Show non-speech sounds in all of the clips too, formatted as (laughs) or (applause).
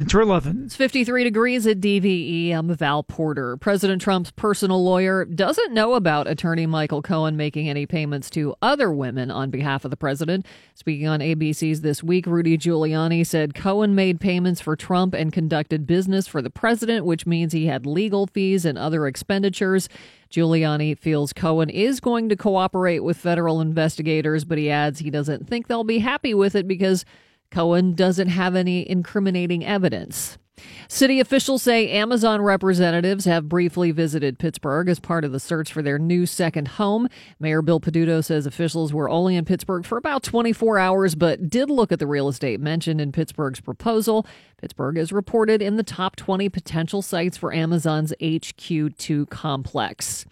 It's 11. It's 53 degrees at DVE. I'm Val Porter. President Trump's personal lawyer doesn't know about attorney Michael Cohen making any payments to other women on behalf of the president. Speaking on ABC's This Week, Rudy Giuliani said Cohen made payments for Trump and conducted business for the president, which means he had legal fees and other expenditures. Giuliani feels Cohen is going to cooperate with federal investigators, but he adds he doesn't think they'll be happy with it because Cohen doesn't have any incriminating evidence. City officials say Amazon representatives have briefly visited Pittsburgh as part of the search for their new second home. Mayor Bill Peduto says officials were only in Pittsburgh for about 24 hours, but did look at the real estate mentioned in Pittsburgh's proposal. Pittsburgh is reported in the top 20 potential sites for Amazon's HQ2 complex.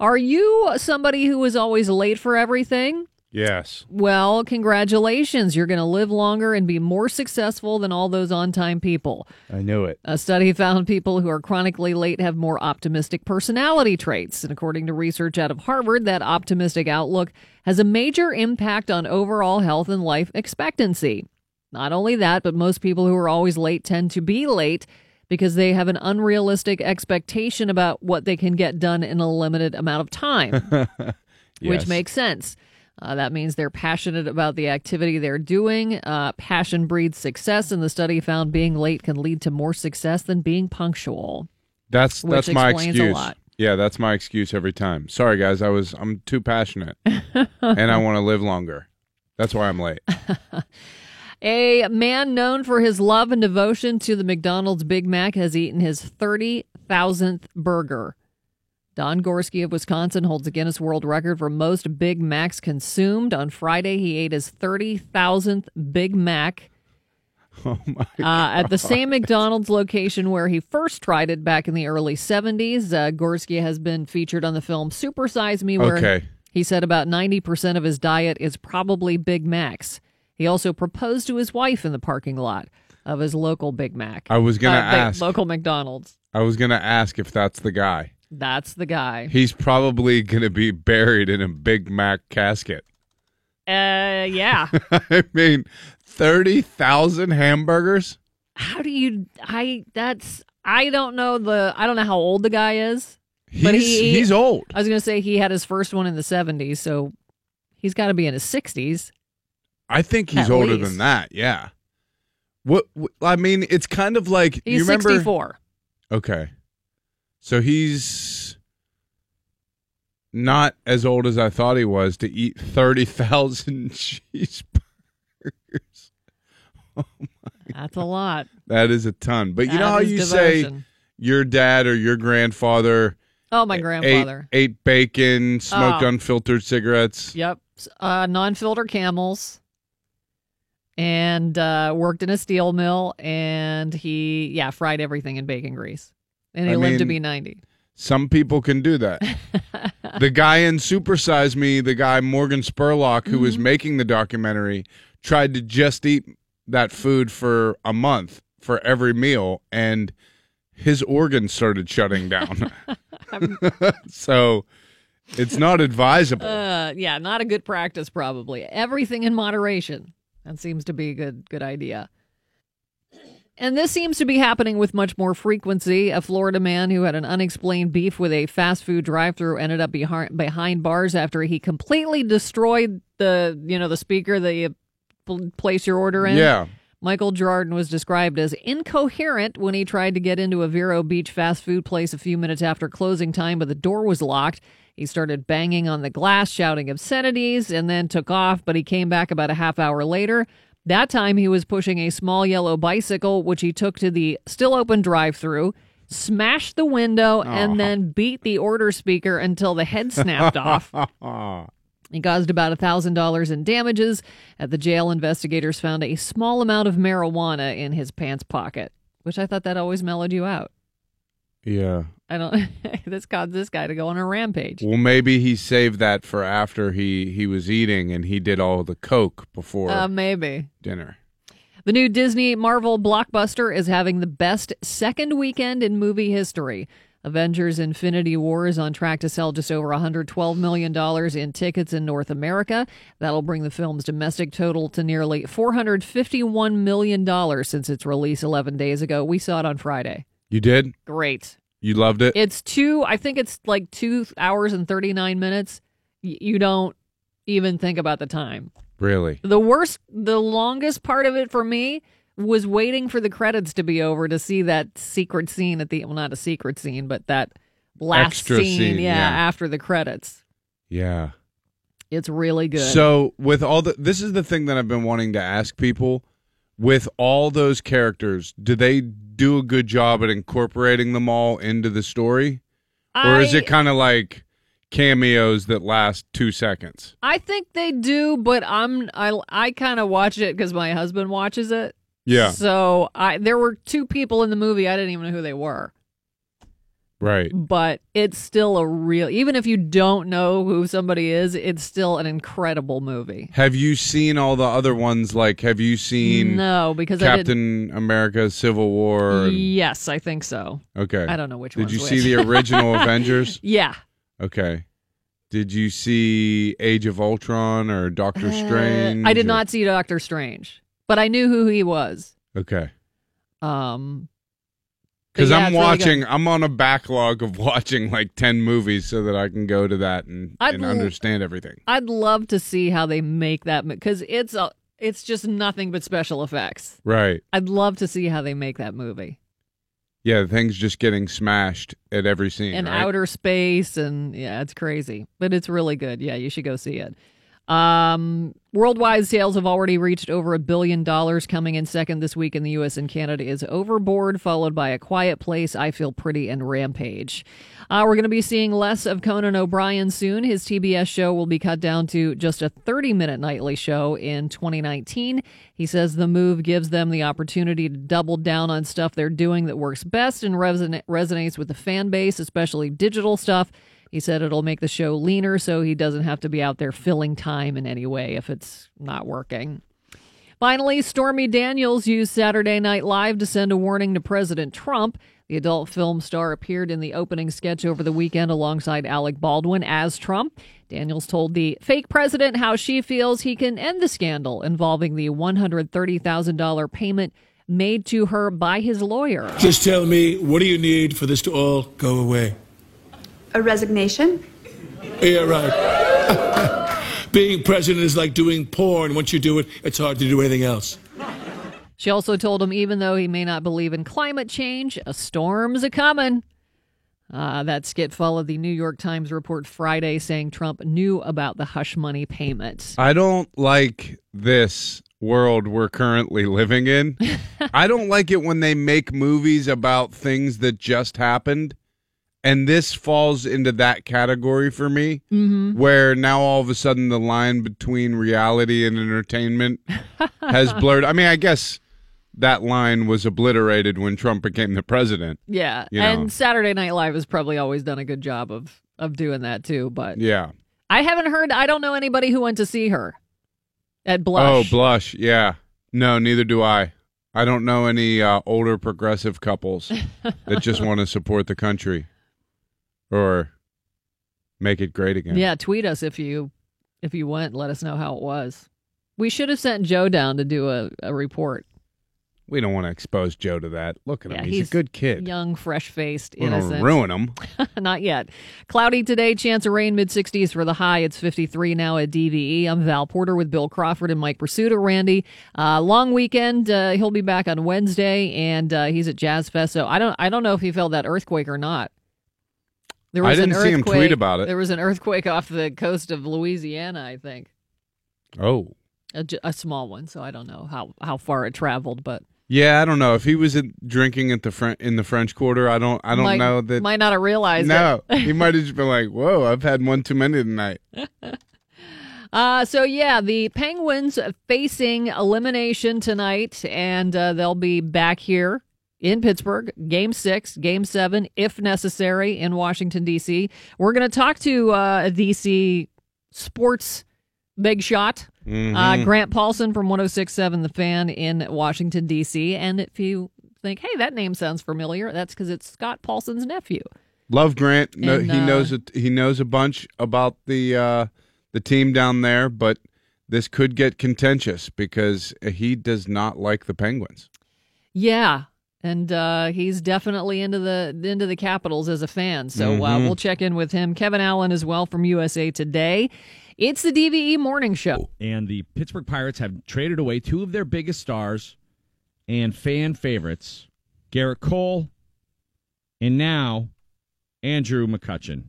Are you somebody who is always late for everything? Yes. Well, congratulations. You're going to live longer and be more successful than all those on time people. I knew it. A study found people who are chronically late have more optimistic personality traits. And according to research out of Harvard, that optimistic outlook has a major impact on overall health and life expectancy. Not only that, but most people who are always late tend to be late because they have an unrealistic expectation about what they can get done in a limited amount of time, (laughs) Yes. which makes sense. Uh, that means they're passionate about the activity they're doing. Uh, passion breeds success, and the study found being late can lead to more success than being punctual. That's that's my excuse. Yeah, that's my excuse every time. Sorry guys, I was I'm too passionate and I want to live longer. That's why I'm late. (laughs) A man known for his love and devotion to the McDonald's Big Mac has eaten his 30,000th burger. Don Gorske of Wisconsin holds a Guinness World Record for most Big Macs consumed. On Friday, he ate his 30,000th Big Mac (laughs) Oh my uh, at the same McDonald's location where he first tried it back in the early 70s. Uh, Gorske has been featured on the film Super Size Me, where Okay. he said about 90% of his diet is probably Big Macs. He also proposed to his wife in the parking lot of his local Big Mac. I was gonna Uh, ask. Local McDonald's. I was going to ask if that's the guy. That's the guy. He's probably going to be buried in a Big Mac casket. Uh, yeah. (laughs) I mean, 30,000 hamburgers? How do you? I that's I don't know the I don't know how old the guy is. He's But he- he's old. I was gonna say he had his first one in the 70s, so he's got to be in his 60s. I think he's At older least. than that. Yeah. What, what I mean, it's kind of like He's you remember 64. Okay. So he's not as old as I thought he was to eat 30,000 (laughs) cheeseburgers. (laughs) That's a lot. That is a ton. But you know how you say your dad or your grandfather Oh, my ate- grandfather. ate, bacon, smoked Oh. unfiltered cigarettes? Yep. Uh, non-filter camels. And uh, worked in a steel mill, and he, yeah, fried everything in bacon grease. And he I lived to be 90. Some people can do that. (laughs) the guy in Supersize Me, the guy Morgan Spurlock, who Mm-hmm. was making the documentary, tried to just eat that food for a month for every meal, and his organs started shutting down. (laughs) (laughs) so it's not advisable. Uh, yeah, not a good practice, probably. Everything in moderation. That seems to be a good, good idea. And this seems to be happening with much more frequency. A Florida man who had an unexplained beef with a fast food drive-through ended up behind, bars after he completely destroyed the, you know, the speaker that you place your order in. yeah. Michael Jordan was described as incoherent when he tried to get into a Vero Beach fast food place a few minutes after closing time, but the door was locked. He started banging on the glass, shouting obscenities, and then took off, but he came back about a half hour later. That time he was pushing a small yellow bicycle, which he took to the still open drive through, smashed the window, and oh. then beat the order speaker until the head snapped off. (laughs) He caused about a $1,000 in damages. At the jail, investigators found a small amount of marijuana in his pants pocket, which I thought that always mellowed you out. Yeah. I don't. (laughs) this caused this guy to go on a rampage. Well, maybe he saved that for after he he was eating and he did all the coke before Uh, maybe. dinner. The new Disney Marvel blockbuster is having the best second weekend in movie history. Avengers Infinity War is on track to sell just over $112 million in tickets in North America. That'll bring the film's domestic total to nearly $451 million since its release 11 days ago. We saw it on Friday. You did? Great. You loved it? It's two, I think it's like two hours and 39 minutes. Y- You don't even think about the time. Really? The worst, the longest part of it for me was waiting for the credits to be over to see that secret scene at the, well, not a secret scene, but that last Extra scene, yeah, yeah. after the credits. Yeah. It's really good. So with all the this is the thing that I've been wanting to ask people with all those characters, do they do a good job at incorporating them all into the story? Or is it kind of like cameos that last 2 seconds? I think they do, but I'm I I kind of watch it because my husband watches it. Yeah. So I there were two people in the movie I didn't even know who they were, Right. but it's still a real. Even if you don't know who somebody is, it's still an incredible movie. Have you seen all the other ones like have you seen No, because I did. Captain America Civil War? and- Yes, I think so. okay. I don't know which one. Did you which. see the (laughs) original Avengers? Yeah. Okay. Did you see Age of Ultron or Doctor Strange? Uh, I did or- not see Doctor Strange, but I knew who he was. Okay. Um, Because yeah, I'm it's really watching, I'm on a backlog of (laughs) watching like 10 movies so that I can go to that and, and understand everything. I'd love to see how they make that because it's a it's just nothing but special effects. Right. I'd love to see how they make that movie Yeah, the thing's just getting smashed at every scene. and right? outer space and yeah, it's crazy, but it's really good. Yeah, you should go see it. Um, worldwide sales have already reached over a billion dollars. Coming in second this week in the U.S. and Canada is Overboard, followed by A Quiet Place, I Feel Pretty, and Rampage. Uh, we're going to be seeing less of Conan O'Brien soon. His TBS show will be cut down to just a 30 minute nightly show in 2019. He says the move gives them the opportunity to double down on stuff they're doing that works best and reson- resonates with the fan base, especially digital stuff. He said it'll make the show leaner so he doesn't have to be out there filling time in any way if it's not working. Finally, Stormy Daniels used Saturday Night Live to send a warning to President Trump. The adult film star appeared in the opening sketch over the weekend alongside Alec Baldwin as Trump. Daniels told the fake president how she feels he can end the scandal involving the $130,000 payment made to her by his lawyer. Just tell me, what do you need for this to all go away? A resignation? Yeah, right. (laughs) Being president is like doing porn. Once you do it, it's hard to do anything else. She also told him even though he may not believe in climate change, a storm's a coming. Uh, that skit followed the New York Times report Friday saying Trump knew about the hush money payment. I don't like this world we're currently living in. (laughs) I don't like it when they make movies about things that just happened. And this falls into that category for me, mm-hmm. where now all of a sudden the line between reality and entertainment has (laughs) blurred. I mean, I guess that line was obliterated when Trump became the president. Yeah, You know. and Saturday Night Live has probably always done a good job of of doing that too. But Yeah. I haven't heard. I don't know anybody who went to see her at Blush. Oh, blush. Yeah. No, neither do I. I don't know any uh, older progressive couples that just (laughs) want to support the country or make it great again. yeah, tweet us if you if you went. Let us know how it was. We should have sent Joe down to do a, a report. We don't want to expose Joe to that. Look at Yeah, him. He's, he's a good kid. Young, fresh faced, innocent. ruin him. (laughs) Not yet. Cloudy today, chance of rain mid 60s for the high. It's 53 now at DVE. I'm Val Porter with Bill Crawford and Mike Prisuta. Randy, uh, long weekend. Uh, he'll be back on Wednesday, and uh, he's at Jazz Fest. So I don't, I don't know if he felt that earthquake or not. There I an didn't see him tweet about it. There was an earthquake off the coast of Louisiana, I think, Oh. a small one. So I don't know how how far it traveled, but Yeah, I don't know. If he was drinking at the Fren- in the French Quarter, I don't I don't might, know that might not have realized it. No, he might have just been like, "Whoa, I've had one too many tonight." (laughs) Uh, so yeah, the Penguins facing elimination tonight, and uh, they'll be back here in Pittsburgh, Game Six, Game Seven, if necessary, in Washington D.C. We're going to talk to uh, a D.C. sports big shot, Mm-hmm. uh, Grant Paulsen from 106.7 The Fan in Washington D.C. And if you think, hey, that name sounds familiar, that's because it's Scott Paulsen's nephew. Love Grant. No, he uh, knows it. He knows a bunch about the uh, the team down there, but this could get contentious because he does not like the Penguins. Yeah. And uh, he's definitely into the into the Capitals as a fan, so uh, Mm-hmm. we'll check in with him. Kevin Allen as well from USA Today. It's the DVE Morning Show. and the Pittsburgh Pirates have traded away two of their biggest stars and fan favorites, Gerrit Cole and now Andrew McCutchen.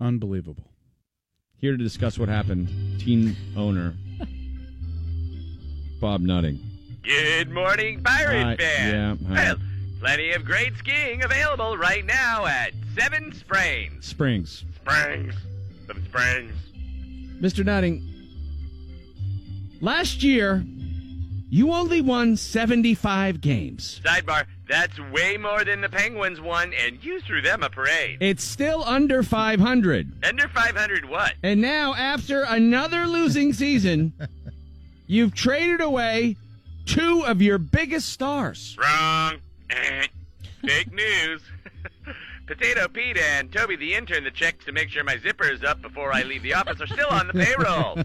Unbelievable. Here to discuss what happened, team owner (laughs) Bob Nutting. Good morning, Pirate Hi, fans. yeah, hi. Well, plenty of great skiing available right now at Seven Springs. Springs. Springs. Some springs. Mr. Nutting, last year you only won 75 games. Sidebar, that's way more than the Penguins won, and you threw them a parade. It's still under 500. Under 500 what? And now, after another losing season, (laughs) you've traded away two of your biggest stars. Wrong. (laughs) Fake news. (laughs) Potato Pete and Toby the intern that checks to make sure my zipper is up before I leave the office are still on the payroll.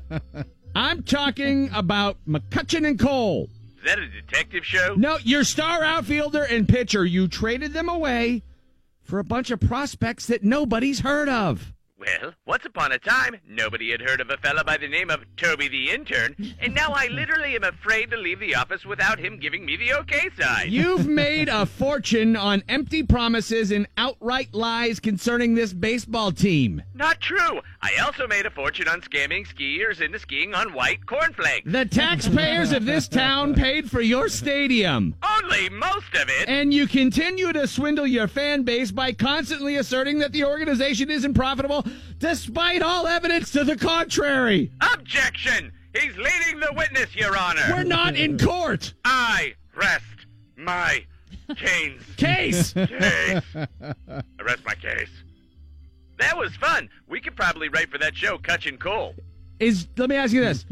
(laughs) I'm talking about McCutchen and Cole. Is that a detective show? No, your star outfielder and pitcher, you traded them away for a bunch of prospects that nobody's heard of. Well, once upon a time, nobody had heard of a fella by the name of Toby the intern, and now I literally am afraid to leave the office without him giving me the okay sign. You've made a fortune on empty promises and outright lies concerning this baseball team. Not true. I also made a fortune on scamming skiers into skiing on white cornflakes. The taxpayers of this town paid for your stadium. Only most of it. And you continue to swindle your fan base by constantly asserting that the organization isn't profitable, despite all evidence to the contrary. Objection! He's leading the witness, Your Honor. We're not in court. I rest my canes. Case. Case. I rest my case. That was fun. We could probably write for that show, Cutch and Cole. Is let me ask you this: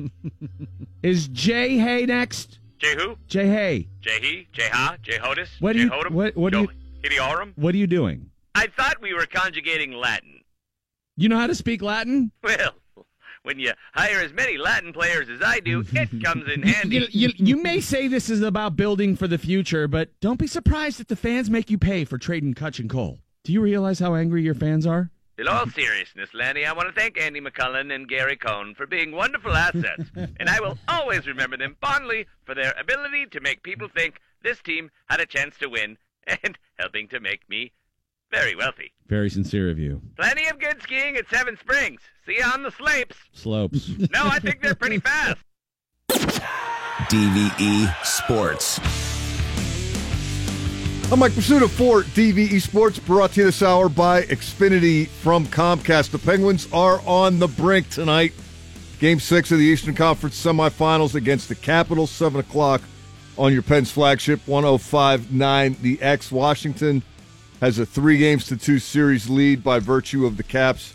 (laughs) Is Jay Hay next? Jay who? Jay Hay, Jay he? Jay ha? Jay hodis? What do Jay you- hodum? what- what do Yo- Idiorum? what are you doing? I thought we were conjugating Latin. You know how to speak Latin? (laughs) Well, when you hire as many Latin players as I do, it (laughs) comes in handy. You, you, you may say this is about building for the future, but don't be surprised if the fans make you pay for trading Cutch and Cole. Do you realize how angry your fans are? In all seriousness, Lanny, I want to thank Andy McCullen and Gary Cohn for being wonderful assets, (laughs) and I will always remember them fondly for their ability to make people think this team had a chance to win and (laughs) helping to make me very wealthy. Very sincere of you. Plenty of good skiing at Seven Springs. See you on the slopes. Slopes. No, I think they're pretty (laughs) fast. DVE Sports. I'm Mike Pursuit for DVE Sports, brought to you this hour by Xfinity from Comcast. The Penguins are on the brink tonight. Game six of the Eastern Conference semifinals against the Capitals, 7 o'clock on your Pens flagship, 1059 The X. Washington has a three games to two series lead by virtue of the Caps.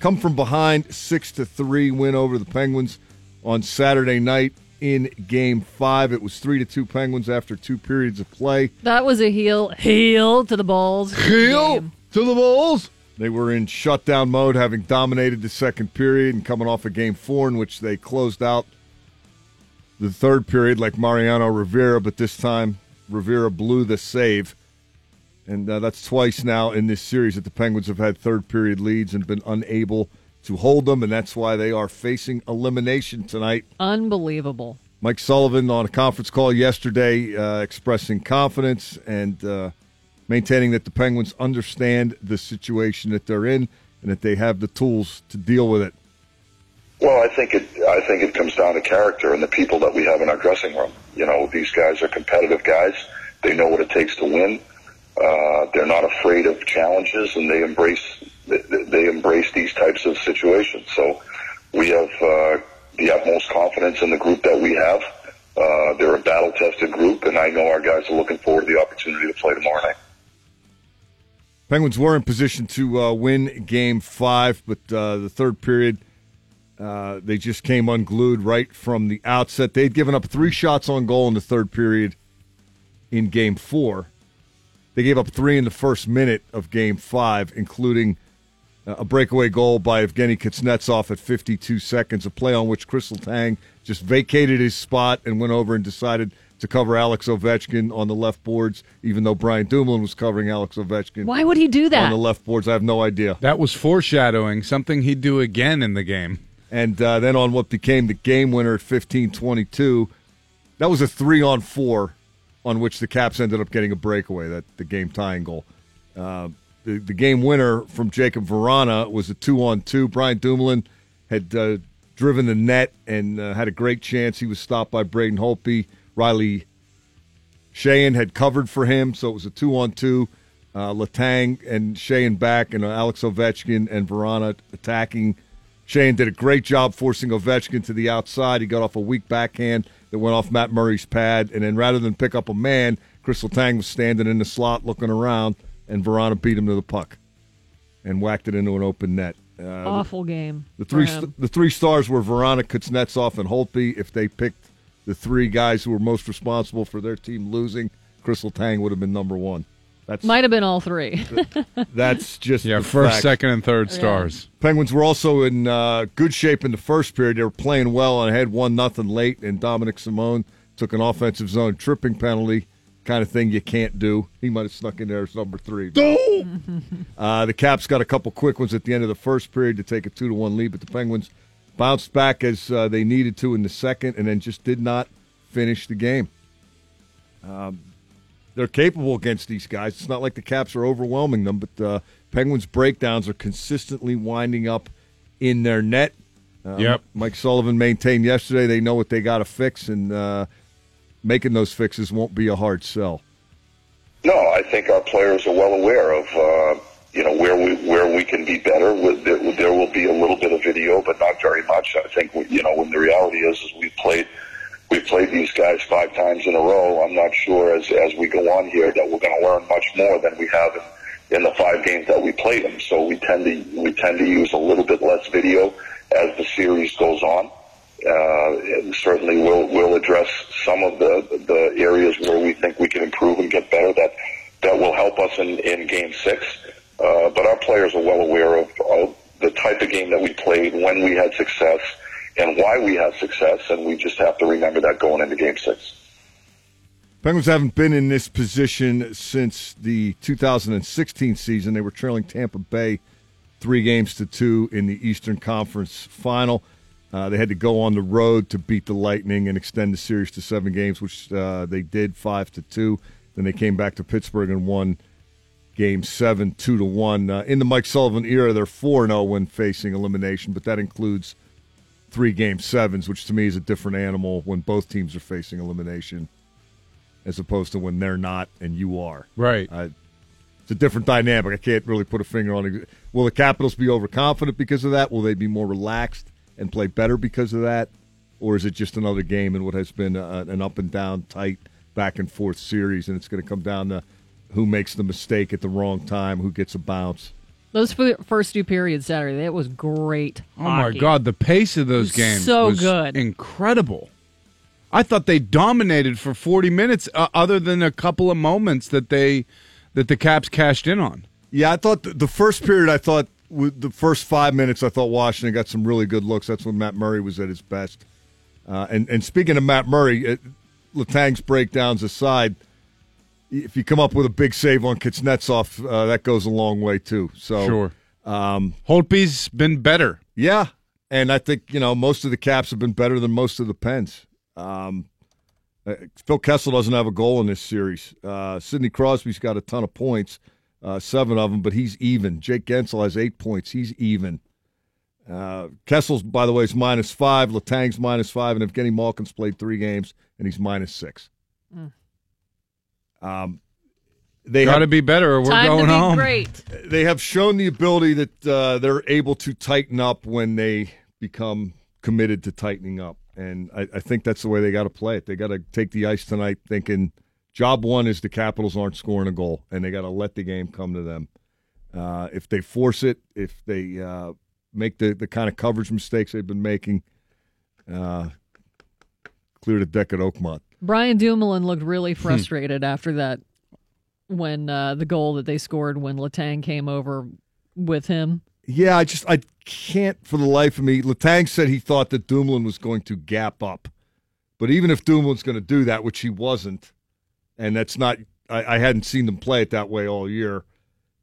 Come from behind, 6 to 3 win over the Penguins on Saturday night in game five. It was 3 to 2 Penguins after two periods of play. That was a heel, heel to the balls. Heel game. to the Bulls. They were in shutdown mode, having dominated the second period and coming off a game four in which they closed out the third period like Mariano Rivera, but this time Rivera blew the save. And uh, that's twice now in this series that the Penguins have had third period leads and been unable to hold them, and that's why they are facing elimination tonight. Unbelievable. Mike Sullivan on a conference call yesterday uh, expressing confidence and uh, maintaining that the Penguins understand the situation that they're in and that they have the tools to deal with it. Well, I think it. I think it comes down to character and the people that we have in our dressing room. You know, these guys are competitive guys. They know what it takes to win. Uh, they're not afraid of challenges, and they embrace. They, embrace these types of situations. So, we have uh, the utmost confidence in the group that we have. Uh, they're a battle-tested group, and I know our guys are looking forward to the opportunity to play tomorrow night. Penguins were in position to uh, win game five, but uh, the third period, uh, they just came unglued right from the outset. They'd given up three shots on goal in the third period in game four. They gave up three in the first minute of Game Five, including a breakaway goal by Evgeny Kuznetsov at 52 seconds, a play on which Kris Letang just vacated his spot and went over and decided to cover Alex Ovechkin on the left boards, even though Brian Dumoulin was covering Alex Ovechkin Why would he do that? on the left boards. I have no idea. That was foreshadowing something he'd do again in the game. And uh, then on what became the game winner at 15 22, that was a three on four on which the Caps ended up getting a breakaway, that the game tying goal. Uh, the, game winner from Jakub Vrana was a two on two. Brian Dumoulin had uh, driven the net and uh, had a great chance. He was stopped by Braden Holtby. Riley Sheahan had covered for him, so it was a two on two. Uh, Letang and Sheahan back, and uh, Alex Ovechkin and Vrana attacking. Sheahan did a great job forcing Ovechkin to the outside. He got off a weak backhand that went off Matt Murray's pad, and then rather than pick up a man, Kris Letang was standing in the slot looking around, and Vrana beat him to the puck and whacked it into an open net. Uh, Awful game. the three for him. st- the three stars were Vrana, Kuznetsov, and Holtby. If they picked the three guys who were most responsible for their team losing, Kris Letang would have been number one. That's Might have been all three. (laughs) that's just Yeah, the first, fact. second, and third stars. Penguins were also in uh, good shape in the first period. They were playing well and had one nothing late. And Dominik Simon took an offensive zone tripping penalty, kind of thing you can't do. He might have snuck in there as number three. (laughs) Uh, the Caps got a couple quick ones at the end of the first period to take a two to one lead, but the Penguins bounced back as uh, they needed to in the second, and then just did not finish the game. Um, they're capable against these guys. It's not like the Caps are overwhelming them, but uh, Penguins breakdowns are consistently winding up in their net. Um, Yep. Mike Sullivan maintained yesterday they know what they got to fix, and uh, making those fixes won't be a hard sell. No, I think our players are well aware of uh, you know where we where we can be better. With- There, will be a little bit of video, but not very much. I think you know when the reality is is we played we played these guys five times in a row. I'm not sure as as we go on here that we're going to learn much more than we have in, in the five games that we played them. So we tend to we tend to use a little bit less video as the series goes on. Uh, and certainly we'll we'll address some of the the areas where we think we can improve and get better. That that will help us in in Game Six. Uh, but our players are well aware of, of the type of game that we played, when we had success, and why we had success, and we just have to remember that going into Game Six. Penguins haven't been in this position since the 2016 season. They were trailing Tampa Bay three games to two in the Eastern Conference Final. Uh, they had to go on the road to beat the Lightning and extend the series to seven games, which uh, they did five to two. Then they came back to Pittsburgh and won Game Seven, two to one. Uh, in the Mike Sullivan era, they're four zero when facing elimination, but that includes three Game Sevens, which to me is a different animal when both teams are facing elimination as opposed to when they're not and you are. Right. Uh, it's a different dynamic. I can't really put a finger on it. Will the Capitals be overconfident because of that? Will they be more relaxed and play better because of that? Or is it just another game in what has been a, an up and down, tight, back and forth series, and it's going to come down to who makes the mistake at the wrong time, who gets a bounce? Those first two periods Saturday, that was great. Oh my. God, the pace of those was games so was good. incredible. I thought they dominated for 40 minutes, uh, other than a couple of moments that they that the Caps cashed in on. Yeah, I thought the, the first period, I thought with the first five minutes, I thought Washington got some really good looks. That's when Matt Murray was at his best. Uh, and and speaking of Matt Murray, uh, Letang's breakdowns aside, if you come up with a big save on Kuznetsov, uh, that goes a long way too. So Sure. um, Holtby's been better. yeah, and I think you know most of the Caps have been better than most of the Pens. Um, uh, Phil Kessel doesn't have a goal in this series. Uh, Sidney Crosby's got a ton of points, uh, seven of them, but he's even. Jake Guentzel has eight points. He's even. Uh, Kessel's, by the way, is minus five. Letang's minus five, and Evgeny Malkin's played three games, and he's minus six. Um, they Got to be better, or we're Time going to be home. great. they have shown the ability that uh, they're able to tighten up when they become committed to tightening up. And I, I think that's the way they got to play it. They got to take the ice tonight thinking job one is the Capitals aren't scoring a goal, and they got to let the game come to them. Uh, if they force it, if they uh, make the, the kind of coverage mistakes they've been making, uh, clear the deck at Oakmont. Brian Dumoulin looked really Hmm. frustrated after that when uh, the goal that they scored when Letang came over with him. Yeah, I just I can't for the life of me. Letang said he thought that Dumoulin was going to gap up, but even if Dumoulin's going to do that, which he wasn't, and that's not, I, I hadn't seen them play it that way all year.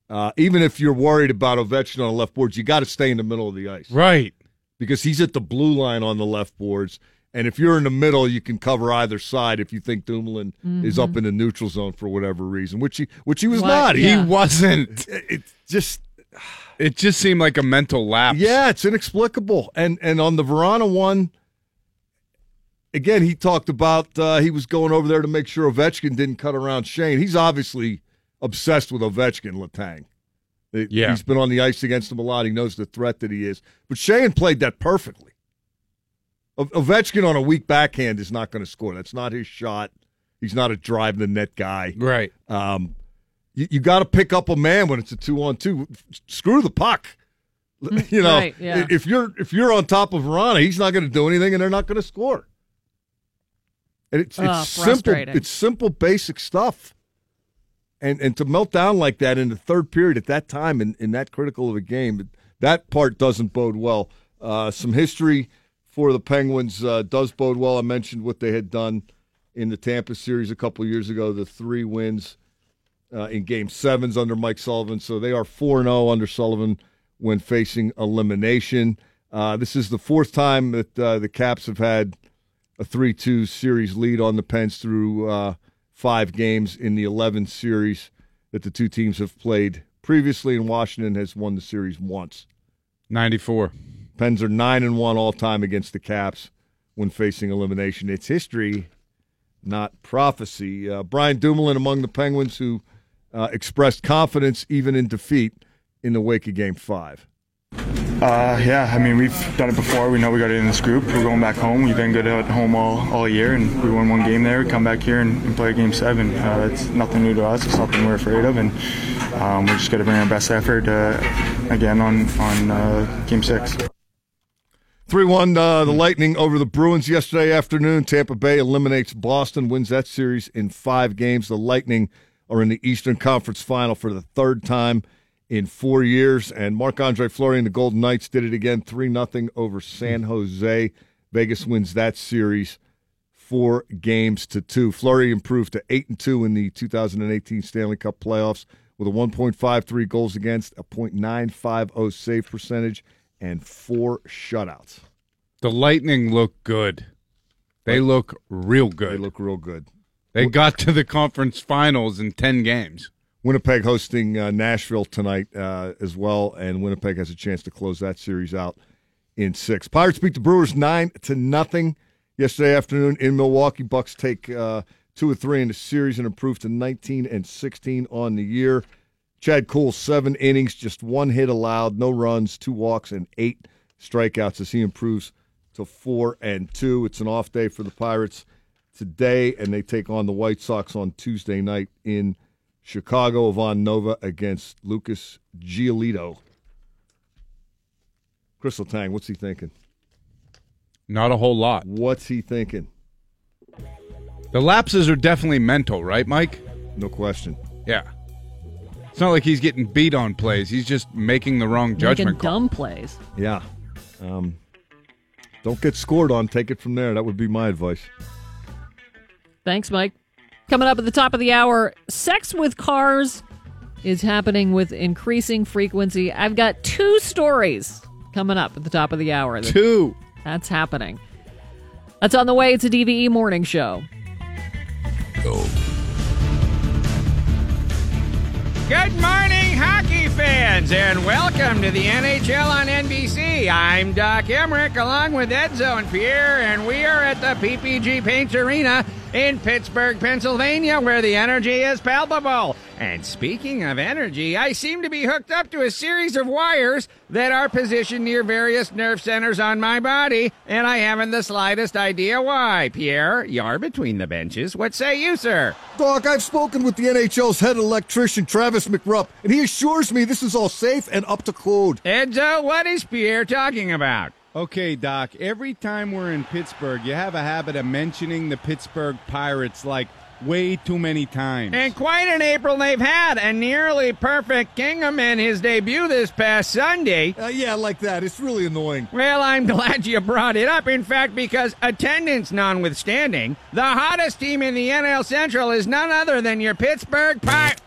Uh, even if you're worried about Ovechkin on the left boards, you got to stay in the middle of the ice, Right. Because he's at the blue line on the left boards, and if you're in the middle, you can cover either side. If you think Dumoulin is up in the neutral zone for whatever reason, which he which he was Why- not. yeah. He wasn't. It, it just It just seemed like a mental lapse. Yeah, it's inexplicable. And and on the Vrana one, again, he talked about uh, he was going over there to make sure Ovechkin didn't cut around Shane. He's obviously obsessed with Ovechkin, Letang. Yeah. he's been on the ice against him a lot. He knows the threat that he is. But Shane played that perfectly. O- Ovechkin on a weak backhand is not going to score. That's not his shot. He's not a drive the net guy. Right. Um, you, you got to pick up a man when it's a two on two. Screw the puck. (laughs) You know, right, yeah. if you're if you're on top of Vrana, he's not going to do anything, and they're not going to score. And it's Ugh, it's simple. It's simple, basic stuff. And and to melt down like that in the third period at that time in, in that critical of a game, that part doesn't bode well. Uh, some history for the Penguins uh, does bode well. I mentioned what they had done in the Tampa series a couple years ago, the three wins uh, in Game Sevens under Mike Sullivan. So they are 4 0 under Sullivan when facing elimination. Uh, this is the fourth time that uh, the Caps have had a three two series lead on the Pens through uh, five games in the eleven series that the two teams have played previously. And Washington has won the series once. 94. Pens are nine and one all time against the Caps when facing elimination. It's history, not prophecy. Uh, Brian Dumoulin among the Penguins who uh, expressed confidence even in defeat in the wake of Game Five. Uh, yeah, I mean, we've done it before. We know we got it in this group. We're going back home. We've been good at home all, all year, and we won one game there. We come back here and, and play game seven. Uh, that's nothing new to us. It's nothing we're afraid of, and um, we're just got to bring our best effort uh, again on, on uh, game six. 3 1, uh, the Lightning over the Bruins yesterday afternoon. Tampa Bay eliminates Boston, wins that series in five games. The Lightning are in the Eastern Conference final for the third time in four years. And Marc Andre Fleury and the Golden Knights did it again 3 0 over San Jose. Vegas wins that series four games to two. Fleury improved to 8 and 2 in the 2018 Stanley Cup playoffs with a 1.53 goals against, a .950 save percentage, and four shutouts. The Lightning look good. They look real good. They look real good. They got to the conference finals in 10 games. Winnipeg hosting uh, Nashville tonight uh, as well, and Winnipeg has a chance to close that series out in six. Pirates beat the Brewers nine to nothing yesterday afternoon in Milwaukee. Bucks take uh, two or three in the series and improve to 19 and 16 on the year. Chad Kuhl seven innings, just one hit allowed, no runs, two walks, and eight strikeouts as he improves to four and two. It's an off day for the Pirates today, and they take on the White Sox on Tuesday night in Chicago. Ivan Nova against Lucas Giolito. Kris Letang, what's he thinking? Not a whole lot. What's he thinking? The lapses are definitely mental, right, Mike? No question. Yeah. It's not like he's getting beat on plays. He's just making the wrong Making judgment call. dumb plays. Yeah. Um, don't get scored on. Take it from there. That would be my advice. Thanks, Mike. Coming up at the top of the hour, sex with cars is happening with increasing frequency. I've got two stories coming up at the top of the hour. that- Two. That's happening. That's on the way. It's a DVE morning show. Good morning, hockey fans, and welcome to the NHL on NBC. I'm Doc Emrick, along with Edzo and Pierre, and we are at the PPG Paints Arena in Pittsburgh, Pennsylvania, where the energy is palpable. And speaking of energy, I seem to be hooked up to a series of wires that are positioned near various nerve centers on my body, and I haven't the slightest idea why. Pierre, you're between the benches. What say you, sir? Doc, I've spoken with the NHL's head electrician, Travis McRupp, and he assures me this is all safe and up to code. Edzo, uh, what is Pierre talking about? Okay, Doc, every time we're in Pittsburgh, you have a habit of mentioning the Pittsburgh Pirates like way too many times. And quite an April they've had. A nearly perfect Kingham in his debut this past Sunday. Uh, yeah, like that. It's really annoying. Well, I'm (laughs) glad you brought it up. In fact, because attendance notwithstanding, the hottest team in the NL Central is none other than your Pittsburgh Pirates.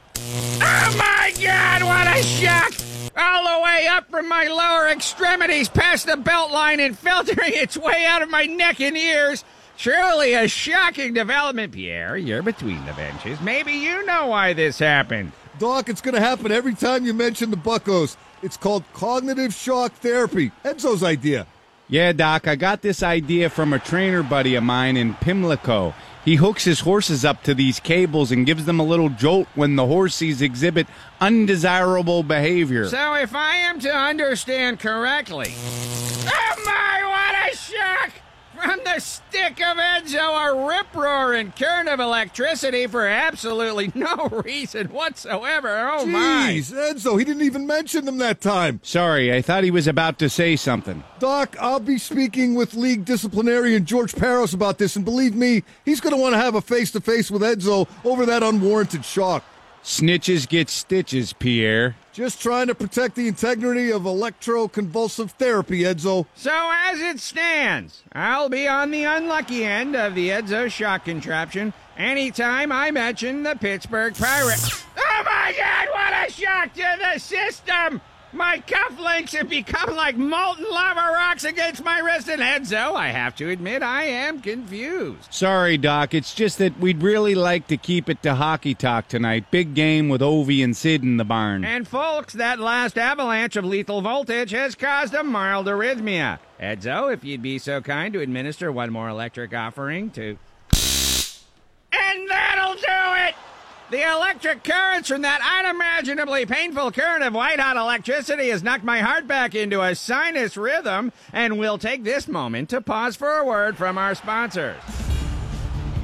Oh my God, what a shock! All the way up from my lower extremities past the belt line and (laughs) filtering its way out of my neck and ears. Truly a shocking development, Pierre. You're between the benches. Maybe you know why this happened. Doc, it's going to happen every time you mention the Buckos. It's called cognitive shock therapy. Edzo's idea. Yeah, Doc, I got this idea from a trainer buddy of mine in Pimlico. He hooks his horses up to these cables and gives them a little jolt when the horses exhibit undesirable behavior. So, if I am to understand correctly, oh my, what a shock! From the stick of Edzo, a rip roaring current of electricity for absolutely (laughs) no reason whatsoever. Oh my! Jeez, Edzo, he didn't even mention them that time. Sorry, I thought he was about to say something. Doc, I'll be speaking with league disciplinarian George Parros about this, and believe me, he's going to want to have a face to face with Edzo over that unwarranted shock. Snitches get stitches, Pierre. Just trying to protect the integrity of electroconvulsive therapy, Edzo. So, as it stands, I'll be on the unlucky end of the Edzo shock contraption anytime I mention the Pittsburgh Pirates. Oh my God, what a shock to the system! My cufflinks have become like molten lava rocks against my wrist and Edzo. I have to admit, I am confused. Sorry, Doc. It's just that we'd really like to keep it to hockey talk tonight. Big game with Ovi and Sid in the barn. And folks, that last avalanche of lethal voltage has caused a mild arrhythmia. Edzo, if you'd be so kind to administer one more electric offering to. And that'll do it! The electric currents from that unimaginably painful current of white hot electricity has knocked my heart back into a sinus rhythm, and we'll take this moment to pause for a word from our sponsors.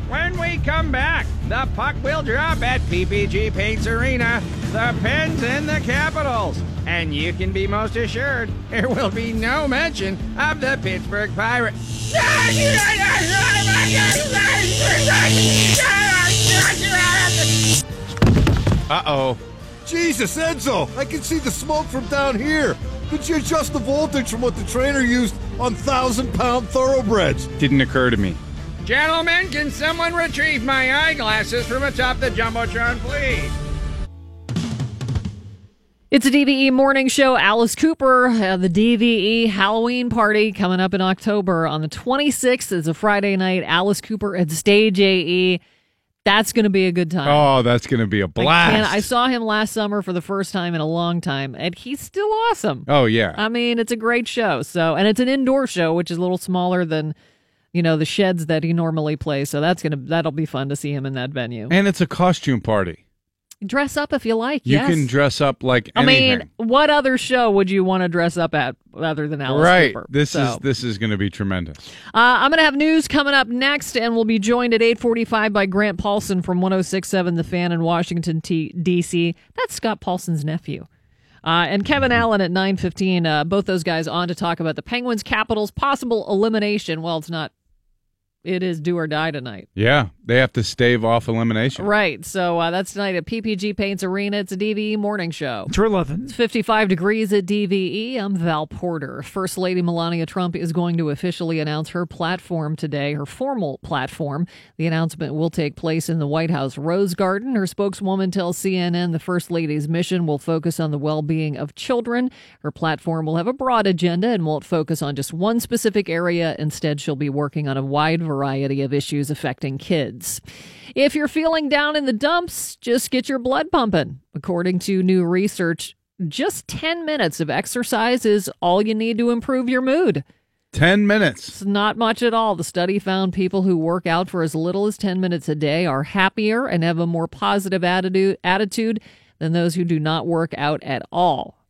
When we come back, the puck will drop at PPG Paints Arena, the Pens and the Capitals. And you can be most assured there will be no mention of the Pittsburgh Pirates. Uh oh. Jesus, Edzo, I can see the smoke from down here. Could you adjust the voltage from what the trainer used on thousand pound thoroughbreds? Didn't occur to me. Gentlemen, can someone retrieve my eyeglasses from atop the Jumbotron, please? It's a DVE morning show. Alice Cooper, uh, the DVE Halloween party coming up in October on the 26th. It's a Friday night. Alice Cooper at Stage AE. That's going to be a good time. Oh, that's going to be a blast. can't- I saw him last summer for the first time in a long time, and he's still awesome. oh, yeah. I mean, it's a great show. So, and it's an indoor show, which is a little smaller than, you know, the sheds that he normally plays. So that's gonna that'll be fun to see him in that venue. and it's a costume party. Dress up if you like. You yes. can dress up like I mean, what other show would you want to dress up at other than Alice right. Cooper? This So, is this is going to be tremendous. Uh, I'm going to have news coming up next, and we'll be joined at 8:45 by Grant Paulsen from 106.7 The Fan in Washington, T- D.C. That's Scott Paulsen's nephew. Uh, and Kevin Allen at 9:15. Uh, both those guys on to talk about the Penguins' Capitals' possible elimination. Well, it's not. It is do or die tonight. Yeah, they have to stave off elimination. Right. So uh, that's tonight at PPG Paints Arena. It's a DVE morning show. It's 11. It's 55 degrees at DVE. I'm Val Porter. First Lady Melania Trump is going to officially announce her platform today, her formal platform. The announcement will take place in the White House Rose Garden. Her spokeswoman tells CNN the First Lady's mission will focus on the well being of children. Her platform will have a broad agenda and won't focus on just one specific area. Instead, she'll be working on a wide variety of issues affecting kids. If you're feeling down in the dumps, just get your blood pumping. According to new research, just 10 minutes of exercise is all you need to improve your mood. 10 minutes. It's not much at all. The study found people who work out for as little as 10 minutes a day are happier and have a more positive attitude, attitude than those who do not work out at all.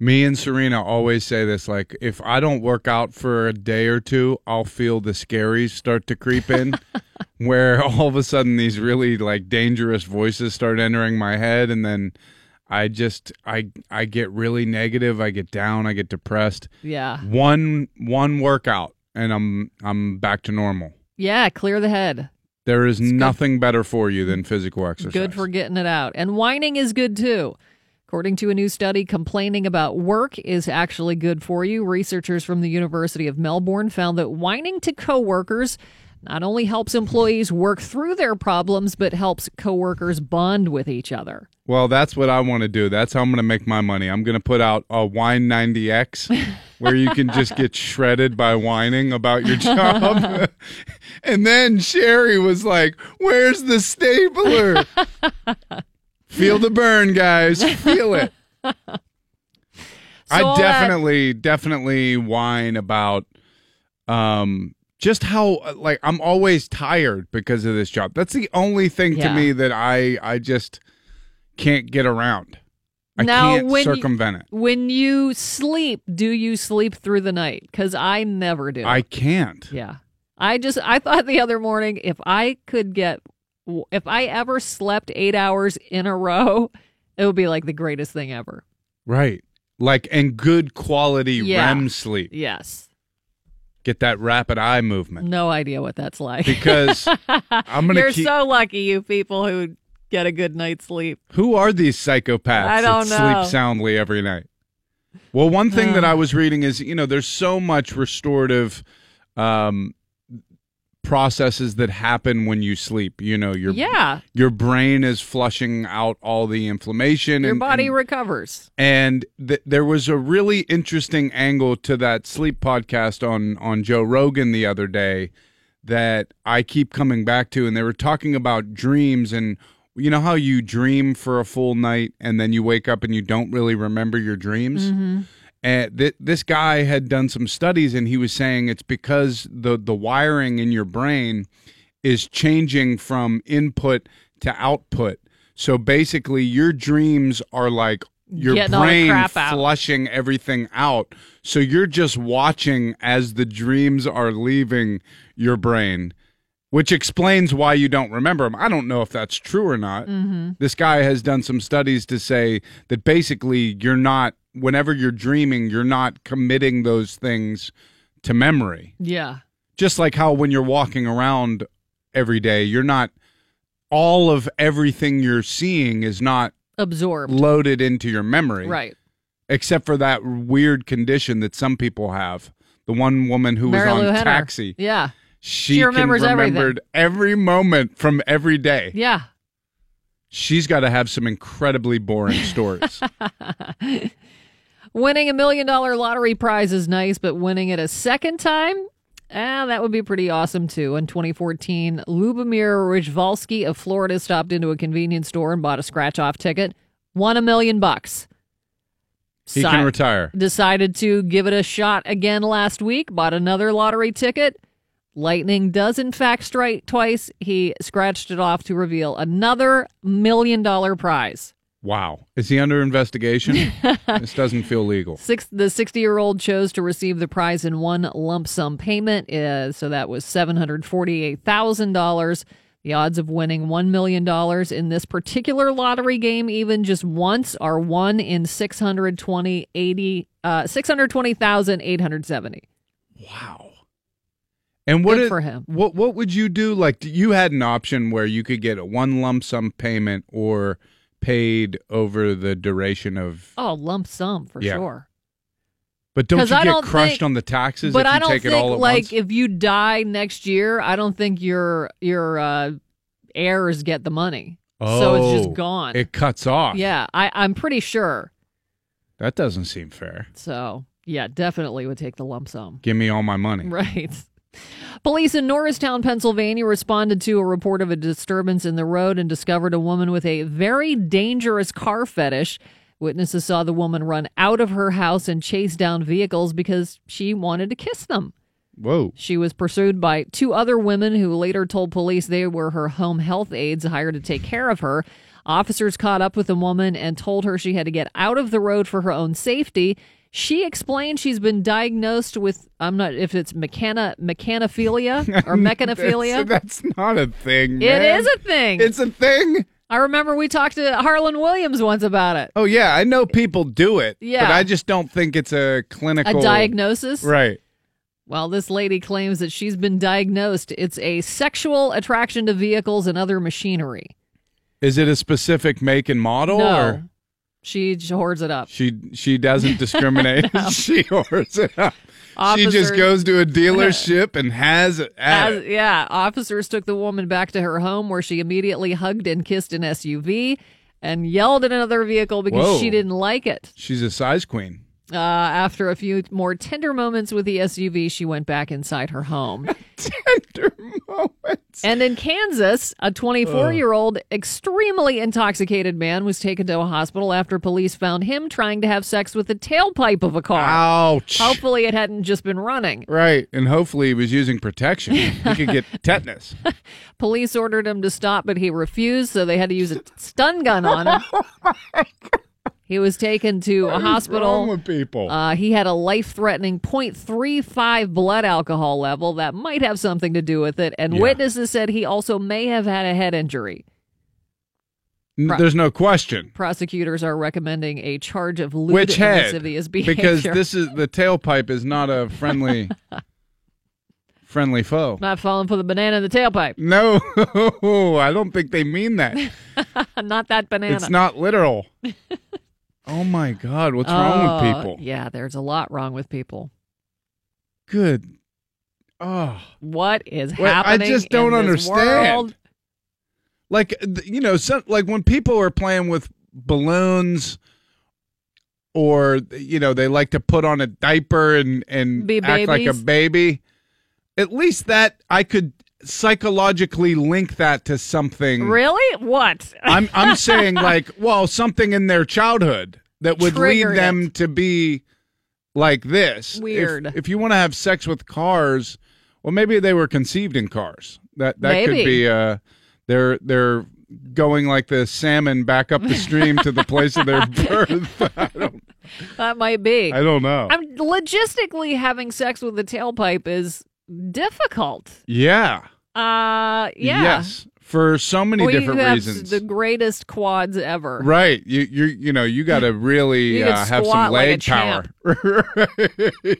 Me and Serena always say this like if I don't work out for a day or two, I'll feel the scaries start to creep in (laughs) where all of a sudden these really like dangerous voices start entering my head and then I just I I get really negative, I get down, I get depressed. Yeah. One one workout and I'm I'm back to normal. Yeah, clear the head. There is nothing better for you than physical exercise. Good for getting it out. And whining is good too. According to a new study, complaining about work is actually good for you. Researchers from the University of Melbourne found that whining to coworkers not only helps employees work through their problems, but helps coworkers bond with each other. Well, that's what I want to do. That's how I'm going to make my money. I'm going to put out a Wine 90X (laughs) where you can just get shredded by whining about your job. (laughs) (laughs) and then Sherry was like, Where's the stapler? Feel the burn, guys. Feel it. (laughs) I all that- definitely, definitely whine about um just how like I'm always tired because of this job. That's the only thing to me that I I just can't get around. I Now, can't when you- circumvent it. When you sleep, do you sleep through the night? Because I never do. I can't. Yeah. I just I thought the other morning if I could get if I ever slept 8 hours in a row, it would be like the greatest thing ever. Right. Like and good quality Yeah. REM sleep. Yes. Get that rapid eye movement. No idea what that's like. Because (laughs) I'm gonna You're keep- so lucky you people who get a good night's sleep. Who are these psychopaths I don't that know. sleep soundly every night? Well, one thing that Uh. I was reading is, you know, there's so much restorative um, processes that happen when you sleep. You know, your Yeah. your brain is flushing out all the inflammation. Your and, body and, recovers. and th- there was a really interesting angle to that sleep podcast on on Joe Rogan the other day that I keep coming back to, and they were talking about dreams and you know how you dream for a full night and then you wake up and you don't really remember your dreams. Mm-hmm. And th- this guy had done some studies, and he was saying it's because the the wiring in your brain is changing from input to output. So basically, your dreams are like your Getting brain flushing everything out. So you're just watching as the dreams are leaving your brain, which explains why you don't remember them. I don't know if that's true or not. Mm-hmm. This guy has done some studies to say that basically you're not, whenever you're dreaming, you're not committing those things to memory. Yeah. Just like how when you're walking around every day, you're not, all of everything you're seeing is not Absorbed. loaded into your memory Right. except for that weird condition that some people have. The one woman who Mary was Lou on Henner. Taxi, Yeah. She, She remembers everything. remembered every moment from every day. Yeah. She's got to have some incredibly boring stories. (laughs) Winning a million dollar lottery prize is nice, but winning it a second time, ah, that would be pretty awesome too. In 2014, Lubomir Rizvalsky of Florida stopped into a convenience store and bought a scratch off ticket, won a million bucks. He can retire. Decided to give it a shot again last week, bought another lottery ticket. Lightning does, in fact, strike twice. He scratched it off to reveal another million dollar prize. Wow. Is he under investigation? (laughs) this doesn't feel legal. Six, the 60 year old chose to receive the prize in one lump sum payment. Uh, so that was $748,000. The odds of winning $1 million in this particular lottery game, even just once, are 1 in 620, 80, uh, 620,870. And what it- for him. What what would you do? Like you had an option where you could get a one lump sum payment or paid over the duration of. Oh, lump sum for Yeah. sure. But don't you I get crushed think- on the taxes but if you I don't take think it all at like once? if you die next year, I don't think your your uh, heirs get the money. Oh, so it's Oh, just gone. It cuts off. Yeah, I, I'm pretty sure. That doesn't seem fair. So yeah, definitely would take the lump sum. Give me all my money. (laughs) Right. Police in Norristown, Pennsylvania responded to a report of a disturbance in the road and discovered a woman with a very dangerous car fetish. Witnesses saw the woman run out of her house and chase down vehicles because she wanted to kiss them. Whoa. She was pursued by two other women who later told police they were her home health aides hired to take care of her. Officers caught up with the woman and told her she had to get out of the road for her own safety. She explained she's been diagnosed with I'm not if it's mechana mechanophilia or (laughs) mechanophilia. That's, that's not a thing. It man. is a thing. It's a thing. I remember we talked to Harland Williams once about it. Oh yeah, I know people do it. Yeah. but I just don't think it's a clinical A diagnosis. Right. Well, this lady claims that she's been diagnosed. It's a sexual attraction to vehicles and other machinery. Is it a specific make and model no, or she hoards it up. she she doesn't (laughs) discriminate? (laughs) she hoards it up. She just goes to a dealership (laughs) and has it. As- yeah, officers took the woman back to her home where she immediately hugged and kissed an SUV and yelled at another vehicle because Whoa. she didn't like it. She's a size queen. Uh, after a few more tender moments with the SUV, she went back inside her home. (laughs) Tender moments. And in Kansas, a 24 year old extremely intoxicated man was taken to a hospital after police found him trying to have sex with the tailpipe of a car. Ouch. Hopefully, it hadn't just been running. Right, and hopefully he was using protection. He could get (laughs) tetanus. Police ordered him to stop, but he refused, so they had to use a stun gun on him. (laughs) He was taken to a What is hospital. wrong with people? Uh, he had a life threatening 0.35 blood alcohol level that might have something to do with it. And Yeah. witnesses said he also may have had a head injury. N- There's no question. Prosecutors are recommending a charge of lewd Which head? lascivious behavior. Because this is the tailpipe is not a friendly (laughs) friendly foe. Not falling for the banana in the tailpipe. No, (laughs) I don't think they mean that. (laughs) not that banana. It's not literal. Oh my God, what's wrong with Oh, people? Yeah, there's a lot wrong with people. Good. Oh, What is I happening? just don't understand. world? like you know, some, like when people are playing with balloons, or you know, they like to put on a diaper and and Be act like a baby. At least that I could psychologically link that to something. Really? What? I'm I'm (laughs) saying like, well, something in their childhood that would lead them to be like this. Weird. If, you want to have sex with cars, well, maybe they were conceived in cars. That that Maybe. could be. Uh, they're they're going like the salmon back up the stream to the place of their (laughs) birth. (laughs) I don't that might be. I don't know. I'm logistically having sex with the tailpipe is difficult. yeah. Uh, yeah. Yes. For so many Well, different have reasons. The greatest quads ever. Right. You you you know you got to really uh, have some like leg power. (laughs)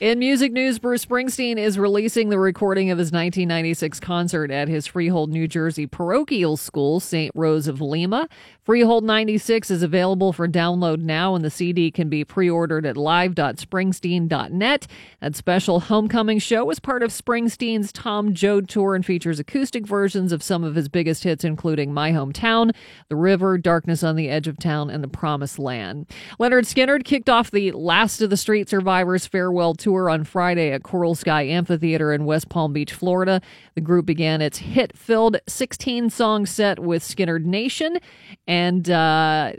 In music news, Bruce Springsteen is releasing the recording of his 1996 concert at his Freehold, New Jersey parochial school, St. Rose of Lima. Freehold 96 is available for download now, and the CD can be pre ordered at live.springsteen.net. That special homecoming show is part of Springsteen's Tom Joad tour and features acoustic versions of some of his biggest hits, including My Hometown, The River, Darkness on the Edge of Town, and The Promised Land. Lynyrd Skynyrd kicked off the Last of the Street Survivors farewell tour on Friday at Coral Sky Amphitheater in West Palm Beach, Florida. The group began its hit filled 16 song set with Skynyrd Nation, and uh,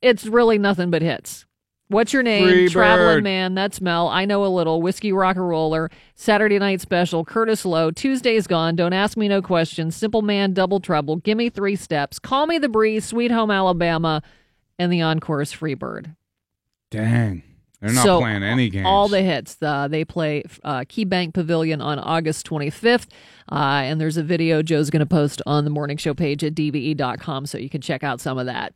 it's really nothing but hits. What's your name? Free Traveling Bird. Man. That Smell. I know a little. Whiskey Rock and Roller. Saturday Night Special. Curtis Loew. Tuesday's Gone. Don't Ask Me No Questions. Simple Man. Double Trouble. Gimme Three Steps. Call Me the Breeze. Sweet Home Alabama. And the encore's Free Bird. Dang. They're not So, playing any games. All the hits. Uh, they play uh, KeyBank Pavilion on August 25th. Uh, and there's a video Joe's going to post on the morning show page at dve.com so you can check out some of that.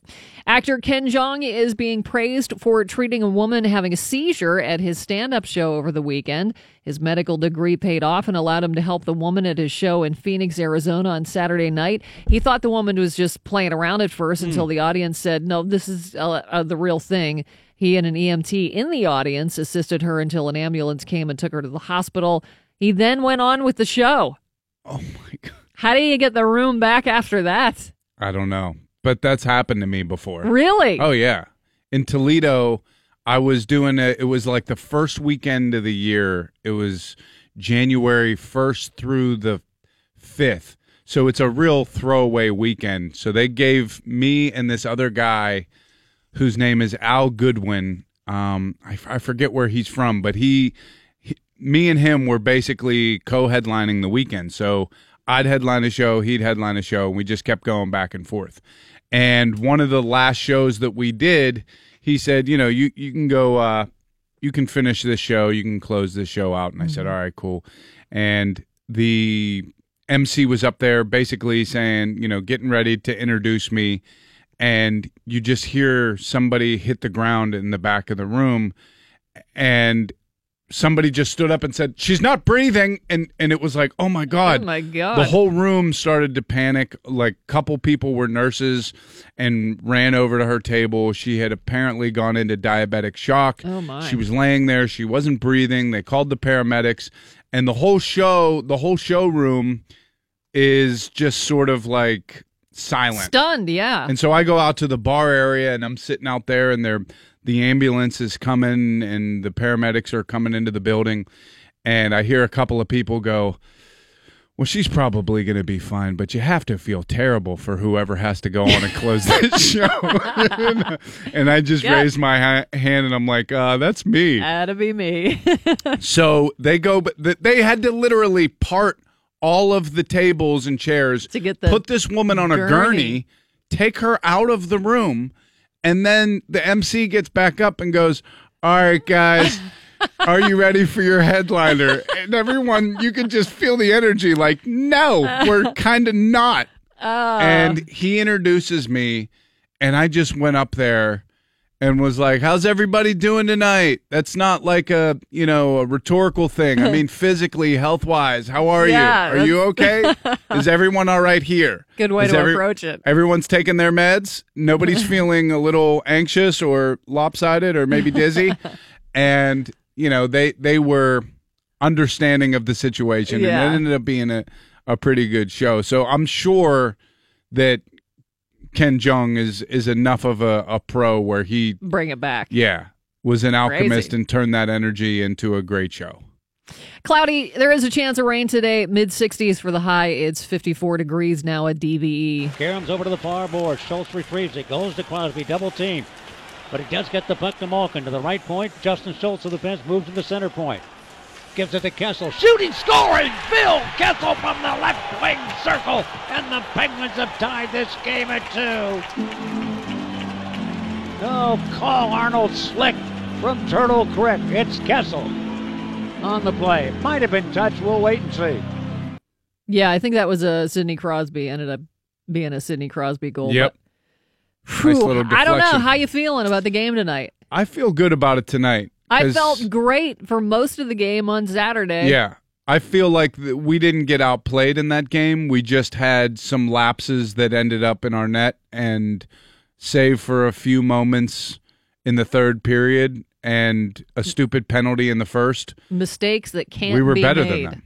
Actor Ken Jeong is being praised for treating a woman having a seizure at his stand up show over the weekend. His medical degree paid off and allowed him to help the woman at his show in Phoenix, Arizona on Saturday night. He thought the woman was just playing around at first until the audience said, No, this is uh, uh, the real thing. He and an EMT in the audience assisted her until an ambulance came and took her to the hospital. He then went on with the show. Oh my god. How do you get the room back after that? I don't know, but that's happened to me before. Really? Oh yeah. In Toledo, I was doing a, it was like the first weekend of the year. It was January 1st through the 5th. So it's a real throwaway weekend. So they gave me and this other guy whose name is Al Goodwin. Um, I, f- I forget where he's from, but he, he, me and him were basically co-headlining the weekend. So I'd headline a show, he'd headline a show, and we just kept going back and forth. And one of the last shows that we did, he said, you know, you you can go, uh, you can finish this show, you can close this show out. And I said, all right, cool. And the MC was up there basically saying, you know, getting ready to introduce me and you just hear somebody hit the ground in the back of the room and somebody just stood up and said she's not breathing and and it was like oh my god. Oh, my God. the whole room started to panic. Like couple people were nurses and ran over to her table. She had apparently gone into diabetic shock. Oh, my. she was laying there. She wasn't breathing. They called the paramedics. And the whole show the whole showroom is just sort of like silent Stunned, yeah. and so I go out to the bar area and I'm sitting out there and they're the ambulance is coming and the paramedics are coming into the building and I hear a couple of people go, Well, she's probably going to be fine, but you have to feel terrible for whoever has to go on and close this (laughs) show. (laughs) and I just Yeah. raised my ha- hand and I'm like, uh, That's me. That'd be me. (laughs) So they go, but they had to literally part all of the tables and chairs To get the put this woman on a gurney. gurney, take her out of the room, and then the MC gets back up and goes, "All right, guys." (laughs) Are you ready for your headliner? And everyone, you can just feel the energy like, no, we're (laughs) kind of not. Uh, and he introduces me, and I just went up there and was like, "How's everybody doing tonight?" That's not like a you know a rhetorical thing. I mean, (laughs) physically, health wise, how are Yeah, you? Are you okay? (laughs) Is everyone all right here? Good way Is to approach it. Everyone's taking their meds. Nobody's (laughs) feeling a little anxious or lopsided or maybe dizzy, and you know they they were understanding of the situation, Yeah. and it ended up being a a pretty good show. So I'm sure that Ken Jeong is is enough of a, a pro where he Bring it back. yeah was an alchemist Crazy. and turned that energy into a great show. Cloudy, there is a chance of rain today, mid 60s for the high. It's 54 degrees now at. DVE. Karam's over to the far board. Schultz retrieves it. Goes to Crosby. Double team. But he does get the puck to Malkin to the right point. Justin Schultz of the fence moves to the center point. Gives it to Kessel. Shooting, scoring! Phil Kessel from the left wing circle. And the Penguins have tied this game at two. No call. Arnold Slick from Turtle Creek. It's Kessel on the play. Might have been touched. We'll wait and see. Yeah, I think that was a Sidney Crosby. Ended up being a Sidney Crosby goal. Yep. but- Nice little I don't know. How you feeling about the game tonight? I feel good about it tonight. I felt great for most of the game on Saturday. Yeah. I feel like th- we didn't get outplayed in that game. We just had some lapses that ended up in our net and save for a few moments in the third period and a stupid penalty in the first. Mistakes that can't we were be better made. than them.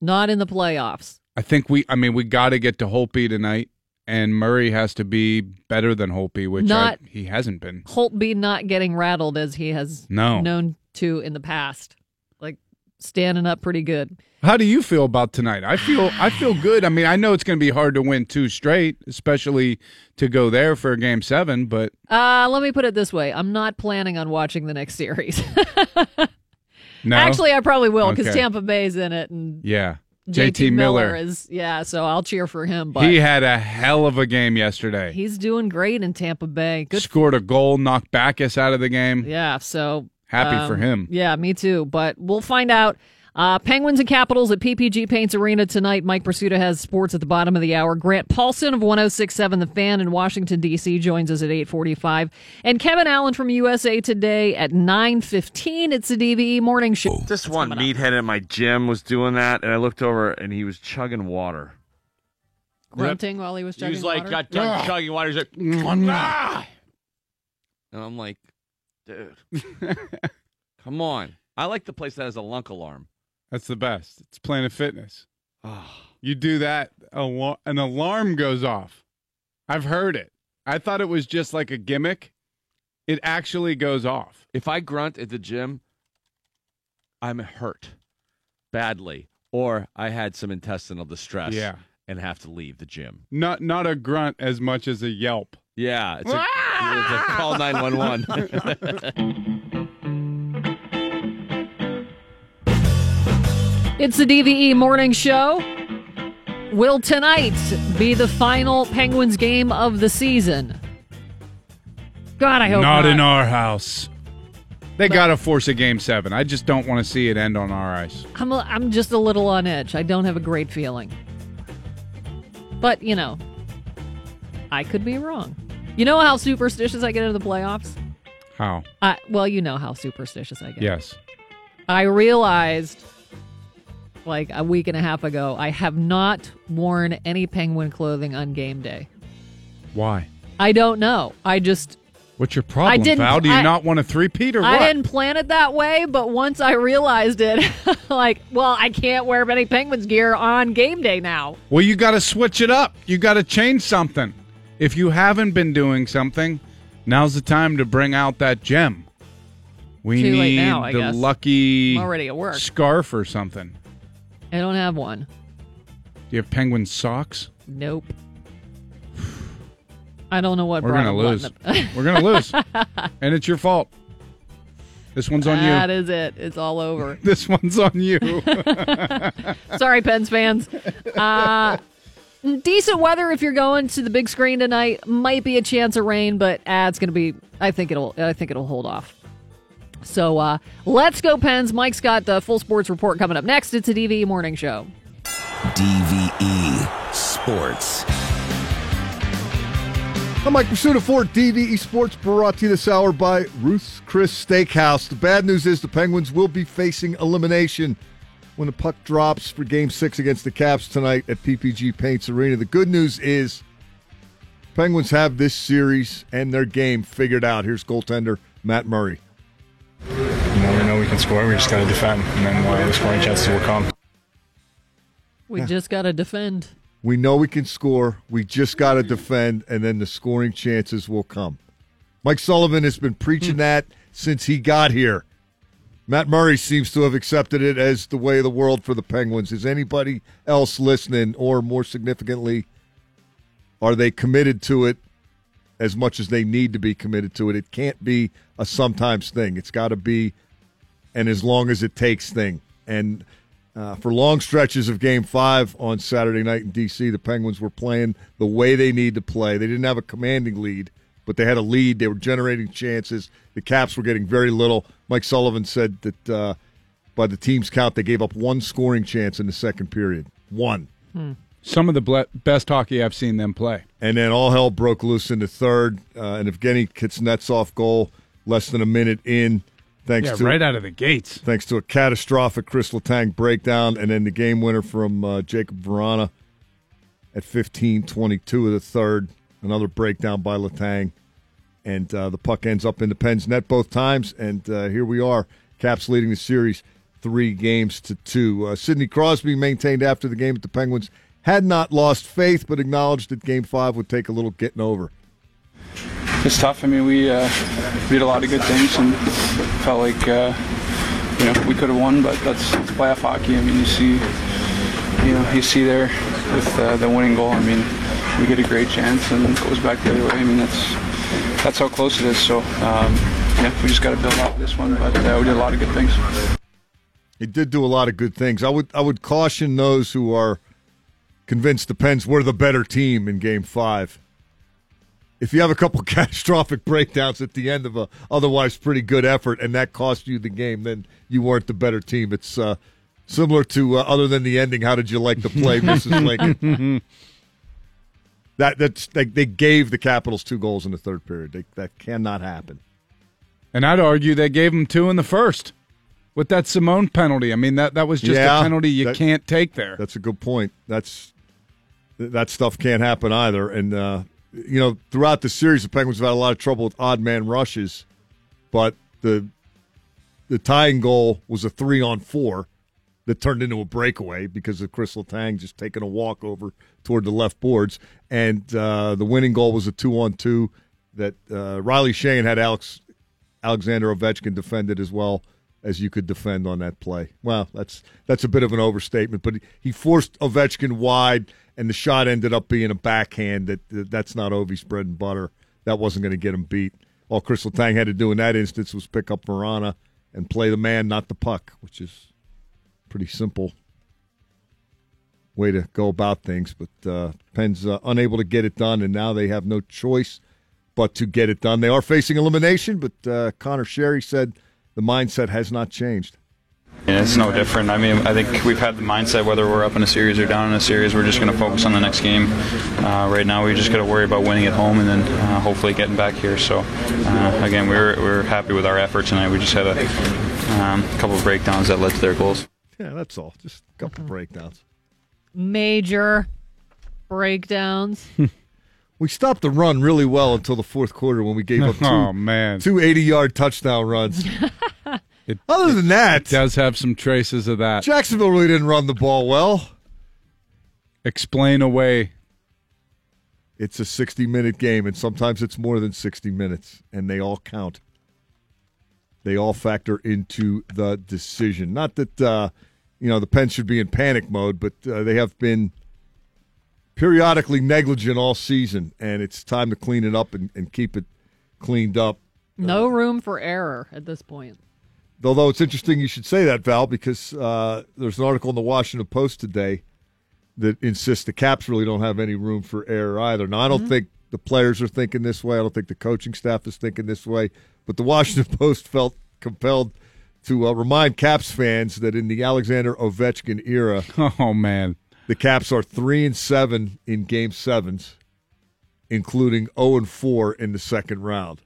Not in the playoffs. I think we I mean we got to get to Holtby tonight and Murray has to be better than Holtby, which Not- I, he hasn't been. Holtby not getting rattled as he has No. known to in the past. Like standing up pretty good. How do you feel about tonight? I feel I feel good. I mean, I know it's going to be hard to win two straight, especially to go there for a game 7, but Uh, let me put it this way. I'm not planning on watching the next series. (laughs) no. Actually, I probably will because Okay. Tampa Bay's in it and Yeah. JT, Miller. Miller. is yeah, so I'll cheer for him. But He had a hell of a game yesterday. he's doing great in Tampa Bay. Good, Scored a goal, knocked Backes out of the game. yeah. So Happy for um, him. Yeah, me too. But we'll find out. Uh, Penguins and Capitals at PPG Paints Arena tonight. Mike Prisuta has sports at the bottom of the hour. Grant Paulsen of 1067 The Fan in Washington, D.C. joins us at 845. And Kevin Allen from USA Today at 915. It's the DVE Morning Show. This one meathead at my gym was doing that, and I looked over and he was chugging water. Grunting while he was He chugging was like, water. got done chugging water. He's like, "Ah!" and I'm like, dude, (laughs) come on. I like the place that has a lunk alarm. That's the best. It's Planet Fitness. Oh, You do that, al- an alarm goes off. I've heard it. I thought it was just like a gimmick. It actually goes off. if I grunt at the gym, I'm hurt badly, or I had some intestinal distress. Yeah. and have to leave the gym. Not not a grunt as much as a yelp. Yeah, it's a, it's a call ah! nine one one. (laughs) (laughs) It's the DVE Morning Show. Will tonight be the final Penguins game of the season? God, I hope not, not. in our house. They got to force a game seven. I just don't want to see it end on our ice. I'm, a, I'm just a little on edge. I don't have a great feeling. But, you know, I could be wrong. You know how superstitious I get into the playoffs? How? I, well, you know how superstitious I get. Yes. I realized like a week and a half ago, I have not worn any penguin clothing on game day. Why? I don't know. I just What's your problem, I didn't- Val? Do you I- not want a three-peat or I what? didn't plan it that way, but once I realized it, (laughs) like, well, I can't wear any Penguins gear on game day now. Well, you got to switch it up. You got to change something. If you haven't been doing something, now's the time to bring out that gem. We Too need now, the guess. lucky already at work. scarf or something. I don't have one. Do you have penguin socks? Nope. I don't know what We're gonna lose. up- (laughs) (laughs) We're gonna lose, and it's your fault. This one's on That you. That is it. It's all over. (laughs) This one's on you. Sorry, Pens fans. Uh, decent weather if you're going to the big screen tonight. Might be a chance of rain, but uh, it's going to be. I think it'll. I think it'll hold off. So uh, let's go, Pens. Mike's got the full sports report coming up next. It's a DVE morning show. DVE Sports. I'm Mike Prisuta for DVE Sports, brought to you this hour by Ruth's Chris Steakhouse. The bad news is the Penguins will be facing elimination when the puck drops for Game 6 against the Caps tonight at PPG Paints Arena. The good news is Penguins have this series and their game figured out. Here's goaltender Matt Murray. You know, we know we can score. We just got to defend, and then uh, the scoring chances will come. We just got to defend. We know we can score. We just got to defend, and then the scoring chances will come. Mike Sullivan has been preaching that since he got here. Matt Murray seems to have accepted it as the way of the world for the Penguins. Is anybody else listening, or more significantly, are they committed to it as much as they need to be committed to it? It can't be a sometimes thing. It's got to be an as long as it takes thing. And uh, for long stretches of Game Five on Saturday night in DC, the Penguins were playing the way they need to play. They didn't have a commanding lead, but they had a lead. They were generating chances. The Caps were getting very little. Mike Sullivan said that uh, by the team's count, they gave up one scoring chance in the second period. One. Some of the ble- best hockey I've seen them play. And then all hell broke loose in the third. Uh, and Evgeny Kuznetsov goal less than a minute in. Thanks Yeah, to right out of the gates. Thanks to a catastrophic Kris Letang breakdown, and then the game winner from uh, Jakub Vrana at 15-22 of the third. Another breakdown by Letang, and uh, the puck ends up in the Pens net both times. And uh, here we are, Caps leading the series three games to two. Uh, Sidney Crosby maintained after the game that the Penguins had not lost faith, but acknowledged that Game Five would take a little getting over. It's tough. I mean, we uh, did a lot of good things and felt like uh, you know we could have won, but that's, that's playoff hockey. I mean, you see, you know, you see there with uh, the winning goal. I mean, we get a great chance and it goes back the other way. I mean, that's that's how close it is. So um, yeah, we just got to build off this one, but uh, we did a lot of good things. He did do a lot of good things. I would I would caution those who are convinced the Pens were the better team in Game Five. If you have a couple (laughs) catastrophic breakdowns at the end of a otherwise pretty good effort, and that cost you the game, then you weren't the better team. It's uh, similar to uh, other than the ending. How did you like the play, Mrs. (laughs) Lincoln? that that's they, they gave the Capitals two goals in the third period. They, that cannot happen. And I'd argue they gave them two in the first with that Simon penalty. I mean, that, that was just Yeah, a penalty you that- can't take there. That's a good point. That's that stuff can't happen either. And uh, you know, throughout the series, the Penguins have had a lot of trouble with odd man rushes, but the the tying goal was a three on four that turned into a breakaway because of Kris Letang just taking a walk over toward the left boards, and uh, the winning goal was a two on two that uh, Riley Sheahan had Alex Alexander Ovechkin defended as well as you could defend on that play. Well, that's that's a bit of an overstatement, but he forced Ovechkin wide, and the shot ended up being a backhand. That that's not Ovi's bread and butter. That wasn't going to get him beat. All Kris Letang had to do in that instance was pick up Vrana and play the man, not the puck, which is pretty simple way to go about things. But uh, Penn's uh, unable to get it done, and now they have no choice but to get it done. They are facing elimination, but uh, Conor Sheary said the mindset has not changed. Yeah, it's no different. I mean, I think we've had the mindset whether we're up in a series or down in a series, we're just going to focus on the next game. Uh, right now, we just got to worry about winning at home and then uh, hopefully getting back here. So, uh, again, we we're we we're happy with our effort tonight. We just had to um, a couple of breakdowns that led to their goals. Yeah, that's all. Just a couple Mm-hmm. breakdowns. Major breakdowns. (laughs) We stopped the run really well until the fourth quarter when we gave (laughs) up two, Oh, man. two 80 yard touchdown runs. (laughs) It, Other than that, does have some traces of that. Jacksonville really didn't run the ball well. Explain away. It's a 60 minute game, and sometimes it's more than 60 minutes, and they all count. They all factor into the decision. Not that, uh, you know, the Pens should be in panic mode, but uh, they have been periodically negligent all season, and it's time to clean it up and, and keep it cleaned up. No room for error at this point. Although it's interesting you should say that, Val, because uh, there's an article in the Washington Post today that insists the Caps really don't have any room for error either. Now, I don't think the players are thinking this way. I don't think the coaching staff is thinking this way. But the Washington (laughs) Post felt compelled to uh, remind Caps fans that in the Alexander Ovechkin era, (laughs) Oh, man. the Caps are three and seven in Game Sevens, including zero and four in the second round.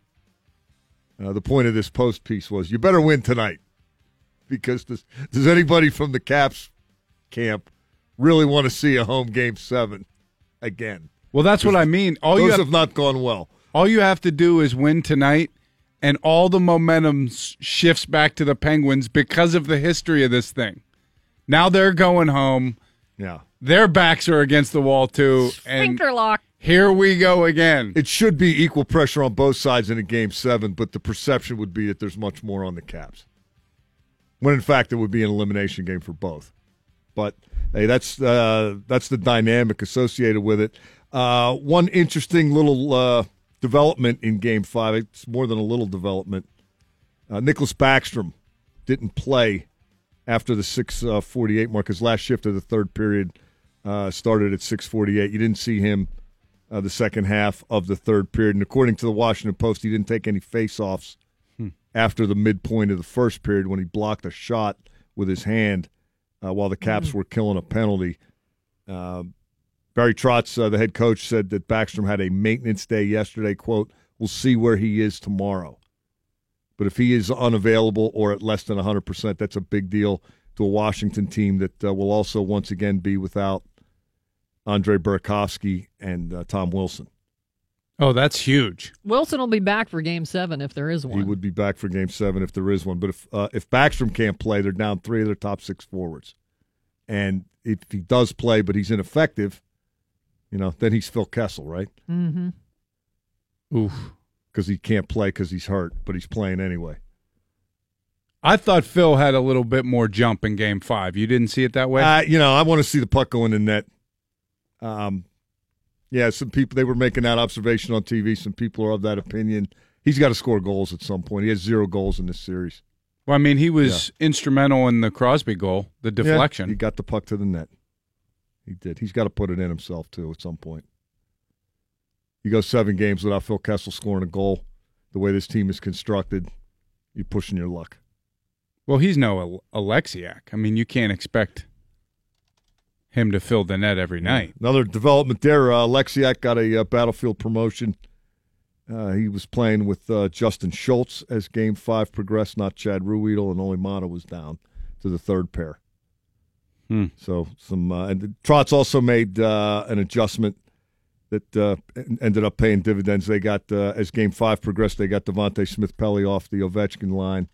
Uh, the point of this post piece was you better win tonight because does, does anybody from the Caps camp really want to see a home Game Seven again? Well, that's what I mean. All Those you have, have not gone well. all you have to do is win tonight, and all the momentum shifts back to the Penguins because of the history of this thing. Now they're going home. Yeah. Their backs are against the wall too, and Fingerlock. Here we go again. It should be equal pressure on both sides in a Game Seven, but the perception would be that there's much more on the Caps. When in fact it would be an elimination game for both. But hey, that's uh, that's the dynamic associated with it. Uh, one interesting little uh, development in Game Five. It's more than a little development. Uh, Nicklas Backstrom didn't play after the six forty eight mark. His last shift of the third period uh, started at six forty eight. You didn't see him uh, the second half of the third period, and according to the Washington Post, he didn't take any face-offs after the midpoint of the first period when he blocked a shot with his hand uh, while the Caps were killing a penalty. Uh, Barry Trotz, uh, the head coach, said that Backstrom had a maintenance day yesterday. "Quote: We'll see where he is tomorrow, but if he is unavailable or at less than 100 percent, that's a big deal to a Washington team that uh, will also once again be without Andre Burakovsky and uh, Tom Wilson. Oh, that's huge. Wilson will be back for game seven if there is one. He would be back for Game Seven if there is one. But if uh, if Backstrom can't play, they're down three of their top six forwards, and if he does play but he's ineffective, you know, then he's Phil Kessel, right? Mm-hmm. Oof. Because he can't play because he's hurt, but he's playing anyway. I thought Phil had a little bit more jump in Game Five. You didn't see it that way. Uh, you know, I want to see the puck go in the net. Um, yeah, some people they were making that observation on TV. Some people are of that opinion. He's got to score goals at some point. He has zero goals in this series. well, I mean, he was instrumental in the Crosby goal, the Yeah, deflection. he got the puck to the net. He did. He's got to put it in himself too at some point. You go seven games without Phil Kessel scoring a goal. The way this team is constructed, you're pushing your luck. Well, he's no Oleksiak. I mean, you can't expect him to fill the net every night. Another development there. Uh, Oleksiak got a uh, battlefield promotion. Uh, he was playing with uh, Justin Schultz as Game Five progressed. Not Chad Ruhwedel, and Olli Maatta was down to the third pair. Hmm. So some uh, and Trotz also made uh, an adjustment that uh, ended up paying dividends. They got uh, as Game Five progressed, they got Devante Smith Pelly off the Ovechkin line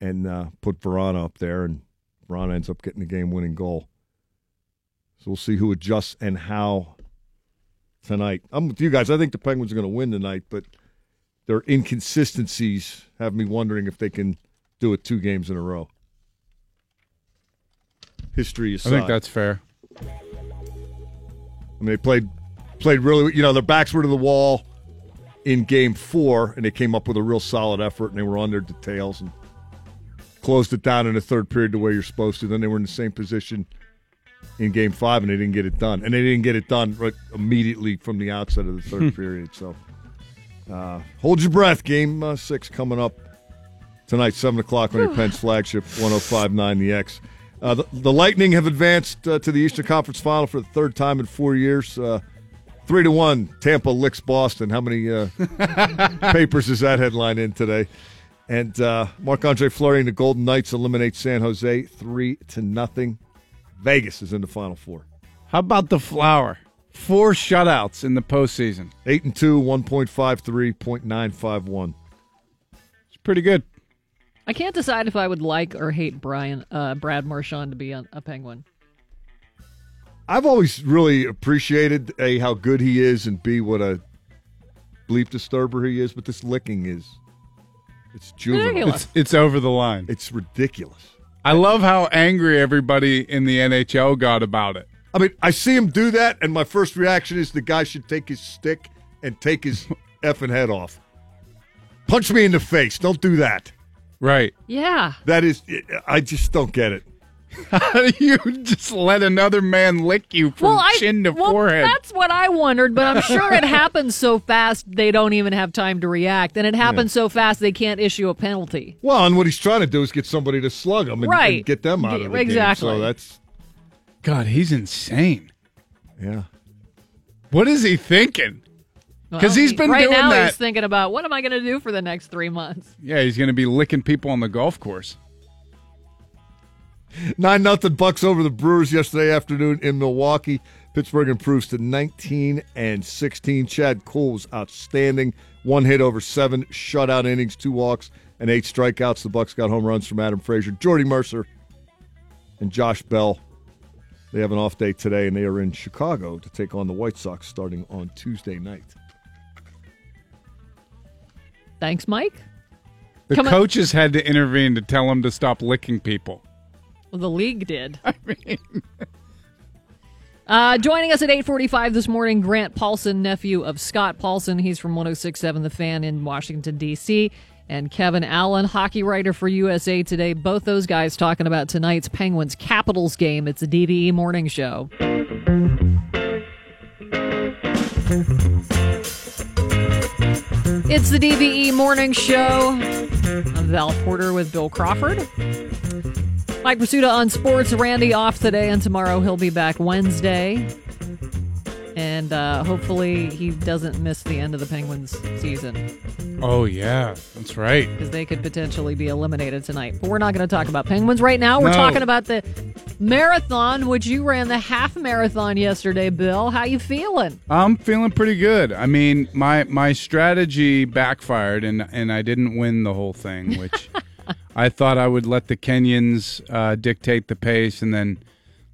and uh, put Vrana up there, and Vrana ends up getting the game-winning goal. So we'll see who adjusts and how tonight. I'm with you guys. I think the Penguins are going to win tonight, but their inconsistencies have me wondering if they can do it two games in a row. History is. I think that's fair. I mean, they played played really. You know, their backs were to the wall in Game Four, and they came up with a real solid effort, and they were on their details and closed it down in the third period the way you're supposed to. Then they were in the same position in Game Five, and they didn't get it done, and they didn't get it done right immediately from the outset of the third (laughs) period. So, uh, hold your breath. Game uh, Six coming up tonight, seven o'clock on your Penn's flagship, 105.9 The X. Uh, the, the Lightning have advanced uh, to the Eastern Conference Final for the third time in four years. Uh, three to one, Tampa licks Boston. How many uh, (laughs) papers is that headline in today? And uh, Marc Andre Fleury and the Golden Knights eliminate San Jose three to nothing. Vegas is in the Final Four. How about the Flower? Four shutouts in the postseason. Eight and two, one point five three, point nine five one. It's pretty good. I can't decide if I would like or hate Brian uh, Brad Marchand to be a, a Penguin. I've always really appreciated a how good he is, and b what a bleep disturber he is. But this licking is it's juvenile. It's, it's over the line. It's ridiculous. I love how angry everybody in the NHL got about it. I mean, I see him do that, and my first reaction is the guy should take his stick and take his (laughs) effing head off. Punch me in the face. Don't do that. Right. Yeah. That is, I just don't get it. How (laughs) do you just let another man lick you from well, I, chin to well, forehead? That's what I wondered, but I'm sure it happens so fast they don't even have time to react, and it happens so fast they can't issue a penalty. Well, and what he's trying to do is get somebody to slug him and, Right. and get them out of the Exactly. game. So that's God, he's insane. yeah. What is he thinking? Because Well, he's he- been right doing now. that. He's thinking about what am I going to do for the next three months. Yeah, he's going to be licking people on the golf course. Nine nothing Bucks over the Brewers yesterday afternoon in Milwaukee. Pittsburgh improves to 19 and 16. Chad Kuhl was outstanding. One hit over seven shutout innings, two walks, and eight strikeouts. The Bucks got home runs from Adam Frazier, Jordy Mercer, and Josh Bell. They have an off day today, and they are in Chicago to take on the White Sox starting on Tuesday night. Thanks, Mike. The Come on. coaches had to intervene to tell him to stop licking people. The league did. (laughs) I mean. Uh, joining us at 8:45 this morning, Grant Paulsen, nephew of Scott Paulsen. He's from 106.7 The Fan in Washington D.C. And Kevin Allen, hockey writer for USA Today. Both those guys talking about tonight's Penguins Capitals game. It's a DVE morning show. It's the DVE morning show. I'm Val Porter with Bill Crawford. Mike Prisuta on sports. Randy off today, and tomorrow he'll be back Wednesday. And uh, hopefully he doesn't miss the end of the Penguins season Oh, yeah, that's right. because they could potentially be eliminated tonight. But we're not going to talk about Penguins right now. We're No. talking about the marathon, which you ran the half marathon yesterday, Bill. How you feeling? I'm feeling pretty good. I mean, my my strategy backfired, and and I didn't win the whole thing, which (laughs) I thought I would let the Kenyans uh, dictate the pace, and then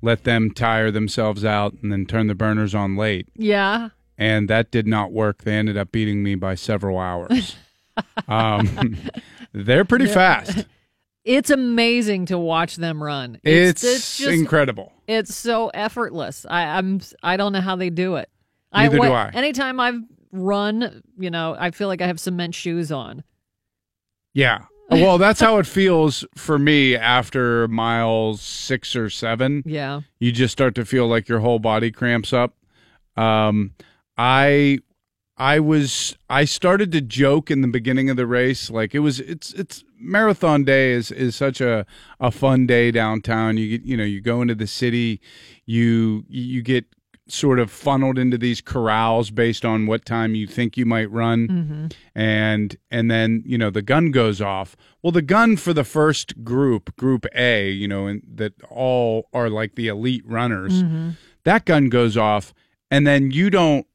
let them tire themselves out, and then turn the burners on late. Yeah. And that did not work. They ended up beating me by several hours. (laughs) um, (laughs) they're pretty fast. It's amazing to watch them run. It's, just incredible. It's so effortless. I, I'm I don't know how they do it. Neither what- do I. Anytime I've run, you know, I feel like I have cement shoes on. Yeah. (laughs) Well, that's how it feels for me after mile six or seven. Yeah. You just start to feel like your whole body cramps up. Um, I, I was, I started to joke in the beginning of the race. Like it was, it's, it's marathon day is, is such a, a fun day downtown. You get, you know, you go into the city, you, you get sort of funneled into these corrals based on what time you think you might run Mhm. and and then you know the gun goes off well the gun for the first group group a you know and that all are like the elite runners Mhm. that gun goes off and then you don't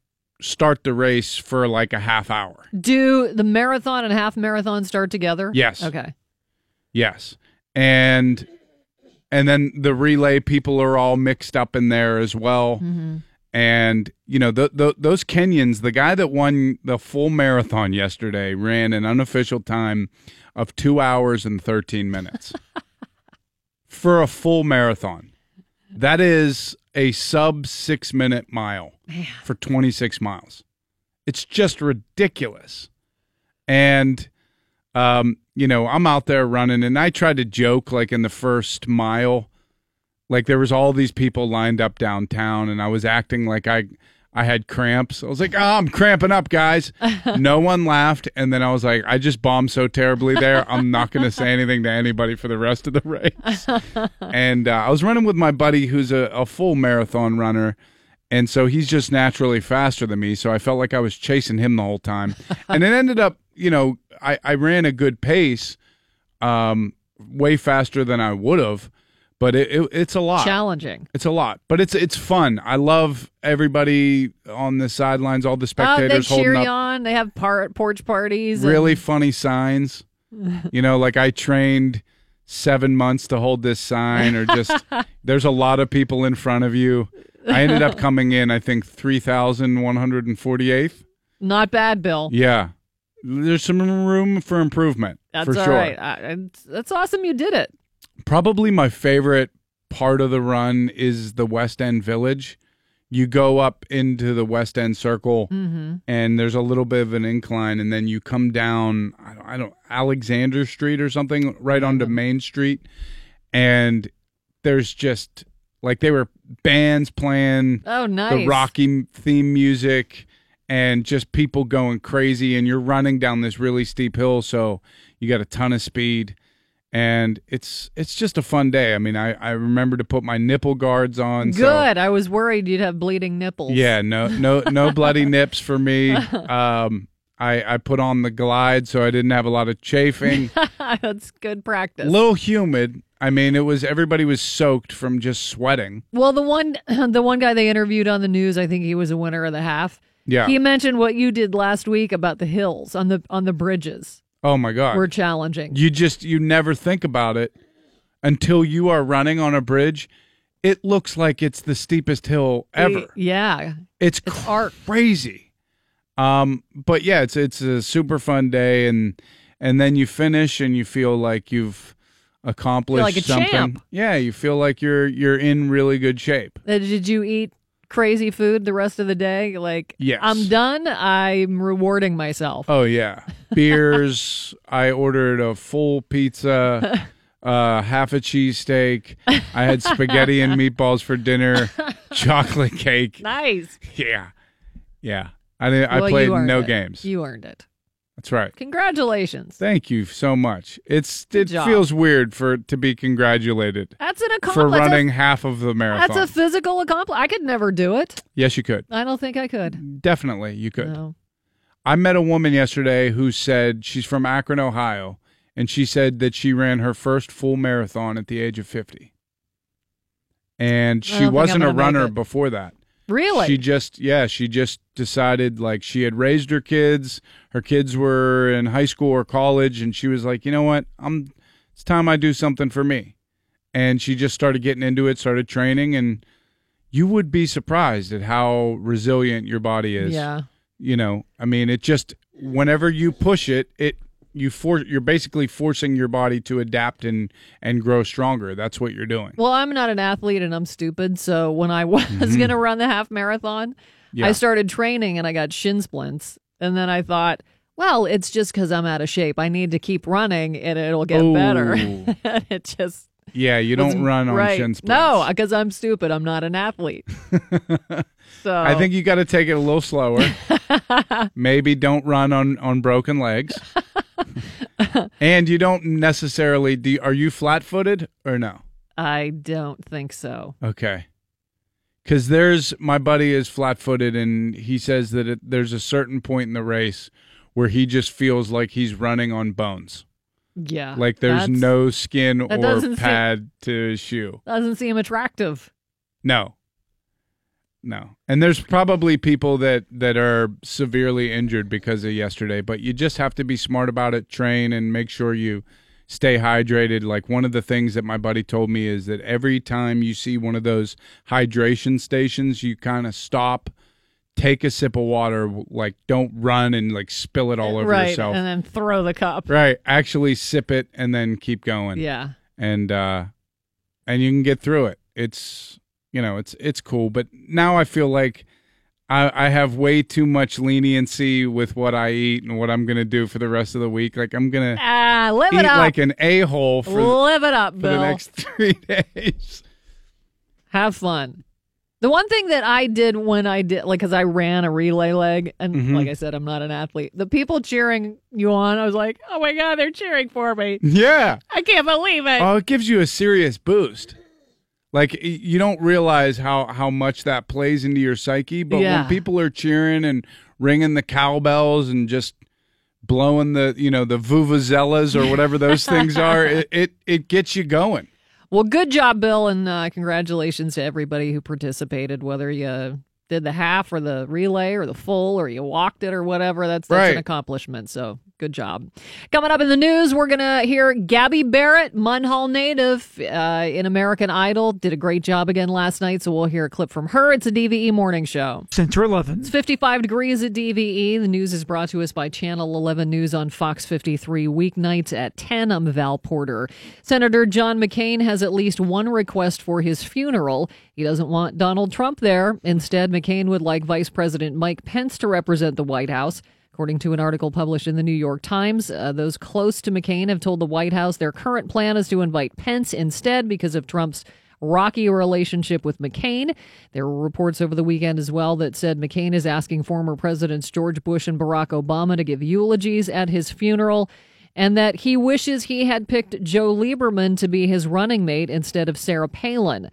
start the race for like a half hour Do the marathon and half marathon start together? Yes. Okay. yes and and then the relay people are all mixed up in there as well Mhm. and you know th- th- those Kenyans, the guy that won the full marathon yesterday ran an unofficial time of two hours and thirteen minutes (laughs) for a full marathon. That is a sub six minute mile for twenty six miles. It's just ridiculous, and um, you know I'm out there running, and I tried to joke like in the first mile. Like there was all these people lined up downtown and i was acting like i i had cramps. I was like oh i'm cramping up guys. (laughs) No one laughed and then i was like i just bombed so terribly there i'm not going to say anything to anybody for the rest of the race. (laughs) And uh, i was running with my buddy who's a, a full marathon runner And so he's just naturally faster than me. So I felt like I was chasing him the whole time. and it ended up, you know, I, I ran a good pace, um, way faster than I would have. But it, it, it's a lot. Challenging. It's a lot, but it's it's fun. I love everybody on the sidelines, all the Oh, they spectators cheer holding you up on. They have par- porch parties. and- really funny signs. (laughs) you know, like I trained seven months to hold this sign, or just (laughs) there's a lot of people in front of you. (laughs) I ended up (laughs) coming in, I think, 3,148th. Not bad, Bill. Yeah. There's some room for improvement. That's for all sure. right. I, that's awesome. You did it. Probably my favorite part of the run is the West End Village. You go up into the West End Circle, Mhm. and there's a little bit of an incline, and then you come down. I don't, I don't Alexander Street or something, right onto Main Street, and there's just like they were bands playing Oh, the. Rocky theme music and just people going crazy and you're running down this really steep hill so you got a ton of speed and it's it's just a fun day. I mean, I I remember to put my nipple guards on. so- Good. I was worried you'd have bleeding nipples. yeah, no no no (laughs) bloody nips for me. Um I I put on the glide so I didn't have a lot of chafing. (laughs) that's good practice. A little humid. I mean, it was everybody was soaked from just sweating. Well, the one (clears throat) the one guy they interviewed on the news, I think he was a winner of the half. Yeah. He mentioned what you did last week about the hills on the on the bridges Oh my god. were challenging. You just you never think about it until you are running on a bridge. It looks like it's the steepest hill ever. Yeah. It's, crazy. Um, but yeah, it's it's a super fun day, and and then you finish and you feel like you've accomplished like something. champ. Yeah, you feel like you're you're in really good shape. Uh, Did you eat crazy food the rest of the day? Like, Yes. I'm done. I'm rewarding myself. Oh yeah, (laughs) beers. I ordered a full pizza, (laughs) uh, half a cheesesteak. I had spaghetti and meatballs for dinner, (laughs) chocolate cake. Nice. Yeah, yeah. I didn't, I played no it. games. You earned it. That's right. Congratulations. Thank you so much. It's Good it job. feels weird for to be congratulated That's an accomplishment for running half of the marathon. That's a physical accomplishment. I could never do it. yes, you could. I don't think I could. Definitely, you could. No. I met a woman yesterday who said she's from Akron, Ohio, and she said that she ran her first full marathon at the age of 50. And she don't think I'm wasn't a runner before that. Really? She just, yeah, she just decided like she had raised her kids. Her kids were in high school or college, and she was like, you know what? I'm, it's time I do something for me. And she just started getting into it, started training, and you would be surprised at how resilient your body is Yeah. you know i mean it just whenever you push it it you for you're basically forcing your body to adapt and and grow stronger that's what you're doing Well, I'm not an athlete and I'm stupid. So when I (laughs) was Mhm. going to run the half marathon, Yeah. I started training and I got shin splints. And then I thought, well, it's just because I'm out of shape. I need to keep running and it'll get better. Ooh. (laughs) and it just. yeah you don't run on right. shin splints No, because I'm stupid. I'm not an athlete. (laughs) so i think you got to take it a little slower maybe don't run on on broken legs (laughs) and you don't necessarily do are you flat-footed or no I don't think so. Okay. Because there's my buddy is flat footed, and he says that it, there's a certain point in the race where he just feels like he's running on bones. Yeah. Like there's no skin or doesn't seem- pad to his shoe. Doesn't seem attractive. No. No. And there's probably people that, that are severely injured because of yesterday, but you just have to be smart about it, train, and make sure you stay hydrated. Like one of the things that my buddy told me is that every time you see one of those hydration stations, you kind of stop, take a sip of water, like don't run and like spill it all over right. yourself. And then throw the cup. Right. Actually sip it and then keep going. Yeah. And uh and you can get through it. It's you know, it's it's cool. But now I feel like I I have way too much leniency with what I eat and what I'm gonna do for the rest of the week. Like I'm gonna Ah, live eat it up. like an a hole for, live it up, for Bill. the next (laughs) three days. Have fun. The one thing that I did when I did, like, because I ran a relay leg, and Mhm. like I said, I'm not an athlete. The people cheering you on, I was like, oh my God, they're cheering for me. Yeah. I can't believe it. Oh, it gives you a serious boost. Like you don't realize how how much that plays into your psyche, but Yeah. when people are cheering and ringing the cowbells and just blowing the you know the vuvuzelas or whatever those (laughs) things are, it, it it gets you going. Well, good job, Bill, and uh, congratulations to everybody who participated, whether you did the half or the relay or the full or you walked it or whatever. That's, that's an accomplishment. So good job. Coming up in the news, we're going to hear Gabby Barrett, Munhall native uh, in American Idol. Did a great job again last night. So we'll hear a clip from her. It's a DVE morning show. Center 11. It's 55 degrees at DVE. The news is brought to us by Channel 11 News on Fox 53 weeknights at 10. I'm Val Porter. Senator John McCain has at least one request for his funeral. He doesn't want Donald Trump there. Instead, McCain would like Vice President Mike Pence to represent the White House. According to an article published in the New York Times, uh, those close to McCain have told the White House their current plan is to invite Pence instead because of Trump's rocky relationship with McCain. There were reports over the weekend as well that said McCain is asking former Presidents George Bush and Barack Obama to give eulogies at his funeral. And that he wishes he had picked Joe Lieberman to be his running mate instead of Sarah Palin.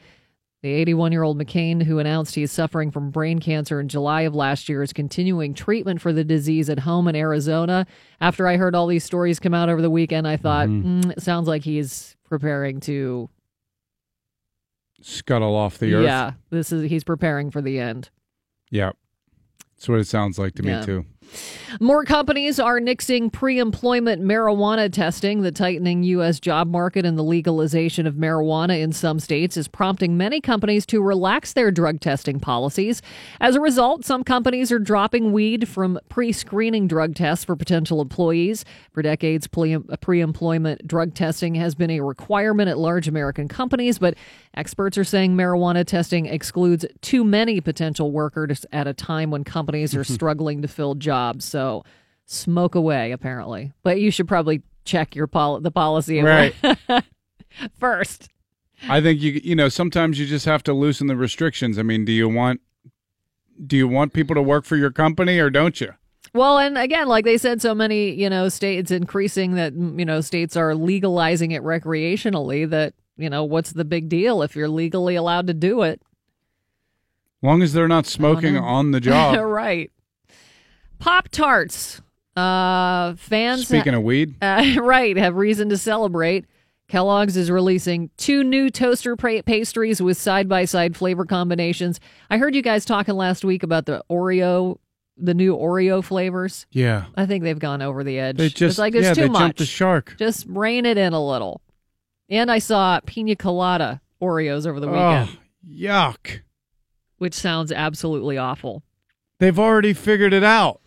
The 81 year old McCain, who announced he is suffering from brain cancer in July of last year, is continuing treatment for the disease at home in Arizona. After I heard all these stories come out over the weekend, I thought, mm, it sounds like he's preparing to. Scuttle off the earth. Yeah, this is he's preparing for the end. Yeah. That's what it sounds like to Yeah. me too. More companies are nixing pre employment marijuana testing. The tightening U.S. job market and the legalization of marijuana in some states is prompting many companies to relax their drug testing policies. As a result, some companies are dropping weed from pre screening drug tests for potential employees. For decades, pre employment drug testing has been a requirement at large American companies, but experts are saying marijuana testing excludes too many potential workers at a time when companies are (laughs) struggling to fill jobs. So smoke away, apparently. But you should probably check your pol- the policy Right. (laughs) first. I think you you know sometimes you just have to loosen the restrictions. I mean, do you want do you want people to work for your company or don't you? Well, and again, like they said, so many, you know, states increasing that, you know, states are legalizing it recreationally that, you know, what's the big deal if you're legally allowed to do it? Long as they're not smoking on the job. (laughs) right. Pop Tarts. Uh, fans. Speaking of weed, (laughs) uh, right, have reason to celebrate. Kellogg's is releasing two new toaster pa- pastries with side by side flavor combinations. I heard you guys talking last week about the Oreo, the new Oreo flavors. yeah, I think they've gone over the edge. they just it's like there's yeah too they much. jumped the shark. Just rein it in a little. And I saw pina colada Oreos over the Oh, weekend, yuck! which sounds absolutely awful. They've already figured it out.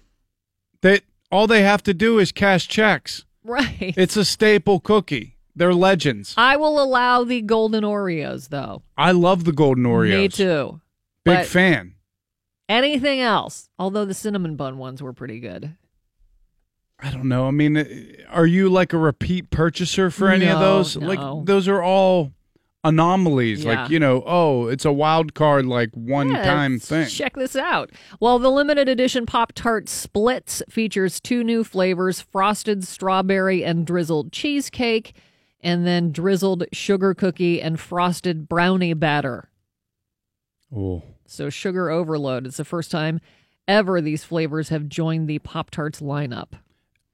They all they have to do is cash checks. Right. It's a staple cookie. They're legends. I will allow the golden Oreos though. I love the golden Oreos. Me too. Big But fan. Anything else? Although the cinnamon bun ones were pretty good. I don't know. I mean, are you like a repeat purchaser for any of those? no. Like those are all anomalies. Yeah. Like you know, oh, it's a wild card, like one Yeah, time thing. Check this out. Well, the limited edition Pop Tart Splits features two new flavors frosted strawberry and drizzled cheesecake, and then drizzled sugar cookie and frosted brownie batter. Oh, So, sugar overload. It's the first time ever these flavors have joined the Pop Tarts lineup.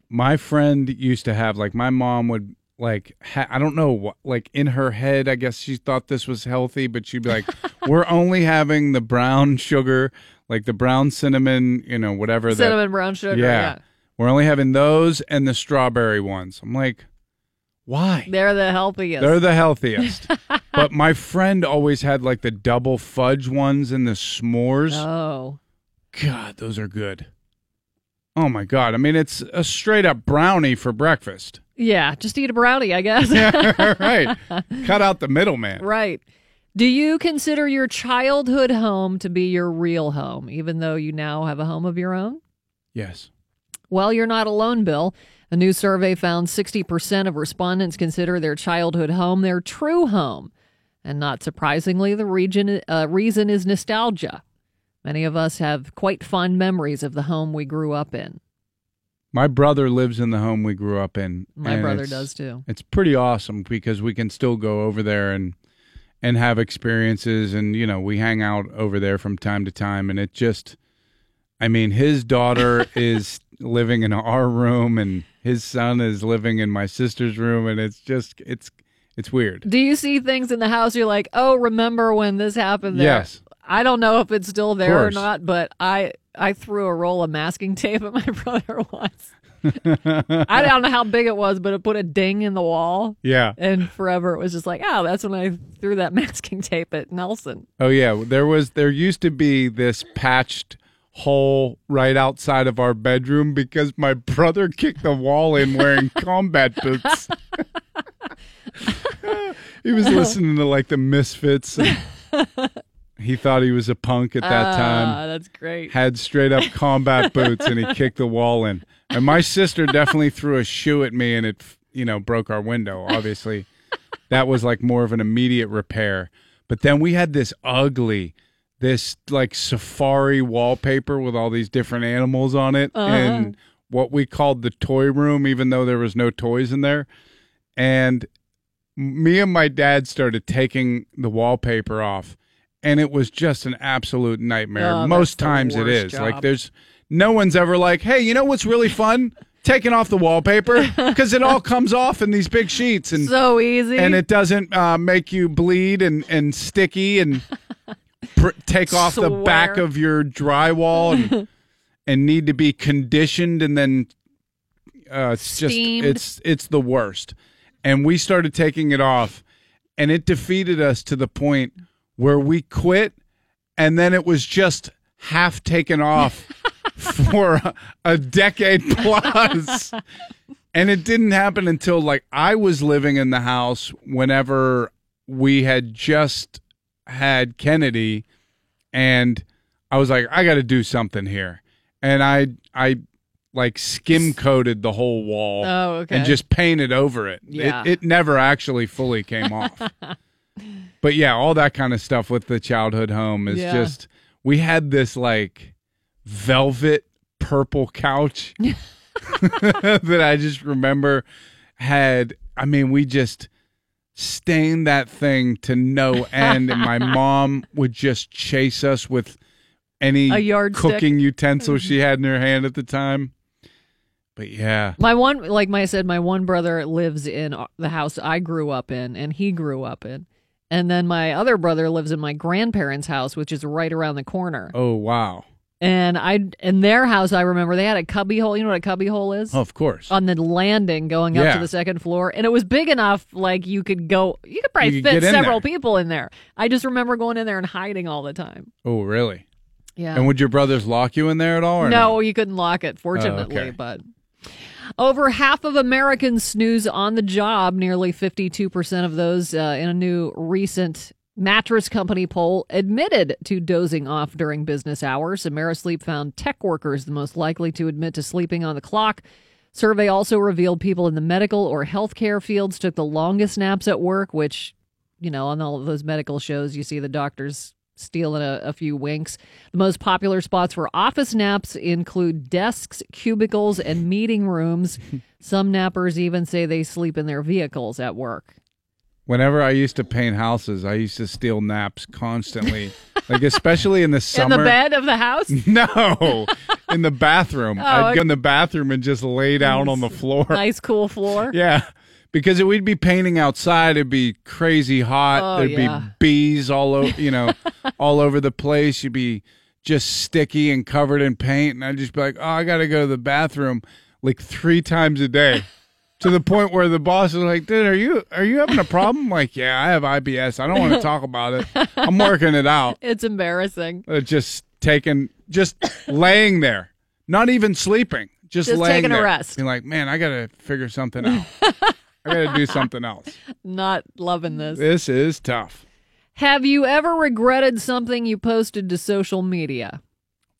my friend used to have like my mom would like ha- I don't know what like in her head I guess she thought this was healthy, but she'd be like, (laughs) "We're only having the brown sugar, like the brown cinnamon, you know, whatever that Cinnamon brown sugar, yeah. We're only having those and the strawberry ones." I'm like, "Why?" They're the healthiest. They're the healthiest. (laughs) but my friend always had like the double fudge ones and the s'mores. Oh. God, those are good. Oh my god. I mean, it's a straight up brownie for breakfast. Yeah, just eat a brownie, I guess. Yeah, (laughs) (laughs) right. Cut out the middleman. Right. Do you consider your childhood home to be your real home, even though you now have a home of your own? Yes. Well, you're not alone, Bill. A new survey found 60% of respondents consider their childhood home their true home. And not surprisingly, the region, uh, reason is nostalgia. Many of us have quite fond memories of the home we grew up in. My brother lives in the home we grew up in. My brother does too. It's pretty awesome because we can still go over there and and have experiences and you know we hang out over there from time to time and it just i mean his daughter (laughs) is living in our room and his son is living in my sister's room and it's just it's it's weird Do you see things in the house you're like, oh, remember when this happened there? Yes. I don't know if it's still there or not, but I I threw a roll of masking tape at my (laughs) brother once. I don't know how big it was, but it put a ding in the wall. Yeah. And forever it was just like, oh, that's when I threw that (laughs) masking tape at Nelson. oh yeah there was there used to be this patched hole right outside of our bedroom because my brother kicked the wall in wearing (laughs) combat boots he was listening to like the misfits and he thought he was a punk at that Ah, time that's great. had straight up combat (laughs) boots and he kicked the wall in. And my sister definitely threw a shoe at me and it, you know, broke our window. Obviously, that was like more of an immediate repair. But then we had this ugly, this like safari wallpaper with all these different animals on it Uh-huh. and what we called the toy room, even though there was no toys in there. And me and my dad started taking the wallpaper off and it was just an absolute nightmare. Oh, Most times it is. is. Like there's no one's ever like, "Hey, you know what's really fun? Taking off the wallpaper (laughs) because it all comes off in these big sheets and So easy. and it doesn't uh, make you bleed and and sticky and (laughs) pr- take off the back of your drywall and (laughs) and need to be conditioned and then uh, it's just it's it's the worst. And we started taking it off, and it defeated us to the point where we quit, and then it was just half taken off (laughs) for a, a decade (laughs) plus. And it didn't happen until like I was living in the house whenever we had just had Kennedy and I was like I got to do something here. And I I like skim coated the whole wall Oh, okay. and just painted over it. Yeah. It it never actually fully came off. (laughs) But yeah, all that kind of stuff with the childhood home is Yeah. just we had this like velvet purple couch (laughs) that I just remember had I mean we just stained that thing to no end and my (laughs) mom would just chase us with any A yardstick. cooking utensil she had in her hand at the time. But yeah. My one, like I said, my one brother lives in uh, the house I grew up in, and he grew up in. And then my other brother lives in my grandparents' house, which is right around the corner. Oh wow. And I, in their house, I remember they had a cubby hole. You know what a cubby hole is? Oh, of course. On the landing going up Yeah. to the second floor, and it was big enough, like you could go, you could probably You could fit get in several there. people in there. I just remember going in there and hiding all the time. Oh really? Yeah. And would your brothers lock you in there at all or no, you couldn't lock it, fortunately, oh, okay. but over half of Americans snooze on the job. Nearly 52% of those uh, in a new recent mattress company poll admitted to dozing off during business hours. Amerisleep found tech workers the most likely to admit to sleeping on the clock. Survey also revealed people in the medical or healthcare fields took the longest naps at work, which, you know, on all of those medical shows, you see the doctors stealing a, a few winks. The most popular spots for office naps include desks, cubicles, and (laughs) meeting rooms. Some nappers even say they sleep in their vehicles at work. Whenever I used to paint houses, I used to steal naps constantly. (laughs) like especially in the summer. In the bed of the house? (laughs) No, in the bathroom. Oh, I'd go in the bathroom and just lay down on the floor. nice, cool floor. Yeah, because it, we'd be painting outside. It'd be crazy hot. Oh, There'd yeah. be bees all over, (laughs) you know, all over the place. You'd be just sticky and covered in paint, and I'd just be like, "Oh, I got to go to the bathroom like three times a day." To the point where the boss is like, "Dude, are you are you having a problem?" Like, "Yeah, I have IBS. I don't want to talk about it. I'm working it out." (laughs) It's embarrassing. Uh, just taking, just laying there, not even sleeping, just, Just laying taking a there. rest. Being like, man, I gotta figure something out. (laughs) I gotta do something else. (laughs) Not loving this. This is tough. Have you ever regretted something you posted to social media?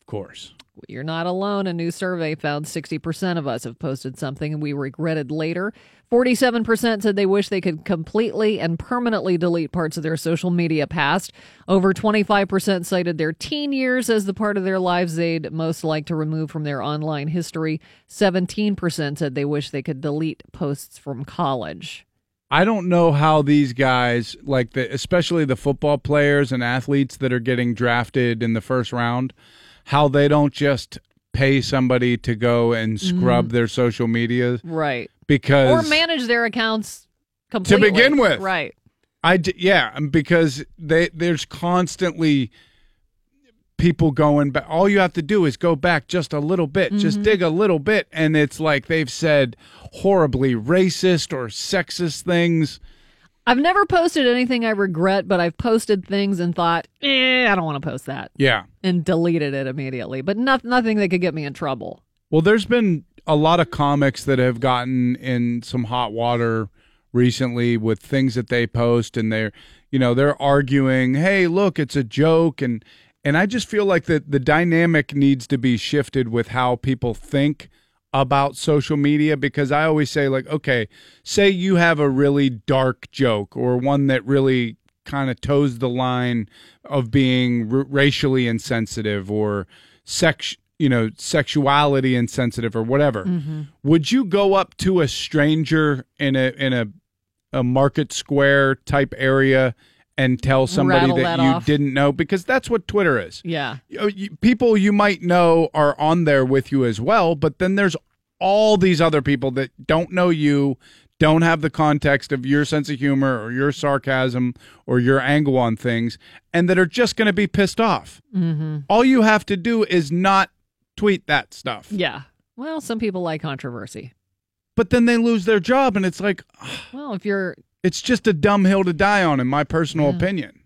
Of course. You're not alone. A new survey found 60% of us have posted something we regretted later. 47% said they wish they could completely and permanently delete parts of their social media past. Over 25% cited their teen years as the part of their lives they'd most like to remove from their online history. 17% said they wish they could delete posts from college. I don't know how these guys, like the especially the football players and athletes that are getting drafted in the first round, how they don't just pay somebody to go and scrub Mhm. their social media Right. Because Or manage their accounts completely. To begin with. Right. I d- yeah, um, because they there's constantly people going back. All you have to do is go back just a little bit, just Mhm. dig a little bit, and it's like they've said horribly racist or sexist things. I've never posted anything I regret, but I've posted things and thought, eh, I don't want to post that. Yeah. And deleted it immediately. But not, nothing that could get me in trouble. Well, there's been a lot of comics that have gotten in some hot water recently with things that they post and they're you know they're arguing hey look it's a joke. And and i just feel like that the dynamic needs to be shifted with how people think about social media because i always say like okay say you have a really dark joke or one that really kind of toes the line of being r- racially insensitive or sex you know sexuality insensitive or whatever Mhm. would you go up to a stranger in a in a a market square type area and tell somebody Rattle that, that you off. didn't know because that's what Twitter is. Yeah. People you might know are on there with you as well, but then there's all these other people that don't know you, don't have the context of your sense of humor or your sarcasm or your angle on things, and that are just going to be pissed off. Mm-hmm. All you have to do is not tweet that stuff. Yeah. Well, some people like controversy. But then they lose their job, and it's like, Well, if you're it's just a dumb hill to die on, in my personal opinion.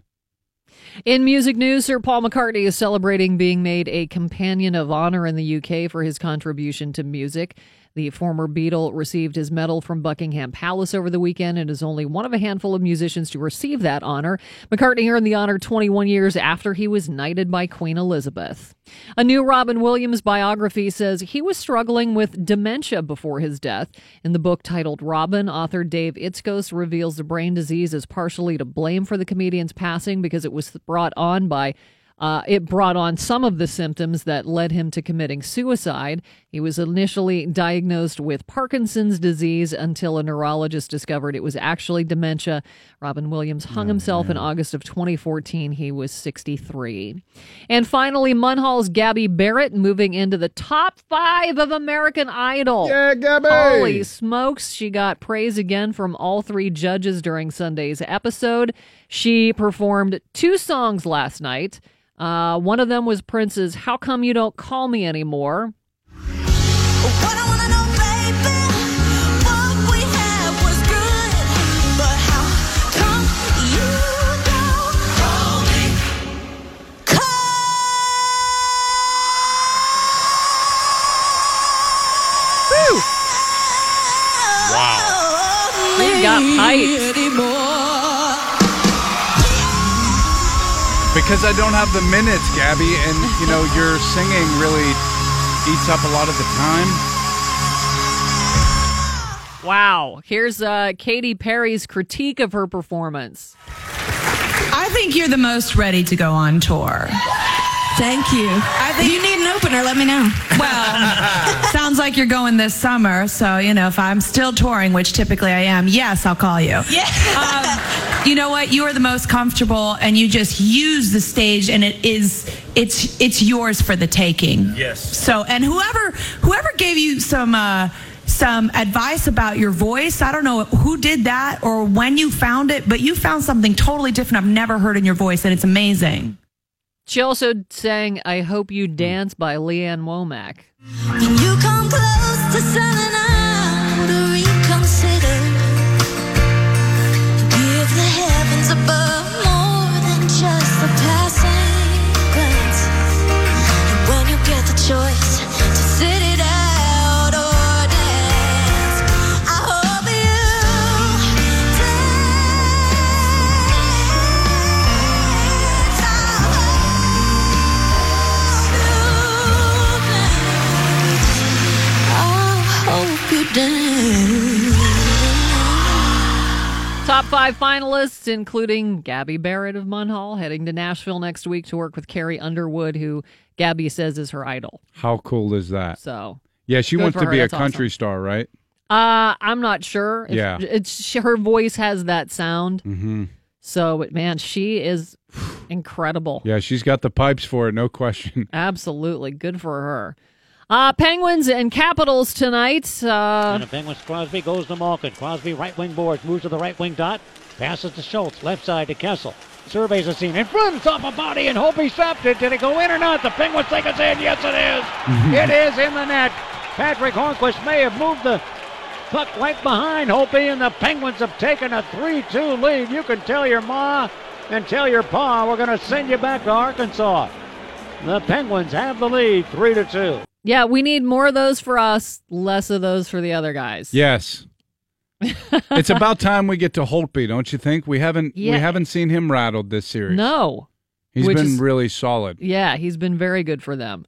In music news, Sir Paul McCartney is celebrating being made a Companion of Honor in the UK for his contribution to music. The former Beatle received his medal from Buckingham Palace over the weekend and is only one of a handful of musicians to receive that honor. McCartney earned the honor 21 years after he was knighted by Queen Elizabeth. A new Robin Williams biography says he was struggling with dementia before his death. In the book titled Robin, author Dave Itzkoff reveals the brain disease is partially to blame for the comedian's passing because it was brought on by uh, it brought on some of the symptoms that led him to committing suicide. He was initially diagnosed with Parkinson's disease until a neurologist discovered it was actually dementia. Robin Williams hung himself in August of 2014. He was 63. And finally, Munhall's Gabby Barrett moving into the top five of American Idol. Yeah, Gabby! Holy smokes. She got praise again from all three judges during Sunday's episode. She performed two songs last night. Uh, one of them was Prince's How Come You Don't Call Me Anymore. Wow. Because I don't have the minutes, Gabby, and you know (laughs) your singing really eats up a lot of the time. Wow. Here's uh, Katy Perry's critique of her performance. I think you're the most ready to go on tour. Thank you. I think you need an opener. Let me know. Well, (laughs) sounds like you're going this summer, so you know if I'm still touring, which typically I am, yes, I'll call you. Yeah. Um, you know what? You are the most comfortable, and you just use the stage, and it is it's it's yours for the taking. Yes. So, and whoever whoever gave you some. Uh, some advice about your voice. I don't know who did that or when you found it, but you found something totally different I've never heard in your voice, and it's amazing. She also sang I Hope You Dance by Lee Ann Womack. Top five finalists, including Gabby Barrett of Munhall, heading to Nashville next week to work with Carrie Underwood, who Gabby says is her idol. How cool is that? So Yeah, she wants to be her. a country awesome. star, right? Uh, I'm not sure. If- Yeah. it's she, her voice has that sound. Mm-hmm. So, man, she is (sighs) incredible. Yeah, she's got the pipes for it, no question. Absolutely, good for her. Uh, Penguins and Capitals tonight. Uh, And the Penguins, Crosby goes to Malkin. Crosby, right wing boards, moves to the right wing dot, passes to Schultz, left side to Kessel. Surveys the scene in front, it's off a body, and Holtby stopped it. Did it go in or not? The Penguins think it's in. Yes, it is. it is in the net. Patric Hornqvist may have moved the puck right behind Holtby, and the Penguins have taken a 3 2 lead. You can tell your ma and tell your pa we're going to send you back to Arkansas. The Penguins have the lead 3 to 2. Yeah, we need more of those for us, less of those for the other guys. Yes. (laughs) it's about time we get to Holtby, don't you think? We haven't Yeah. we haven't seen him rattled this series. No. He's been is- really solid. Yeah, he's been very good for them.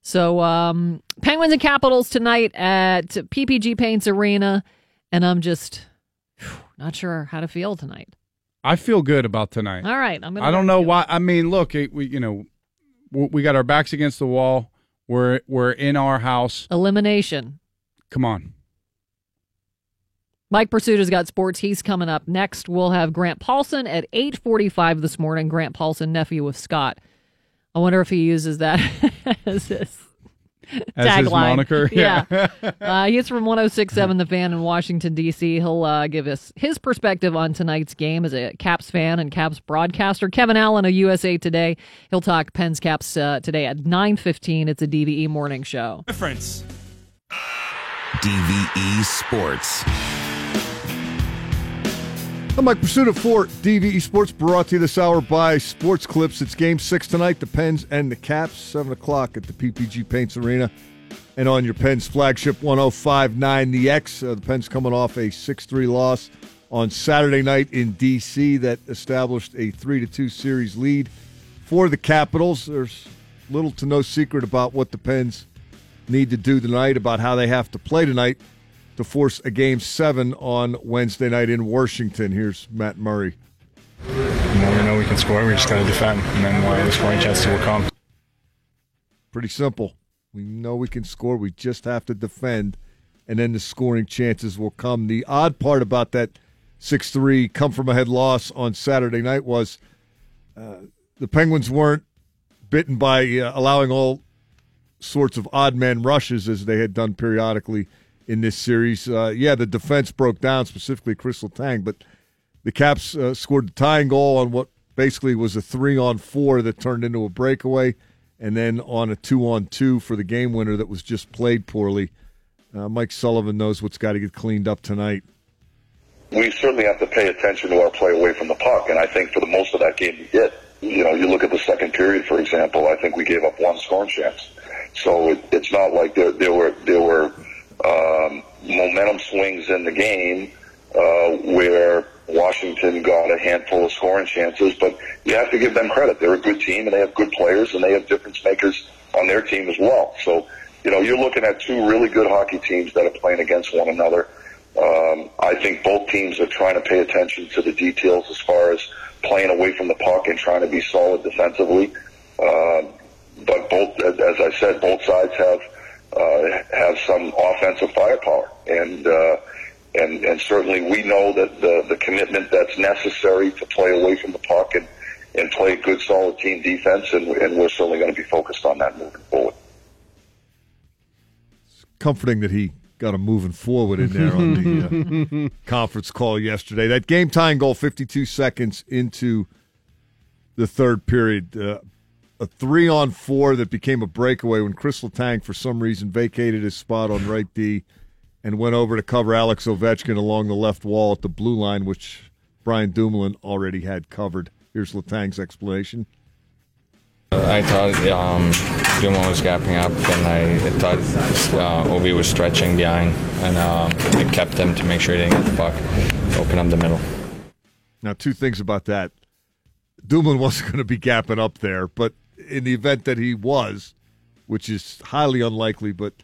So, um, Penguins and Capitals tonight at PPG Paints Arena, and I'm just whew, not sure how to feel tonight. I feel good about tonight. All right, I'm gonna. I don't know why. I mean, look, it, we you know, we got our backs against the wall. We're we're in our house. Elimination. Come on. Mike Prisuta's got sports. He's coming up next. We'll have Grant Paulsen at 8:45 this morning. Grant Paulsen, nephew of Scott. I wonder if he uses that (laughs) as his (laughs) As his tagline. moniker? (laughs) Yeah, Yeah. uh, he's from 106.7 The Fan in Washington D.C. He'll uh, give us his perspective on tonight's game as a Caps fan and Caps broadcaster. Kevin Allen of USA Today. He'll talk Pens Caps uh, today at 9:15. It's a DVE morning show. Difference. DVE Sports. I'm Mike Prisuta for DVE Sports, brought to you this hour by Sports Clips. It's Game Six tonight. The Pens and the Caps, seven o'clock at the PPG Paints Arena, and on your Pens flagship 105.9 The X. Uh, the Pens coming off a six-three loss on Saturday night in DC that established a three to two series lead for the Capitals. There's little to no secret about what the Pens need to do tonight, about how they have to play tonight to force a game seven on Wednesday night in Washington. Here's Matt Murray. You know, we know we can score. We just got to defend, and then uh, the scoring chances will come. Pretty simple. We know we can score. We just have to defend, and then the scoring chances will come. The odd part about that 6 3 come from ahead loss on Saturday night was uh, the Penguins weren't bitten by uh, allowing all sorts of odd man rushes as they had done periodically in this series. Uh, yeah, the defense broke down, specifically Kris Letang, but the Caps uh, scored the tying goal on what basically was a three on four that turned into a breakaway, and then on a two on two for the game winner that was just played poorly. Uh, Mike Sullivan knows what's got to get cleaned up tonight. we certainly have to pay attention to our play away from the puck, and I think for the most of that game we did. You know, you look at the second period, for example. I think we gave up one scoring chance. So it, it's not like there, there were there were um, momentum swings in the game uh, where Washington got a handful of scoring chances. But you have to give them credit; they're a good team, and they have good players, and they have difference makers on their team as well. So you know, you're looking at two really good hockey teams that are playing against one another. Um, I think both teams are trying to pay attention to the details as far as playing away from the puck and trying to be solid defensively. Uh, but both, as as I said, both sides have uh, have some offensive firepower, and uh, and and certainly we know that the the commitment that's necessary to play away from the puck and and play good solid team defense, and, and we're certainly going to be focused on that moving forward. Comforting that he got him moving forward in there on the uh, (laughs) conference call yesterday. That game tying goal, 52 seconds into the third period. Uh, a three on four that became a breakaway when Kris Letang, for some reason, vacated his spot on right D and went over to cover Alex Ovechkin along the left wall at the blue line, which Brian Dumoulin already had covered. Here's Letang's explanation. I thought um, Dumo was gapping up, and I thought uh, Ovi was stretching behind, and um, I kept him to make sure he didn't get the puck, open up the middle. Now, two things about that. Dumoulin (laughs) wasn't going to be gapping up there, but in the event that he was, which is highly unlikely, but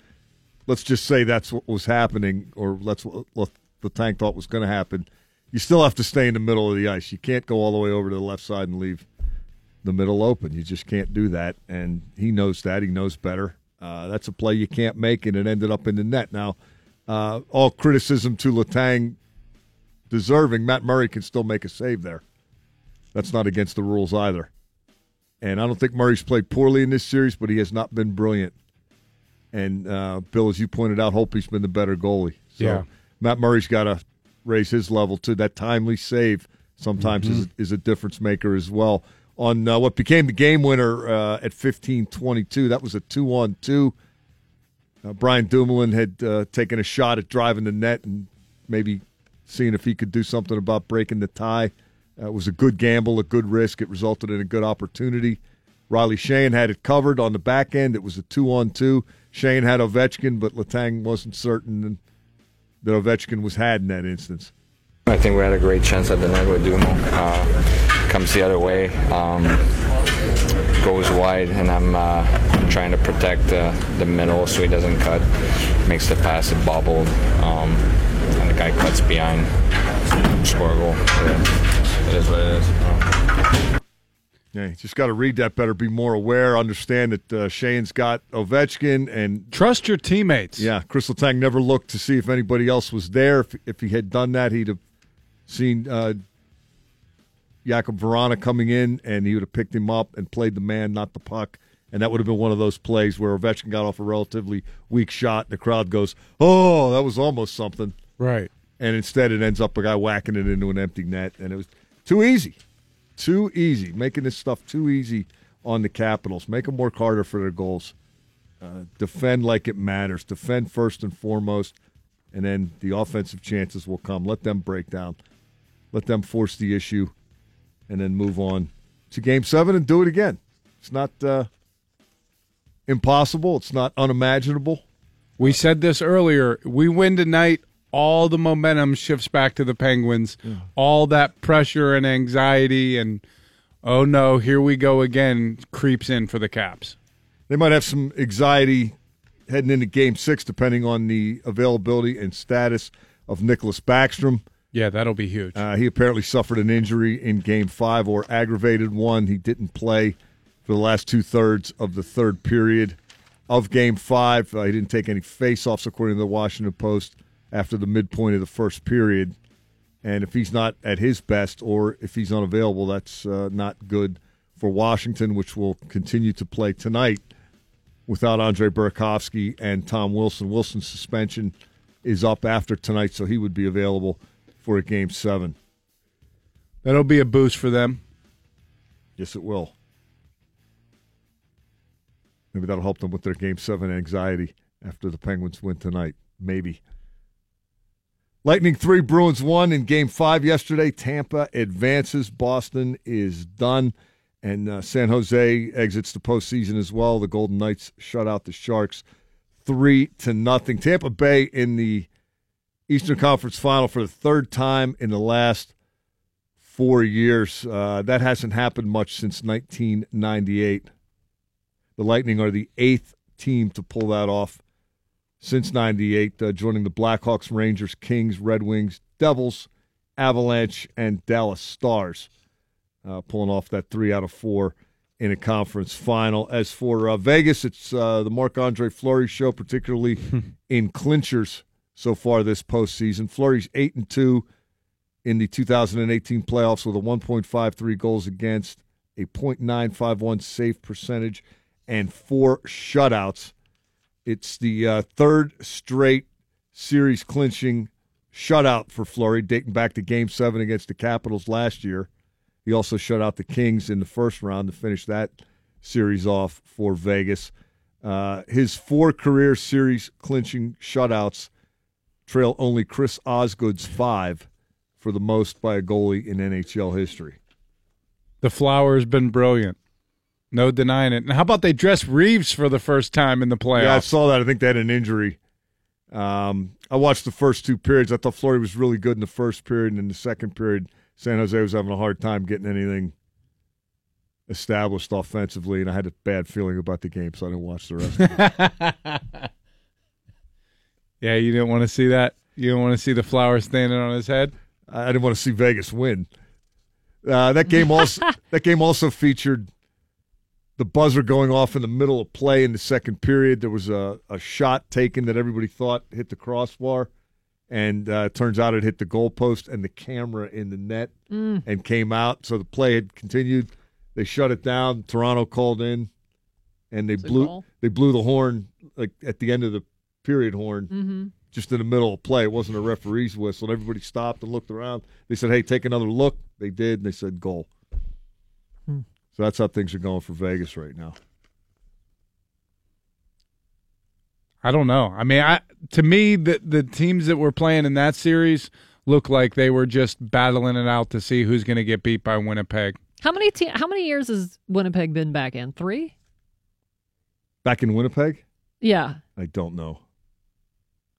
let's just say that's what was happening, or that's what Letang thought was going to happen. You still have to stay in the middle of the ice. You can't go all the way over to the left side and leave the middle open. You just can't do that, and he knows that. He knows better. Uh, that's a play you can't make, and it ended up in the net. Now, uh, all criticism to Letang deserving, Matt Murray can still make a save there. That's not against the rules either. And I don't think Murray's played poorly in this series, but he has not been brilliant. And uh, Bill, as you pointed out, Holtby's been the better goalie. So Yeah. Matt Murray's got to raise his level too. That timely save sometimes is, is a difference maker as well. On uh, what became the game winner uh, at fifteen twenty two, that was a two on two. Uh, Brian Dumoulin had uh, taken a shot at driving the net and maybe seeing if he could do something about breaking the tie. Uh, it was a good gamble, a good risk. It resulted in a good opportunity. Riley Sheahan had it covered on the back end. It was a two on two. Sheahan had Ovechkin, but Letang wasn't certain that Ovechkin was had in that instance. I think we had a great chance at the net with Dumo. Uh, comes the other way, um, goes wide, and I'm uh, trying to protect uh, the middle so he doesn't cut. Makes the pass, it bobbled, um, and the guy cuts behind. Score goal. Yeah. It is what it is. Yeah, you just got to read that better, be more aware, understand that uh, Sheahan's got Ovechkin, and trust your teammates. Yeah, Kris Letang never looked to see if anybody else was there. If, if he had done that, he'd have seen uh, Jakub Vrana coming in, and he would have picked him up and played the man, not the puck. And that would have been one of those plays where Ovechkin got off a relatively weak shot, and the crowd goes, "Oh, that was almost something." Right. And instead, it ends up a guy whacking it into an empty net, and it was too easy, too easy, making this stuff too easy on the Capitals. Make them work harder for their goals. Uh, defend like it matters. Defend first and foremost, and then the offensive chances will come. Let them break down. Let them force the issue, and then move on to Game Seven and do it again. It's not uh, impossible. It's not unimaginable. We said this earlier. We win tonight. All the momentum shifts back to the Penguins. All that pressure and anxiety and oh no, here we go again creeps in for the Caps. They might have some anxiety heading into Game Six, depending on the availability and status of Nicklas Backstrom. Yeah, that'll be huge. Uh, he apparently suffered an injury in Game Five or aggravated one. He didn't play for the last two thirds of the third period of Game Five. Uh, he didn't take any face-offs, according to the Washington Post, after the midpoint of the first period. And if he's not at his best, or if he's unavailable, that's uh, not good for Washington, which will continue to play tonight without Andre Burakovsky and Tom Wilson. Wilson's suspension is up after tonight, so he would be available for a game seven. That'll be a boost for them. Yes, it will. Maybe that'll help them with their game seven anxiety after the Penguins win tonight. Maybe. Lightning three, Bruins one in game five yesterday. Tampa advances. Boston is done. And uh, San Jose exits the postseason as well. The Golden Knights shut out the Sharks three to nothing. Tampa Bay in the Eastern Conference Final for the third time in the last four years. Uh, that hasn't happened much since 1998. The Lightning are the eighth team to pull that off since 98, uh, joining the Blackhawks, Rangers, Kings, Red Wings, Devils, Avalanche, and Dallas Stars, uh, pulling off that three out of four in a conference final. As for uh, Vegas, it's uh, the Marc Andre Fleury show, particularly (laughs) in clinchers so far this postseason. Fleury's 8 and 2 in the 2018 playoffs with a 1.53 goals against, a .951 save percentage, and four shutouts. It's the uh, third straight series clinching shutout for Fleury, dating back to Game Seven against the Capitals last year. He also shut out the Kings in the first round to finish that series off for Vegas. Uh, his four career series clinching shutouts trail only Chris Osgood's five for the most by a goalie in NHL history. The flower has been brilliant. No denying it. And how about they dress Reaves for the first time in the playoffs? Yeah, I saw that. I think they had an injury. Um, I watched the first two periods. I thought Fleury was really good in the first period, and in the second period, San Jose was having a hard time getting anything established offensively, and I had a bad feeling about the game, so I didn't watch the rest. of it. (laughs) yeah, you didn't want to see that. You didn't want to see the flower standing on his head. I didn't want to see Vegas win. Uh, that game also (laughs) that game also featured the buzzer going off in the middle of play in the second period. There was a, a shot taken that everybody thought hit the crossbar, and uh, it turns out it hit the goalpost and the camera in the net Mm. and came out. So the play had continued. They shut it down. Toronto called in, and they It's blew they blew the horn like at the end of the period horn, Mhm. just in the middle of play. It wasn't a referee's whistle. Everybody stopped and looked around. They said, "Hey, take another look." They did, and they said, "Goal." So that's how things are going for Vegas right now. I don't know. I mean, I to me the the teams that were playing in that series look like they were just battling it out to see who's going to get beat by Winnipeg. How many te- how many years has Winnipeg been back in? Three? Back in Winnipeg, Yeah. I don't know.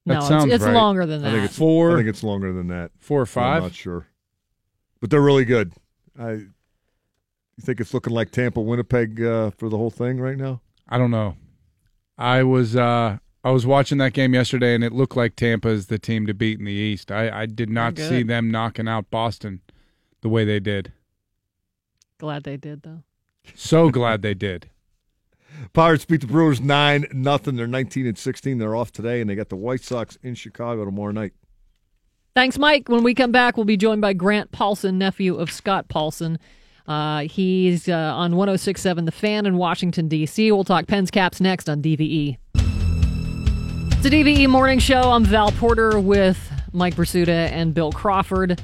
No, it's, it's longer than that. I think it's Four- I think it's longer than that. Four or five. I'm five? not sure, but they're really good. I you think it's looking like Tampa Winnipeg uh, for the whole thing right now. I don't know. I was uh I was watching that game yesterday and it looked like Tampa is the team to beat in the East. I, I did not They're see good. them knocking out Boston the way they did. Glad they did though. So (laughs) glad they did. Pirates beat the Brewers nine nothing. They're nineteen and sixteen. They're off today, and they got the White Sox in Chicago tomorrow night. Thanks, Mike. When we come back, we'll be joined by Grant Paulsen, nephew of Scott Paulsen. Uh, he's uh, on 1067 The Fan in Washington, D.C. We'll talk Pens Caps next on DVE. It's a DVE morning show. I'm Val Porter with Mike Prisuta and Bill Crawford.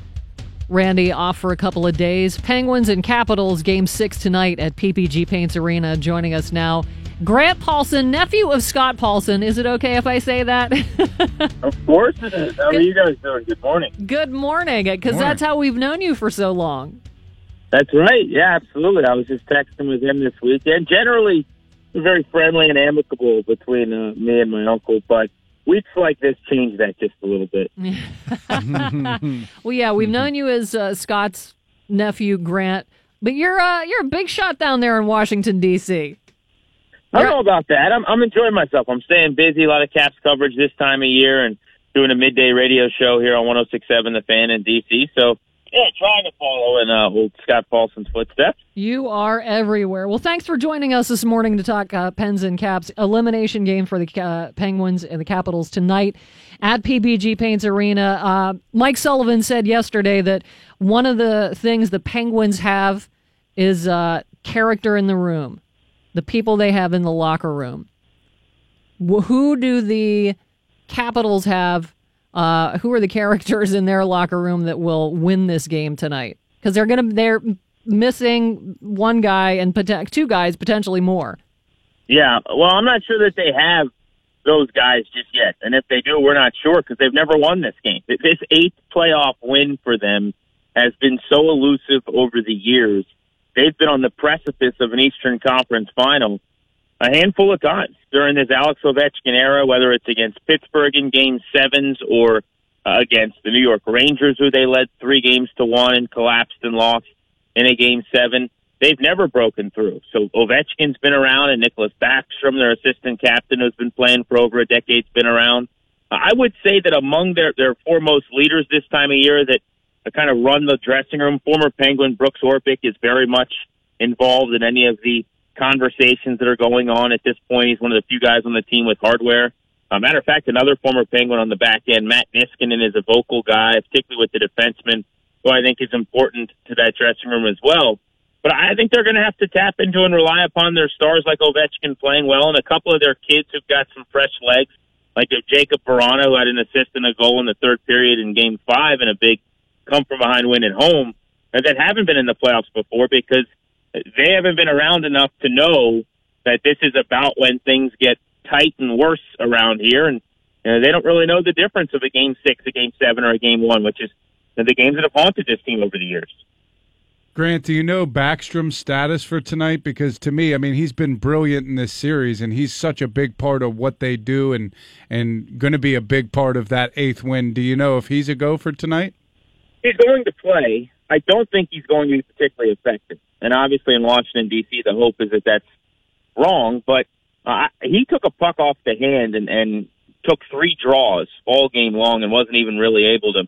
Randy off for a couple of days. Penguins and Capitals game six tonight at PPG Paints Arena. Joining us now, Grant Paulsen, nephew of Scott Paulsen. Is it okay if I say that? (laughs) Of course it is. How are you guys doing? Good morning. Good morning, because that's how we've known you for so long. That's right. Yeah, absolutely. I was just texting with him this weekend. Generally, very friendly and amicable between uh, me and my uncle, but weeks like this change that just a little bit. (laughs) Well, yeah, we've known you as uh, Scott's nephew, Grant, but you're uh, you're a big shot down there in Washington D.C. I don't know about that. I'm, I'm enjoying myself. I'm staying busy. A lot of Caps coverage this time of year, and doing a midday radio show here on 106.7 The Fan in DC. So, yeah, trying to follow in uh, old Scott Paulsen's footsteps. You are everywhere. Well, thanks for joining us this morning to talk uh, Pens and Caps elimination game for the uh, Penguins and the Capitals tonight at PPG Paints Arena. Uh, Mike Sullivan said yesterday that one of the things the Penguins have is uh, character in the room, the people they have in the locker room. Who do the Capitals have? Uh, who are the characters in their locker room that will win this game tonight? Because they're gonna they're missing one guy and two guys potentially more. Yeah, well, I'm not sure that they have those guys just yet. And if they do, we're not sure because they've never won this game. This eighth playoff win for them has been so elusive over the years. They've been on the precipice of an Eastern Conference final a handful of times during this Alex Ovechkin era, whether it's against Pittsburgh in game sevens or uh, against the New York Rangers, who they led three games to one and collapsed and lost in a game seven. They've never broken through. So Ovechkin's been around, and Nicklas Backstrom, their assistant captain, who's been playing for over a decade, has been around. I would say that among their their foremost leaders this time of year that uh, kind of run the dressing room, former Penguin Brooks Orpik is very much involved in any of the conversations that are going on at this point. He's one of the few guys on the team with hardware. Uh, matter of fact, another former Penguin on the back end, Matt Niskanen, is a vocal guy, particularly with the defenseman, who I think is important to that dressing room as well. But I think they're going to have to tap into and rely upon their stars like Ovechkin playing well, and a couple of their kids who've got some fresh legs, like Jakub Vrana, who had an assist and a goal in the third period in Game Five, and a big come from behind win at home, and that haven't been in the playoffs before because they haven't been around enough to know that this is about when things get tight and worse around here, and you know, they don't really know the difference of a game six, a game seven, or a game one, which is the games that have haunted this team over the years. Grant, do you know Backstrom's status for tonight? Because to me, I mean, he's been brilliant in this series, and he's such a big part of what they do, and and going to be a big part of that eighth win. Do you know if he's a go for tonight? He's going to play. I don't think he's going to be particularly effective. And obviously, in Washington D.C., the hope is that that's wrong. But uh, he took a puck off the hand and, and took three draws all game long, and wasn't even really able to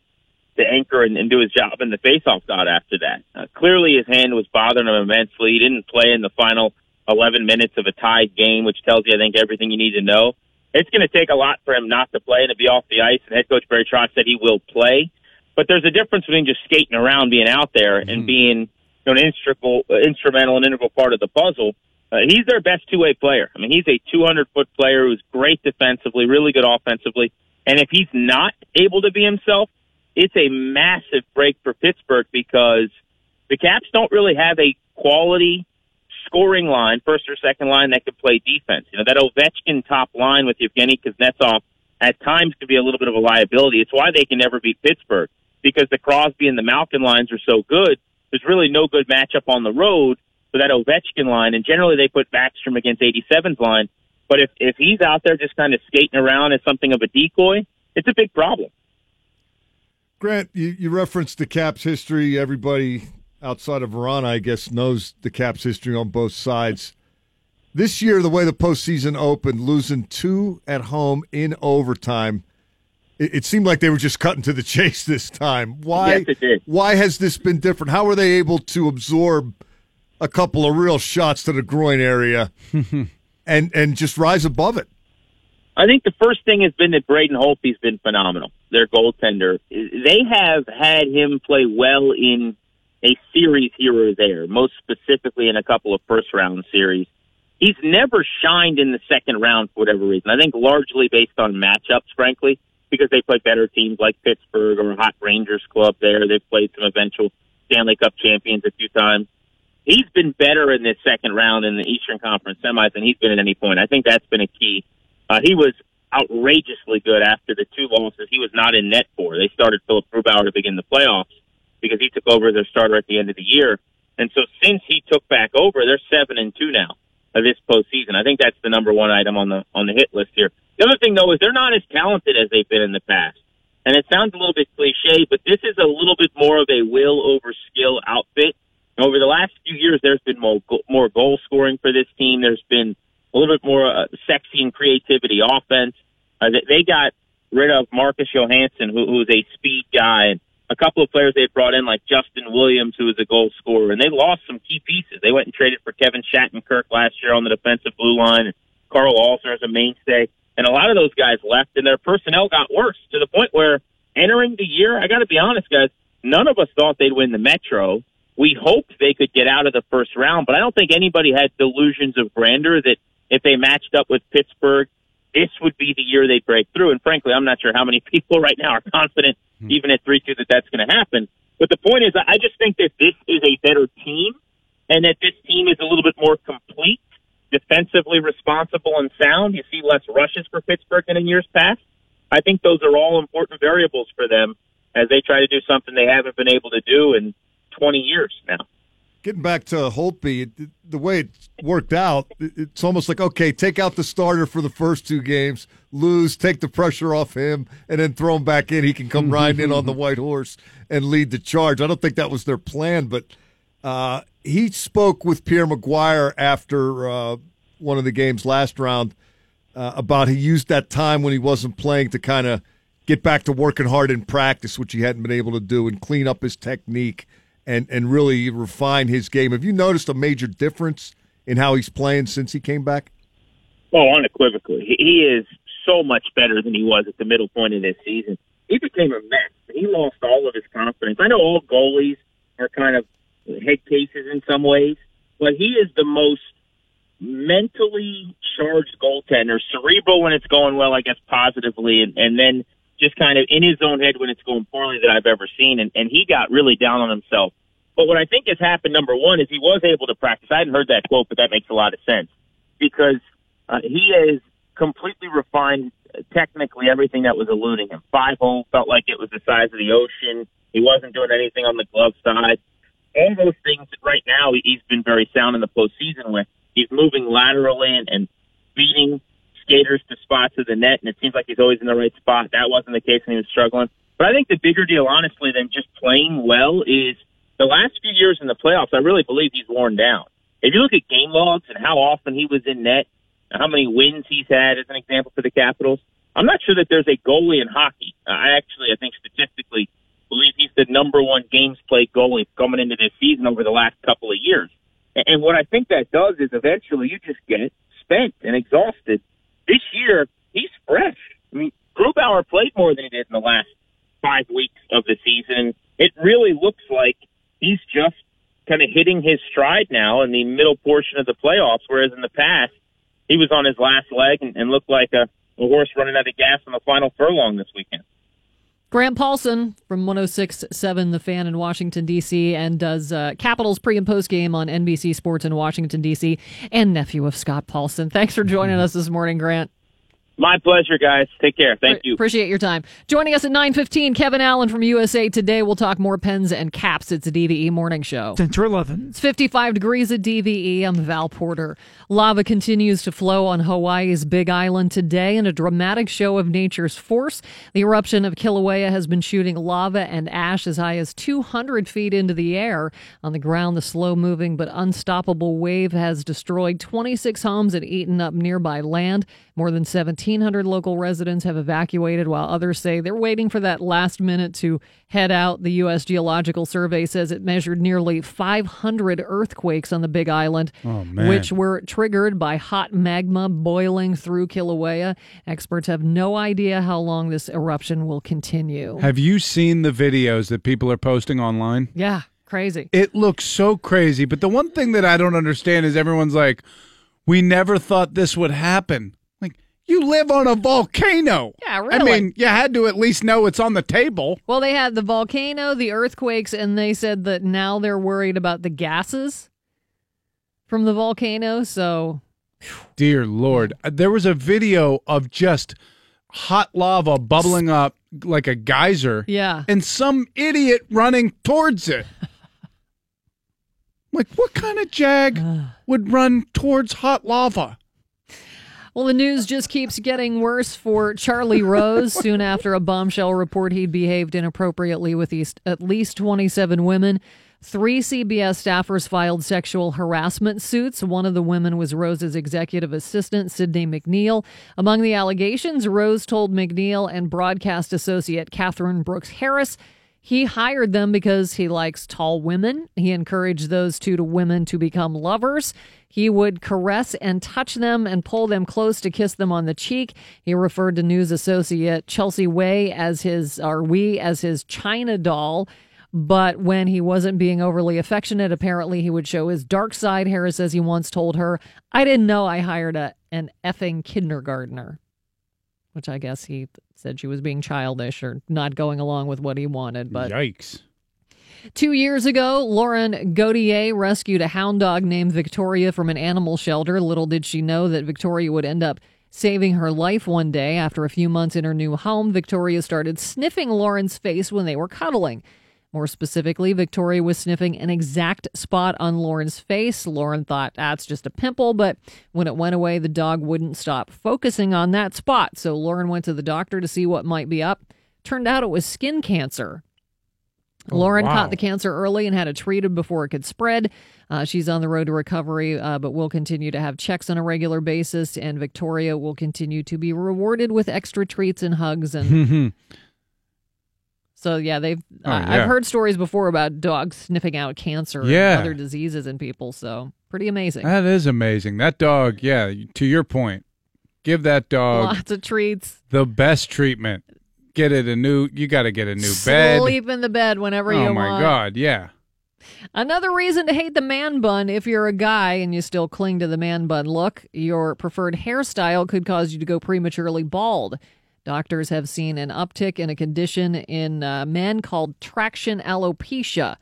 to anchor and, and do his job in the faceoff dot after that. Uh, clearly, his hand was bothering him immensely. He didn't play in the final 11 minutes of a tied game, which tells you, I think, everything you need to know. It's going to take a lot for him not to play and to be off the ice. And head coach Barry Trotz said he will play. But there's a difference between just skating around, being out there, and being know, an integral, instrumental and integral part of the puzzle. Uh, he's their best two-way player. I mean, he's a 200-foot player who's great defensively, really good offensively. And if he's not able to be himself, it's a massive break for Pittsburgh because the Caps don't really have a quality scoring line, first or second line that could play defense. You know, that Ovechkin top line with Evgeny Kuznetsov at times could be a little bit of a liability. It's why they can never beat Pittsburgh because the Crosby and the Malkin lines are so good. There's really no good matchup on the road for that Ovechkin line, and generally they put Backstrom against 87's line. But if if he's out there just kind of skating around as something of a decoy, it's a big problem. Grant, you, you referenced the Caps history. Everybody outside of Vrana, I guess, knows the Caps history on both sides. This year, the way the postseason opened, losing two at home in overtime, it, it seemed like they were just cutting to the (laughs) chase this time. Why? Yes. Why has this been different? How were they able to absorb a couple of real shots to the groin area (laughs) and and just rise above it? I think the first thing has been that Braden Holtby's been phenomenal. Their goaltender. They have had him play well in a series here or there, most specifically in a couple of first round series. He's never shined in the second round for whatever reason. I think largely based on matchups, frankly, because they play better teams like Pittsburgh or Hot Rangers Club there. They've played some eventual Stanley Cup champions a few times. He's been better in this second round in the Eastern Conference semis than he's been at any point. I think that's been a key. Uh, he was outrageously good after the two losses he was not in net for. They started Philipp Grubauer to begin the playoffs because he took over their starter at the end of the year. And so since he took back over, they're seven and two now of this postseason. I think that's the number one item on the on the hit list here. The other thing though is they're not as talented as they've been in the past. And it sounds a little bit cliche, but this is a little bit more of a will over skill outfit. Over the last few years, there's been more more goal scoring for this team. There's been a little bit more uh, sexy and creativity offense. Uh, they, got rid of Marcus Johansson, who, who's a speed guy, and a couple of players they brought in, like Justin Williams, who was a goal scorer, and they lost some key pieces. They went and traded for Kevin Shattenkirk last year on the defensive blue line, and Karl Alzner as a mainstay. And a lot of those guys left, and their personnel got worse to the point where entering the year, I got to be honest, guys, none of us thought they'd win the Metro. We hoped they could get out of the first round, but I don't think anybody had delusions of grandeur that if they matched up with Pittsburgh, this would be the year they break through. And frankly, I'm not sure how many (laughs) people right now are confident, hmm. even at 3 2, that that's going to happen. But the point is, I just think that this is a better team and that this team is a little bit more complete, defensively responsible and sound. You see less rushes for Pittsburgh than in years past. I think those are all important variables for them as they try to do something they haven't been able to do in 20 years now. Getting back to Holtby, the way it worked out, it's almost like okay, take out the starter for the first two games, lose, take the pressure off him, and then throw him back in. He can come (laughs) riding in on the white horse and lead the charge. I don't think that was their plan, but uh, he spoke with Pierre McGuire after uh, one of the games last round uh, about he used that time when he wasn't playing to kind of get back to working hard in practice, which he hadn't been able to do, and clean up his technique and and really refine his game. Have you noticed a major difference in how he's playing since he came back? Oh, unequivocally, he- he is so much better than he was at the middle point of this season. He became a mess. He lost all of his confidence. I know all goalies are kind of head cases in some ways, but he is the most mentally charged goaltender, cerebral when it's going well, I guess positively, and, and then just kind of in his own head when it's going poorly that I've ever seen. And, and he got really down on himself. But what I think has happened, number one, is he was able to practice. I hadn't heard that quote, but that makes a lot of sense because uh, he has completely refined technically everything that was eluding him. Five hole felt like it was the size of the ocean. He wasn't doing anything on the glove side. All those things right now he's been very sound in the postseason with. He's moving laterally and, and beating skaters to spots of the net, and it seems like he's always in the right spot. That wasn't the case when he was struggling. But I think the bigger deal, honestly, than just playing well is the last few years in the playoffs. I really believe he's worn down. If you look at game logs and how often he was in net, and how many wins he's had, as an example for the Capitals, I'm not sure that there's a goalie in hockey. I actually, I think statistically, believe he's the number one games played goalie coming into this season over the last couple of years. And what I think that does is eventually you just get spent and exhausted. This year, he's fresh. I mean, Grubauer played more than he did in the last five weeks of the season. It really looks like he's just kind of hitting his stride now in the middle portion of the playoffs, whereas in the past, he was on his last leg and, looked like a, a horse running out of gas on the final furlong this weekend. Grant Paulsen from 106.7 The Fan in Washington, D.C., and does uh, Capitals pre and post game on NBC Sports in Washington, D.C., and nephew of Scott Paulsen. Thanks for joining us this morning, Grant. My pleasure, guys. Take care. Thank you. Appreciate your time. Joining us at 9.15, Kevin Allen from USA Today. We'll talk more pens and caps. It's a DVE morning show. 10 to 11. It's 55 degrees at DVE. I'm Val Porter. Lava continues to flow on Hawaii's Big Island today in a dramatic show of nature's force. The eruption of Kilauea has been shooting lava and ash as high as 200 feet into the air. On the ground, the slow moving but unstoppable wave has destroyed 26 homes and eaten up nearby land. More than 1,700 local residents have evacuated, while others say they're waiting for that last minute to head out. The U.S. Geological Survey says it measured nearly 500 earthquakes on the Big Island, Oh, which were triggered by hot magma boiling through Kilauea. Experts have no idea how long this eruption will continue. Have you seen the videos that people are posting online? Yeah, crazy. It looks so crazy. But the one thing that I don't understand is everyone's like, we never thought this would happen. You live on a volcano. Yeah, really. I mean, you had to at least know it's on the table. Well, they had the volcano, the earthquakes, and they said that now they're worried about the gases from the volcano. So, Dear Lord. Uh, There was a video of just hot lava bubbling up like a geyser. Yeah. And some idiot running towards it. (laughs) like, what kind of jag would run towards hot lava? Well, the news just keeps getting worse for Charlie Rose. (laughs) Soon after a bombshell report he'd behaved inappropriately with at least 27 women. Three CBS staffers filed sexual harassment suits. One of the women was Rose's executive assistant, Sydney McNeil. Among the allegations, Rose told McNeil and broadcast associate Catherine Brooks Harris he hired them because he likes tall women. He encouraged those two to women to become lovers. He would caress and touch them and pull them close to kiss them on the cheek. He referred to news associate Chelsea Way as his, or we as his China doll. But when he wasn't being overly affectionate, apparently he would show his dark side. Harris says he once told her, I didn't know I hired a, an effing kindergartner which I guess he said she was being childish or not going along with what he wanted. But Yikes. two years ago, Lauren Gautier rescued a hound dog named Victoria from an animal shelter. Little did she know that Victoria would end up saving her life one day. After a few months in her new home, Victoria started sniffing Lauren's face when they were cuddling. More specifically, Victoria was sniffing an exact spot on Lauren's face. Lauren thought that's just a pimple, but when it went away, the dog wouldn't stop focusing on that spot. So Lauren went to the doctor to see what might be up. Turned out it was skin cancer. Lauren wow. caught the cancer early and had it treated before it could spread. Uh, she's on the road to recovery, uh, but will continue to have checks on a regular basis. And Victoria will continue to be rewarded with extra treats and hugs. And (laughs) so, yeah, they've. Oh, I- yeah. I've heard stories before about dogs sniffing out cancer Yeah. and other diseases in people. So, pretty amazing. That is amazing. That dog, yeah, to your point, give that dog Lots of treats. the best treatment. Get it a new, you got to get a new bed. Sleep in the bed whenever oh, you want. oh my God, yeah. Another reason to hate the man bun if you're a guy and you still cling to the man bun look, your preferred hairstyle could cause you to go prematurely bald. Doctors have seen an uptick in a condition in uh, men called traction alopecia.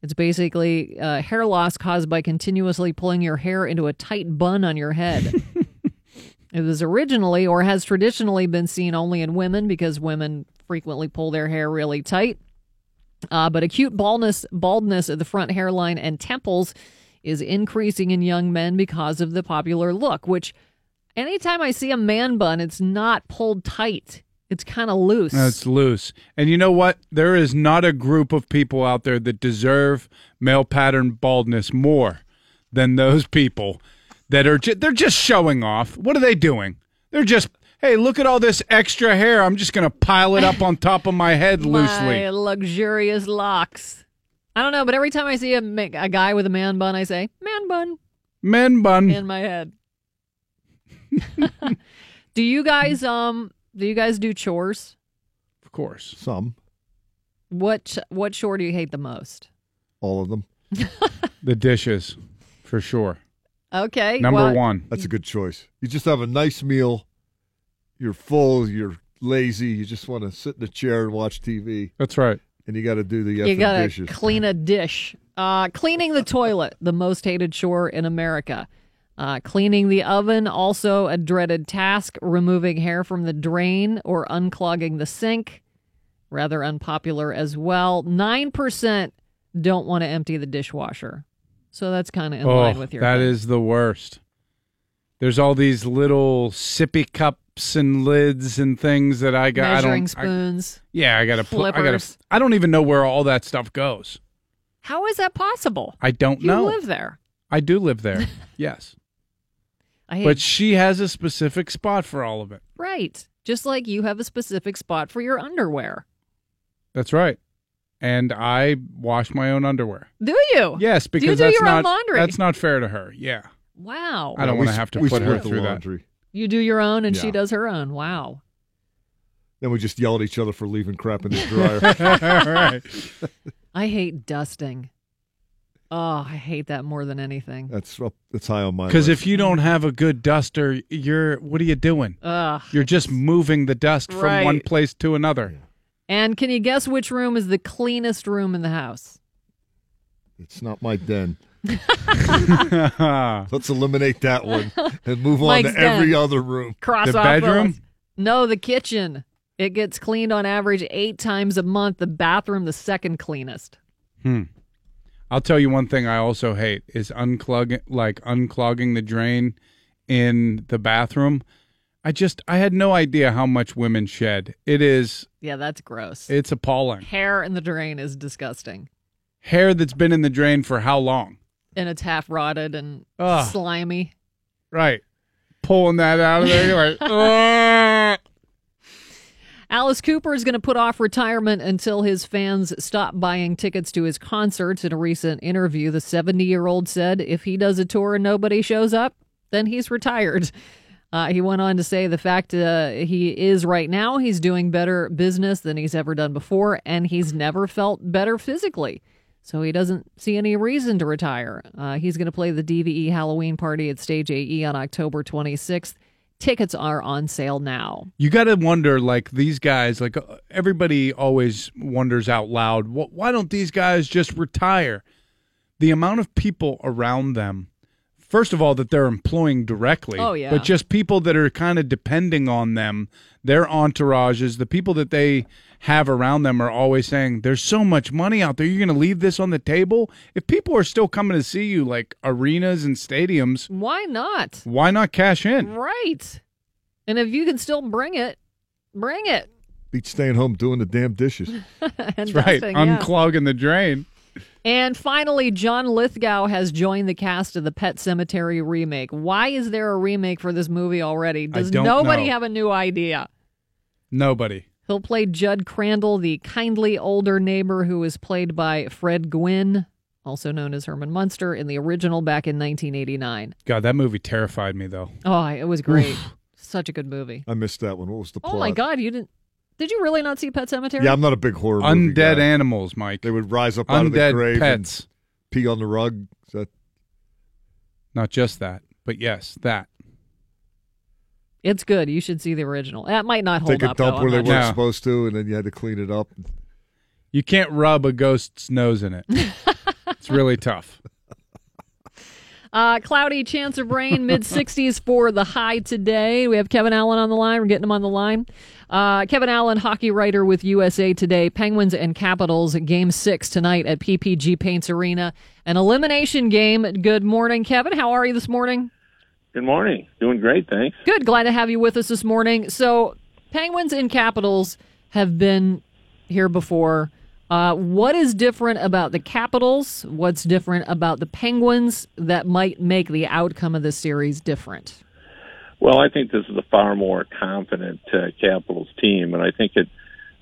It's basically uh, hair loss caused by continuously pulling your hair into a tight bun on your head. (laughs) It was originally or has traditionally been seen only in women because women frequently pull their hair really tight. Uh, but acute baldness, baldness of the front hairline and temples is increasing in young men because of the popular look, which anytime I see a man bun, it's not pulled tight. It's kind of loose. That's loose. And you know what? There is not a group of people out there that deserve male pattern baldness more than those people that are ju- they're just showing off. What are they doing? They're just hey, look at all this extra hair. I'm just going to pile it up on top of my head (laughs) loosely. My luxurious locks. I don't know, but every time I see a, a guy with a man bun, I say, man bun, Men bun. in my head. (laughs) do you guys, um, do you guys do chores? Of course. Some, What, what chore do you hate the most? all of them. (laughs) The dishes, for sure. Okay. Number well, one. That's a good choice. You just have a nice meal. You're full. You're lazy. You just want to sit in a chair and watch TV. That's right. And you got to do the You gotta dishes. clean a dish. Uh, cleaning the toilet, the most hated chore in America. Uh, cleaning the oven, also a dreaded task. Removing hair from the drain or unclogging the sink, rather unpopular as well. Nine percent don't want to empty the dishwasher, so that's kind of in oh, line with your. that thing. is the worst. There's all these little sippy cups and lids and things that I got. I measuring don't, I- spoons. yeah, I gotta. Pl- I gotta. Flippers. I don't even know where all that stuff goes. How is that possible? I don't You know. You live there. I do live there. (laughs) yes, I hate but she has a specific spot for all of it. right. Just like you have a specific spot for your underwear. That's right. And I wash my own underwear. Do you? Yes, Do you do that's your not own laundry? that's not fair to her. Yeah, Wow. I don't want to have to we put her split the through that. You do your own, and she does her own. Wow. Then we just yell at each other for leaving crap in the (laughs) dryer. right. I hate dusting. Oh, I hate that more than anything. That's up, that's high on my Because if you don't have a good duster, you're what are you doing? Ugh. You're just moving the dust from Right. one place to another. And can you guess which room is the cleanest room in the house? It's not my den. (laughs) (laughs) Let's eliminate that one and move on Mike's to every den. other room. Cross The off bedroom? those. No, the kitchen. It gets cleaned on average eight times a month. The bathroom, the second cleanest. Hmm. I'll tell you one thing I also hate is unclogging like unclogging the drain in the bathroom. I just I had no idea how much women shed. It is Yeah, that's gross. it's appalling. Hair in the drain is disgusting. Hair that's been in the drain for how long? And it's half rotted and Ugh. slimy. Right. Pulling that out of there, you're like. (laughs) Alice Cooper is going to put off retirement until his fans stop buying tickets to his concerts. In a recent interview, the 70 year old said if he does a tour and nobody shows up, then he's retired. Uh, he went on to say the fact uh, he is right now, he's doing better business than he's ever done before, and he's never felt better physically. So he doesn't see any reason to retire. Uh, he's going to play the DVE Halloween party at Stage AE on October 26th. Tickets are on sale now. You got to wonder, like these guys, like uh, everybody always wonders out loud, why don't these guys just retire? The amount of people around them, first of all, that they're employing directly, Oh, yeah. but just people that are kind of depending on them, their entourages, the people that they have around them are always saying, "There's so much money out there. You're going to leave this on the table." If people are still coming to see you, like arenas and stadiums, Why not? why not cash in? Right. And if you can still bring it, bring it. Beat staying home doing the damn dishes. (laughs) That's right, dusting, yeah. unclogging the drain. And finally, John Lithgow has joined the cast of the Pet Sematary remake. Why is there a remake for this movie already? Does don't nobody know. have a new idea? Nobody. He'll play Judd Crandall, the kindly older neighbor who was played by Fred Gwynne, also known as Herman Munster, in the original back in 1989. God, that movie terrified me though. Oh, it was great. Such a good movie. I missed that one. What was the plot? Oh my God, you didn't? Did you really not see Pet Sematary? Yeah, I'm not a big horror movie Undead guy. animals, Mike. They would rise up out of the Undead grave pets. and pee on the rug. Is that Not just that, but yes, that. It's good. You should see the original. That might not hold take a dump though. where I'm they weren't No. supposed to, and then you had to clean it up. You can't rub a ghost's nose in it. (laughs) it's really tough. Uh, cloudy chance of rain, (laughs) mid 60s for the high today. We have Kevin Allen on the line. We're getting him on the line. Uh, Kevin Allen, hockey writer with USA Today. Penguins and Capitals, game six tonight at PPG Paints Arena. An elimination game. Good morning, Kevin. How are you this morning? Good morning. Doing great, thanks. Good. Glad to have you with us this morning. So, Penguins and Capitals have been here before. Uh, what is different about the Capitals? What's different about the Penguins that might make the outcome of this series different? Well, I think this is a far more confident uh, Capitals team, and I think it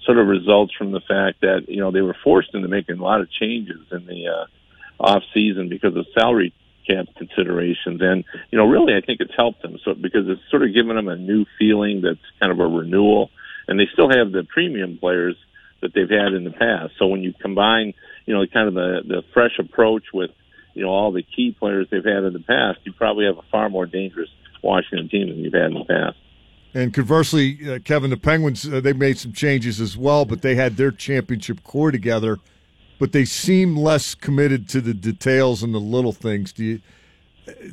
sort of results from the fact that you know they were forced into making a lot of changes in the uh, off season because of salary cap considerations, and you know really I think it's helped them so because it's sort of given them a new feeling that's kind of a renewal, and they still have the premium players that they've had in the past. So when you combine you know kind of the the fresh approach with you know all the key players they've had in the past, you probably have a far more dangerous Washington team than you've had in the past. And conversely, uh, Kevin, the Penguins uh, they made some changes as well, but they had their championship core together, but they seem less committed to the details and the little things. Do you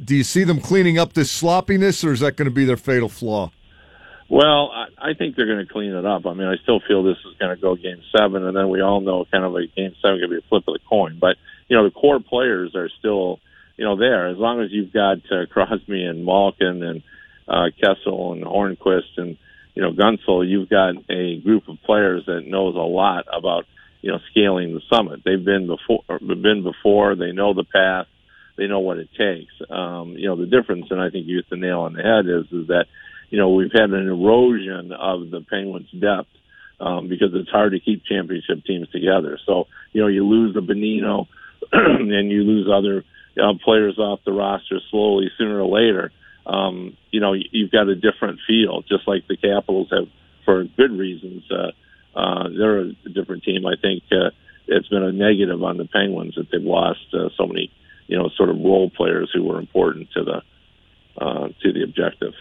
do you see them cleaning up this sloppiness, or is that going to be their fatal flaw? Well, I, think they're going to clean it up. I mean, I still feel this is going to go game seven, and then we all know kind of like game seven to be a flip of the coin. But you know, the core players are still you know there as long as you've got uh, Crosby and Malkin and uh, Kessel and Hornqvist and you know Guentzel, you've got a group of players that knows a lot about you know scaling the summit. They've been before, been before. They know the path. They know what it takes. Um, you know the difference, and I think you hit the nail on the head is is that you know we've had an erosion of the Penguins' depth um, because it's hard to keep championship teams together. So you know you lose the Bonino (clears throat) and you lose other uh, players off the roster slowly sooner or later um, you know, you've got a different feel, just like the Capitals have for good reasons. Uh, uh, they're a different team. I think uh, it's been a negative on the Penguins that they've lost uh, so many, you know, sort of role players who were important to the uh, to the objective.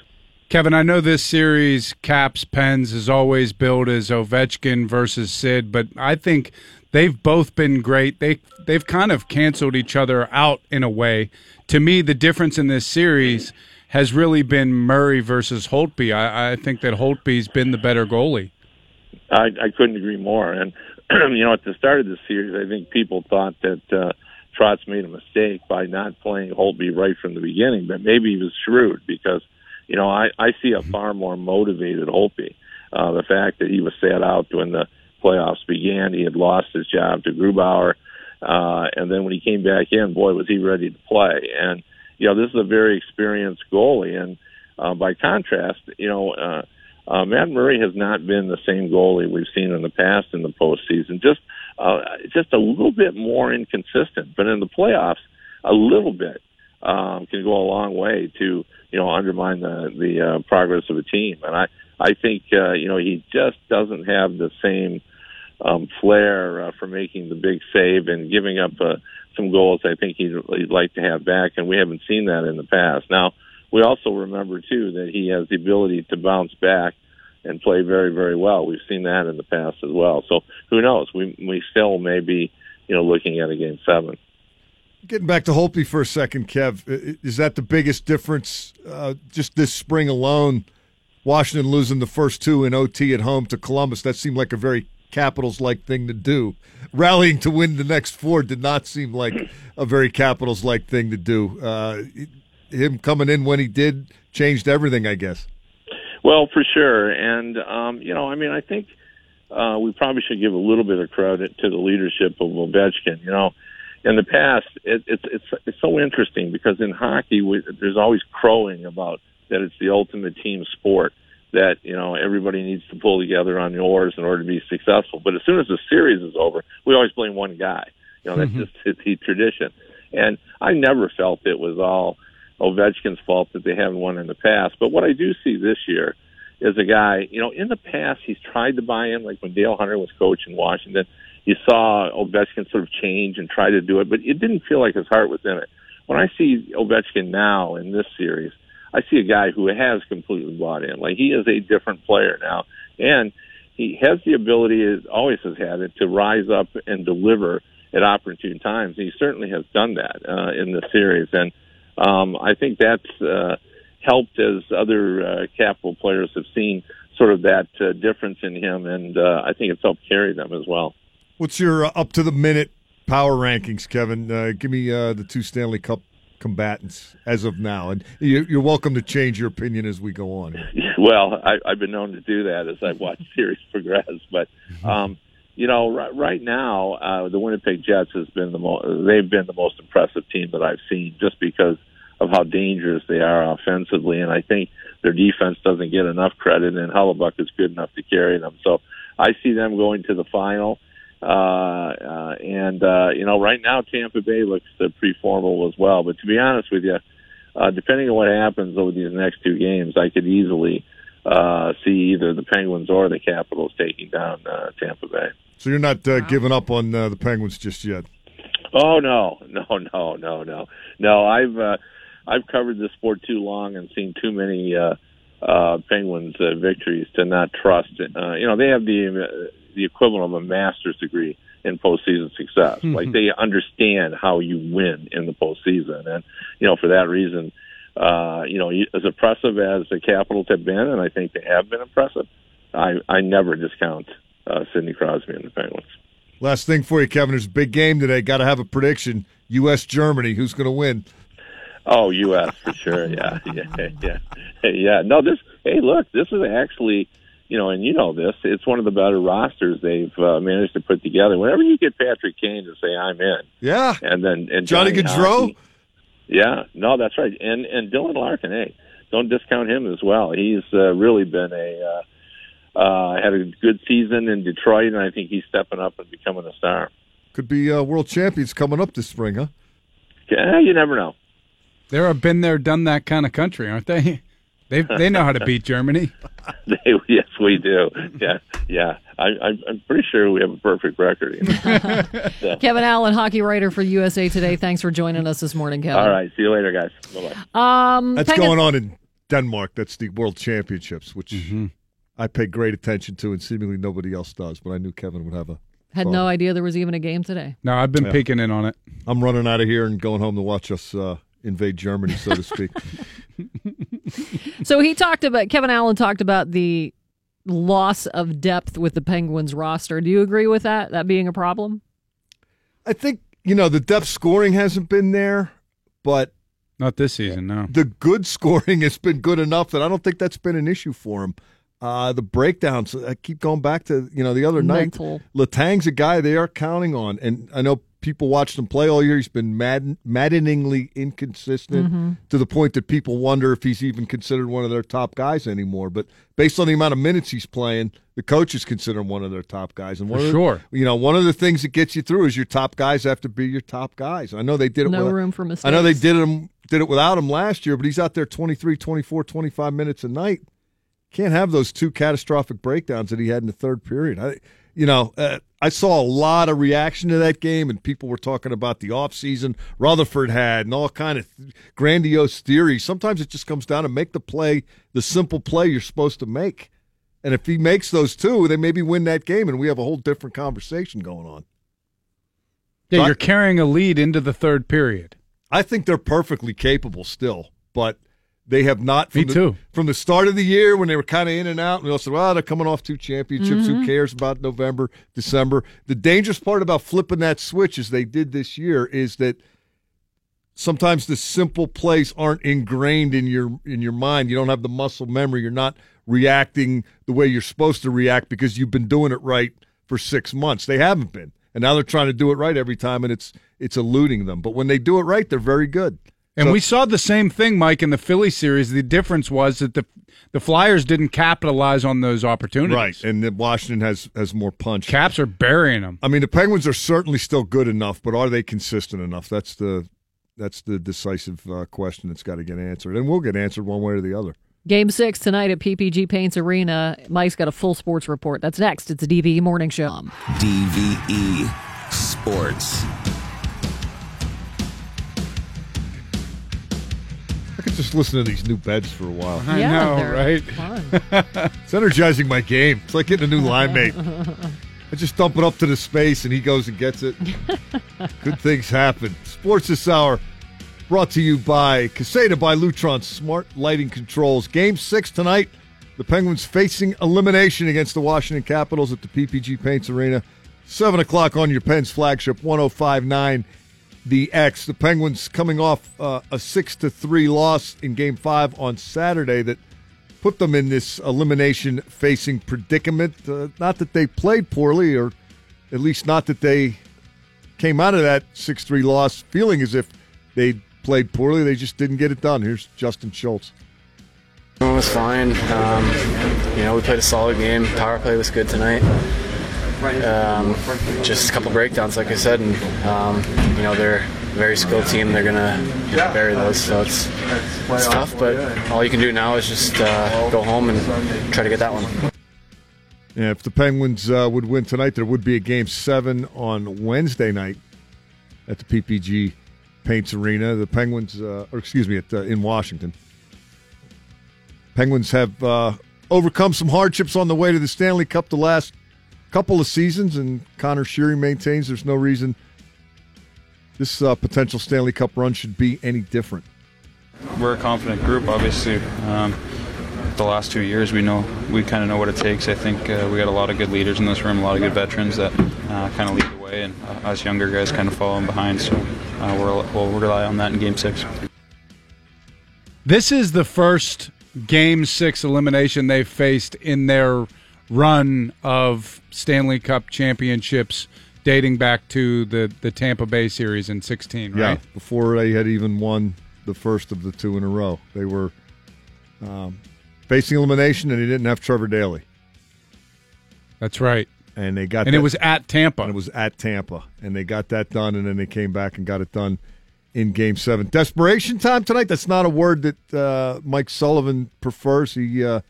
Kevin, I know this series, Caps Pens, is always billed as Ovechkin versus Sid, but I think they've both been great. They they've kind of canceled each other out in a way. To me, the difference in this series has really been Murray versus Holtby. I, I think that Holtby's been the better goalie. I, I couldn't agree more. And (clears throat) you know, at the start of the series, I think people thought that uh, Trotz made a mistake by not playing Holtby right from the beginning, but maybe he was shrewd because you know I, I see a far more motivated Holtby. Uh, the fact that he was sat out when the playoffs began, he had lost his job to Grubauer, uh, and then when he came back in, boy, was he ready to play. And you know, this is a very experienced goalie. And uh, by contrast, you know, uh, uh, Matt Murray has not been the same goalie we've seen in the past in the postseason. Just, uh, just a little bit more inconsistent. But in the playoffs, a little bit um, can go a long way to, you know, undermine the the uh, progress of a team. And I, I think, uh, you know, he just doesn't have the same um, flair uh, for making the big save and giving up uh, some goals I think he'd, he'd like to have back, and we haven't seen that in the past. Now, we also remember, too, that he has the ability to bounce back and play very, very well. We've seen that in the past as well. So who knows? We, we still may be, you know, looking at a game seven. Getting back to Holtby for a second, Kev, is that the biggest difference uh, just this spring alone? Washington losing the first two in OT at home to Columbus. That seemed like a very Capitals like thing to do. Rallying to win the next four did not seem like a very Capitals like thing to do. Uh, him coming in when he did changed everything, I guess. Well, for sure. And, um, you know, I mean, I think uh, we probably should give a little bit of credit to the leadership of Ovechkin. You know, in the past, it, it's, it's, it's so interesting because in hockey, we, there's always crowing about that it's the ultimate team sport that you know everybody needs to pull together on the oars in order to be successful. But as soon as the series is over, we always blame one guy. You know that's mm-hmm. just it's the tradition. And I never felt it was all Ovechkin's fault that they haven't won in the past. But what I do see this year is a guy. You know, in the past he's tried to buy in, like when Dale Hunter was coach in Washington. You saw Ovechkin sort of change and try to do it, but it didn't feel like his heart was in it. When I see Ovechkin now in this series, I see a guy who has completely bought in. Like he is a different player now, and he has the ability, always has had it, to rise up and deliver at opportune times. He certainly has done that uh, in the series, and um, I think that's uh, helped as other uh, capital players have seen sort of that uh, difference in him, and uh, I think it's helped carry them as well. What's your uh, up to the minute power rankings, Kevin? Uh, give me uh, the two Stanley Cup combatants as of now, and you're welcome to change your opinion as we go on. (laughs) Well, I, I've been known to do that as I've watched (laughs) series progress, but um, you know, right, right now uh, the Winnipeg Jets has been the most. They've been the most impressive team that I've seen, just because of how dangerous they are offensively, and I think their defense doesn't get enough credit, and Hellebuyck is good enough to carry them. So I see them going to the final. Uh, uh, and uh, you know, right now Tampa Bay looks uh, pretty formidable as well. But to be honest with you, uh, depending on what happens over these next two games, I could easily uh, see either the Penguins or the Capitals taking down uh, Tampa Bay. So you're not uh, giving up on uh, the Penguins just yet. Oh no, no, no, no, no, no! I've uh, I've covered this sport too long and seen too many uh, uh, Penguins uh, victories to not trust. Uh, you know, they have the uh, the equivalent of a master's degree in postseason success. Mhm. (laughs) Like they understand how you win in the postseason, and you know for that reason, uh, you know, as impressive as the Capitals have been, and I think they have been impressive. I I never discount uh, Sidney Crosby and the Penguins. Last thing for you, Kevin. There's a big game today. Got to have a prediction. U.S. Germany. Who's going to win? Oh, U.S. for sure. Yeah, (laughs) yeah, yeah, yeah. No, this. Hey, look, this is actually, you know, and you know this. It's one of the better rosters they've uh, managed to put together. Whenever you get Patrick Kane to say I'm in, Yeah. and then and Johnny Gaudreau? Hockey- Yeah, no, that's right. And and Dylan Larkin. Hey, don't discount him as well. He's uh, really been a uh, uh, had a good season in Detroit, and I think he's stepping up and becoming a star. Could be uh, world champions coming up this spring, huh? Yeah, you never know. They're a been there, done that kind of country, aren't they? (laughs) They they know how to beat Germany. (laughs) They, yes, we do. Yeah, yeah. I, I'm, I'm pretty sure we have a perfect record. you (laughs) know. So, Kevin Allen, hockey writer for USA Today. Thanks for joining us this morning, Kevin. all right. See you later, guys. Bye bye. Um, That's Penguin- going on in Denmark. That's the World Championships, which I pay great attention to, and seemingly nobody else does. But I knew Kevin would have a. Had no idea there was even a game today. No, I've been Yeah. peeking in on it. I'm running out of here and going home to watch us uh, invade Germany, so to speak. (laughs) So he talked about Kevin Allen talked about the loss of depth with the Penguins roster. Do you agree with that? That being a problem? I think you know the depth scoring hasn't been there, but Not this season, no. the good scoring (laughs) has been good enough that I don't think that's been an issue for him. Uh, the breakdowns, I keep going back to you know the other Mental. night. Letang's a guy they are counting on, and I know people watched him play all year. He's been madden, maddeningly inconsistent Mhm. to the point that people wonder if he's even considered one of their top guys anymore. But based on the amount of minutes he's playing, the coaches consider him one of their top guys. And one For of the- sure. you know, one of the things that gets you through is your top guys have to be your top guys. I know they did it. No with- room for I know they did him did it without him last year, but he's out there 23, 24, 25 minutes a night. Can't have those two catastrophic breakdowns that he had in the third period. I, you know, uh, I saw a lot of reaction to that game, and people were talking about the offseason Rutherford had and all kind of grandiose theories. Sometimes it just comes down to make the play, the simple play you're supposed to make. And if he makes those two, they maybe win that game, and we have a whole different conversation going on. Yeah, So you're carrying a lead into the third period. I think they're perfectly capable still, but they have not. From Me the, too. From the start of the year when they were kind of in and out, and we all said, "Well, they're coming off two championships. Who Mhm. cares about November, December?" The dangerous part about flipping that switch, as they did this year, is that sometimes the simple plays aren't ingrained in your in your mind. You don't have the muscle memory. You're not reacting the way you're supposed to react because you've been doing it right for six months. They haven't been, and now they're trying to do it right every time, and it's it's eluding them. But when they do it right, they're very good. And So- we saw the same thing, Mike, in the Philly series. The difference was that the the Flyers didn't capitalize on those opportunities. Right, and then Washington has has more punch. Caps are burying them. I mean, the Penguins are certainly still good enough, but are they consistent enough? That's the that's the decisive uh, question that's got to get answered, and will get answered one way or the other. Game six tonight at PPG Paints Arena. Mike's got a full sports report. That's next. It's a DVE Morning Show. DVE Sports. I could just listen to these new beds for a while. I Yeah, know, right? fun. (laughs) it's energizing my game. It's like getting a new line mate. I just dump it up to the space, and he goes and gets it. (laughs) Good things happen. Sports this hour brought to you by Caseta by Lutron Smart Lighting Controls. Game six tonight. The Penguins facing elimination against the Washington Capitals at the PPG Paints Arena. Seven o'clock on your Pens flagship, 1059 the X. The Penguins coming off uh, a six to three loss in Game Five on Saturday that put them in this elimination facing predicament. Uh, not that they played poorly, or at least not that they came out of that six three loss feeling as if they played poorly. They just didn't get it done. Here's Justin Schultz. It was fine. Um, you know, we played a solid game. Power play was good tonight. Um, just a couple breakdowns, like I said, and um, you know they're a very skilled team. They're gonna you know, bury those, so it's it's tough. But all you can do now is just uh, go home and try to get that one. Yeah, if the Penguins uh, would win tonight, there would be a game seven on Wednesday night at the PPG Paints Arena. The Penguins, uh, or excuse me, at, uh, in Washington. Penguins have uh, overcome some hardships on the way to the Stanley Cup the last couple of seasons, and Conor Sheary maintains there's no reason this uh, potential Stanley Cup run should be any different. We're a confident group, obviously. Um, the last two years, we know we kind of know what it takes. I think uh, we got a lot of good leaders in this room, a lot of good veterans that uh, kind of lead the way, and uh, us younger guys kind of following behind. So uh, we'll, we'll rely on that in Game Six. This is the first Game Six elimination they've faced in their run of Stanley Cup championships, dating back to the the Tampa Bay series in '16. Right? Yeah, before they had even won the first of the two in a row. They were um, facing elimination, and they didn't have Trevor Daley. That's right. And they got And that- it was at Tampa. And it was at Tampa, and they got that done, and then they came back and got it done in Game Seven. Desperation time tonight. That's not a word that uh, Mike Sullivan prefers. He uh,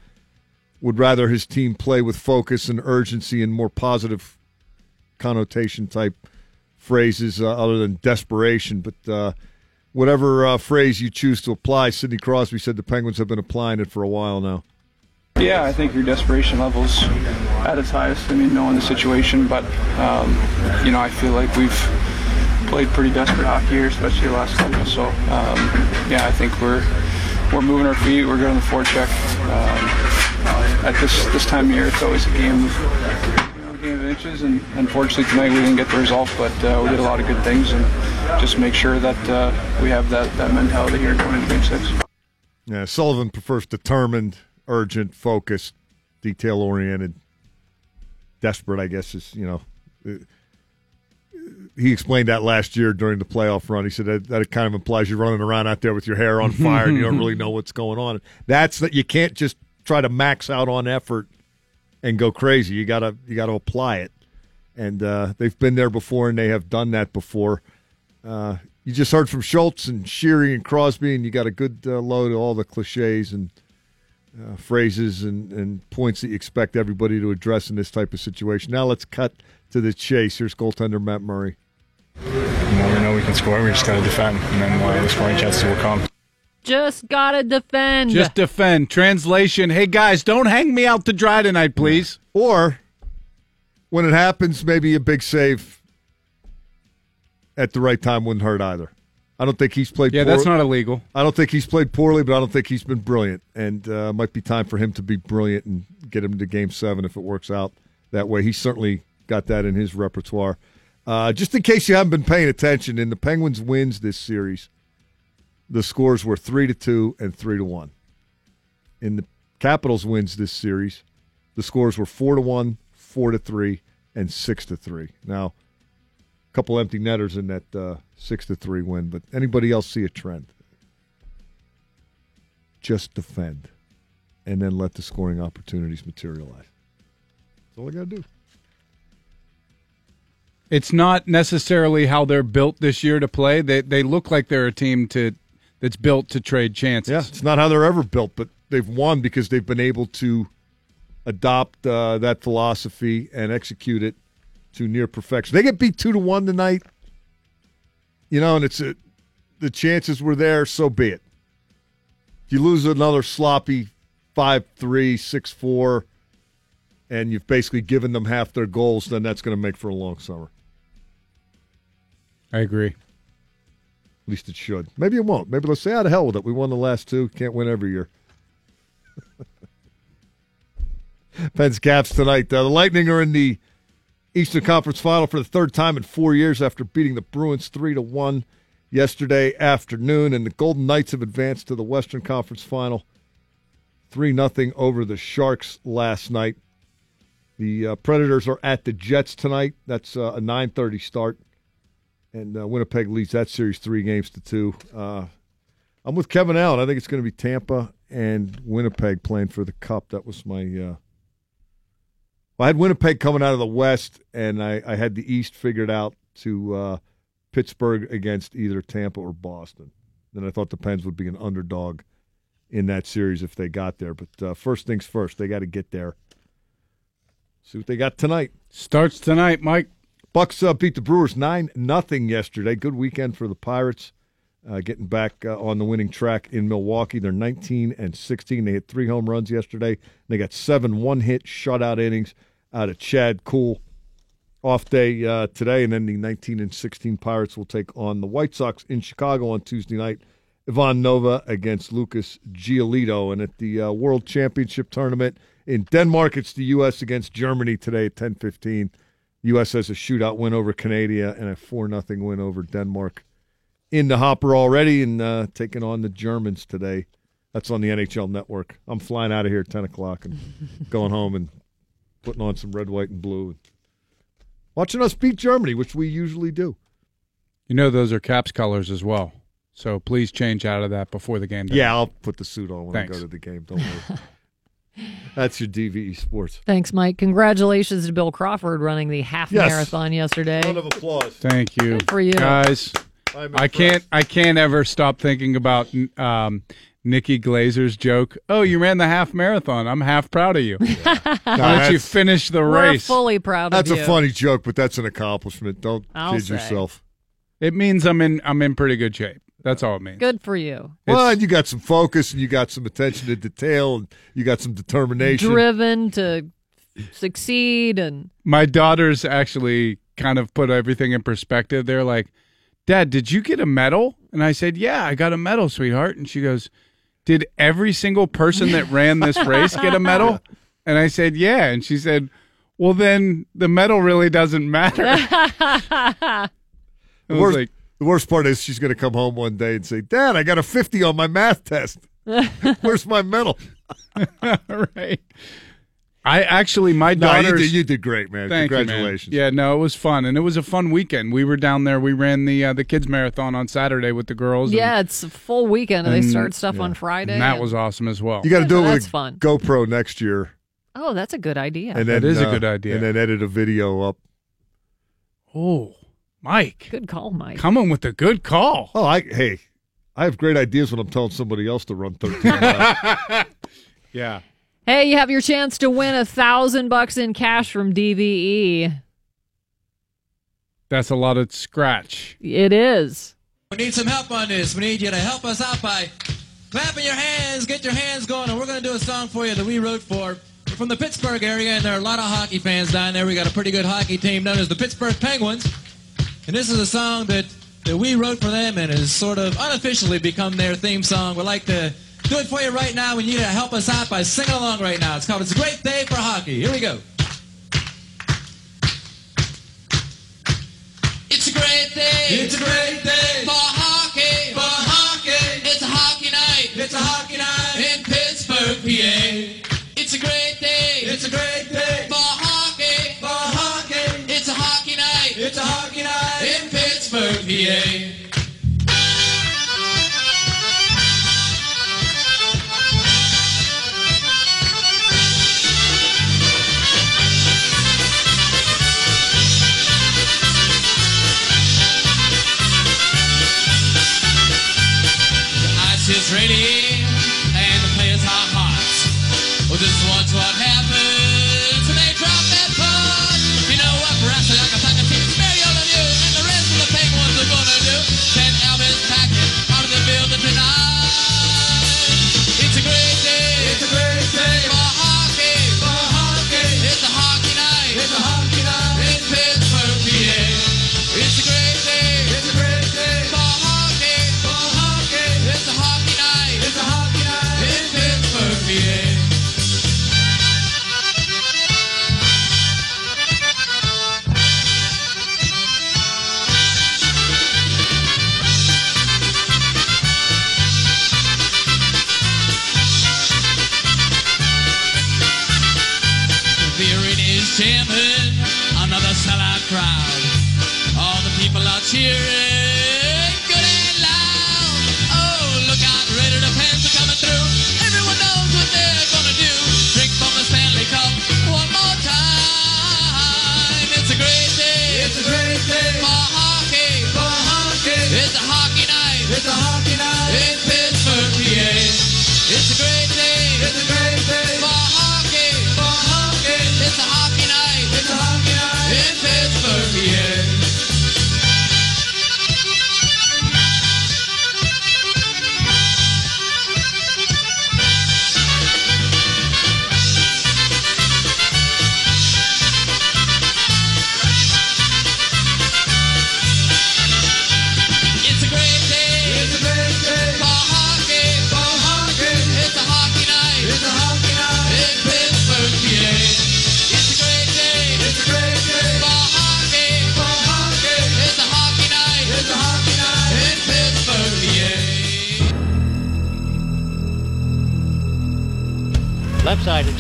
would rather his team play with focus and urgency and more positive connotation type phrases uh, other than desperation. But uh, whatever uh, phrase you choose to apply, Sidney Crosby said the Penguins have been applying it for a while now. Yeah, I think your desperation levels at its highest. I mean, knowing the situation, but um, you know, I feel like we've played pretty desperate hockey here, especially last couple. So um, yeah, I think we're we're moving our feet. We're getting the forecheck. Um, at this this time of year, it's always a game of you know, a game of inches, and unfortunately tonight we didn't get the result, but uh, we did a lot of good things, and just make sure that uh, we have that that mentality here going into Game Six. Yeah, Sullivan prefers determined, urgent, focused, detail oriented, desperate. I guess is you know. uh, He explained that last year during the playoff run. He said that, that kind of implies you're running around out there with your hair on fire and you don't really (laughs) know what's going on. That's that you can't just try to max out on effort and go crazy. You gotta you gotta apply it, and uh, they've been there before and they have done that before. Uh, you just heard from Schultz and Sheary and Crosby, and you got a good uh, load of all the cliches and uh, phrases and, and points that you expect everybody to address in this type of situation. Now let's cut to the chase. Here's goaltender Matt Murray. You we know we can score. We just got to defend, and then uh, the scoring chances will come. Just gotta defend. Just defend. Translation: Hey guys, don't hang me out to dry tonight, please. Or when it happens, maybe a big save at the right time wouldn't hurt either. I don't think he's played. Yeah, that's not illegal. I don't think he's played poorly, but I don't think he's been brilliant. And uh, might be time for him to be brilliant and get him to Game Seven if it works out that way. He certainly got that in his repertoire. Uh, just in case you haven't been paying attention, in the Penguins wins this series, the scores were three to two and three to one. In the Capitals wins this series, the scores were four to one, four to three, and six to three. Now, a couple empty netters in that uh, six to three win, but anybody else see a trend? Just defend, and then let the scoring opportunities materialize. That's all I got to do. It's not necessarily how they're built this year to play. They they look like they're a team to that's built to trade chances. Yeah, it's not how they're ever built, but they've won because they've been able to adopt uh, that philosophy and execute it to near perfection. They get beat two to one tonight, you know, and it's a, the chances were there. So be it. If you lose another sloppy five three six four, and you've basically given them half their goals, then that's going to make for a long summer. I agree. Least it should. Maybe it won't. Maybe let's say, out of hell with it. We won the last two. Can't win every year. (laughs) Pens Caps tonight. Uh, the Lightning are in the Eastern Conference Final for the third time in four years after beating the Bruins three to one yesterday afternoon, and the Golden Knights have advanced to the Western Conference Final three nothing over the Sharks last night. The uh, Predators are at the Jets tonight. That's uh, a nine thirty start, and uh, Winnipeg leads that series three games to two. Uh, I'm with Kevin Allen. I think it's going to be Tampa and Winnipeg playing for the Cup. That was my. Uh, well, I had Winnipeg coming out of the West, and I, I had the East figured out to uh, Pittsburgh against either Tampa or Boston. Then I thought the Pens would be an underdog in that series if they got there. But uh, first things first, they got to get there. See what they got tonight. Starts tonight, Mike. Bucs uh, beat the Brewers nine nothing yesterday. Good weekend for the Pirates, uh, getting back uh, on the winning track in Milwaukee. They're 19 and 16. They hit three home runs yesterday. They got seven one hit shutout innings out of Chad Kuhl. Off day uh, today, and then the 19 and 16 Pirates will take on the White Sox in Chicago on Tuesday night. Ivan Nova against Lucas Giolito, and at the uh, World Championship tournament in Denmark, it's the U.S. against Germany today at 10:15. U.S. has a shootout win over Canada and a four nothing win over Denmark in the hopper already, and uh, taking on the Germans today. That's on the NHL Network. I'm flying out of here at 10 o'clock and (laughs) going home and putting on some red, white, and blue. Watching us beat Germany, which we usually do. You know those are Caps colors as well. So please change out of that before the game. Day. Yeah, I'll put the suit on when Thanks. I go to the game. Don't worry. (laughs) That's your DVE Sports. Thanks, Mike. Congratulations to Bill Crawford running the half Yes. marathon yesterday. Round of applause. Thank you, Good for you. guys. I'm can't. I can't ever stop thinking about um, Nikki Glazer's joke. Oh, you ran the half marathon. I'm half proud of you. (laughs) Why don't you that's- finish the We're race? fully proud That's of a funny joke, but that's an accomplishment. Don't I'll kid say. yourself. It means I'm in. I'm in pretty good shape. That's all it means. Good for you. Well, and you got some focus, and you got some attention to detail, and you got some determination. Driven to succeed and My daughters actually kind of put everything in perspective. They're like, "Dad, did you get a medal?" And I said, "Yeah, I got a medal, sweetheart." And she goes, "Did every single person that ran this race get a medal?" (laughs) And I said, "Yeah." And she said, "Well, then the medal really doesn't matter." (laughs) I was like, the worst part is she's going to come home one day and say, "Dad, I got a 50 on my math test. (laughs) Where's my medal?" (laughs) right. I actually, my daughter. No, you did, you did great, man. Thank you, man. Congratulations. Yeah, no, it was fun, and it was a fun weekend. We were down there. We ran the uh, the kids marathon on Saturday with the girls. and- yeah, it's a full weekend and they and- start stuff yeah. on Friday. and that and- was awesome as well. You got to do it That's with a fun. GoPro next year. Oh, that's a good idea. And then, That is a uh, good idea. And then edit a video up. Oh, Mike, Good call, Mike. coming with a good call. Oh, I hey, I have great ideas when I'm telling somebody else to run 13 miles. (laughs) Yeah. Hey, you have your chance to win a thousand bucks in cash from DVE. That's a lot of scratch. It is. We need some help on this. We need you to help us out by clapping your hands, get your hands going, and we're going to do a song for you that we wrote for. We're from the Pittsburgh area, and there are a lot of hockey fans down there. We got a pretty good hockey team known as the Pittsburgh Penguins. And this is a song that, that we wrote for them and has sort of unofficially become their theme song. We'd like to do it for you right now. We need you to help us out by singing along right now. It's called It's a Great Day for Hockey. Here we go. It's a great day. It's a great day for hockey. Pittsburgh, cheering good and loud. Oh, look out, Raider the fans are coming through. Everyone knows what they're gonna do. Drink from the Stanley Cup one more time. It's a great day. It's a great day for hockey. For hockey. It's a hockey night. It's a hockey night in Pittsburgh, PA. It's a great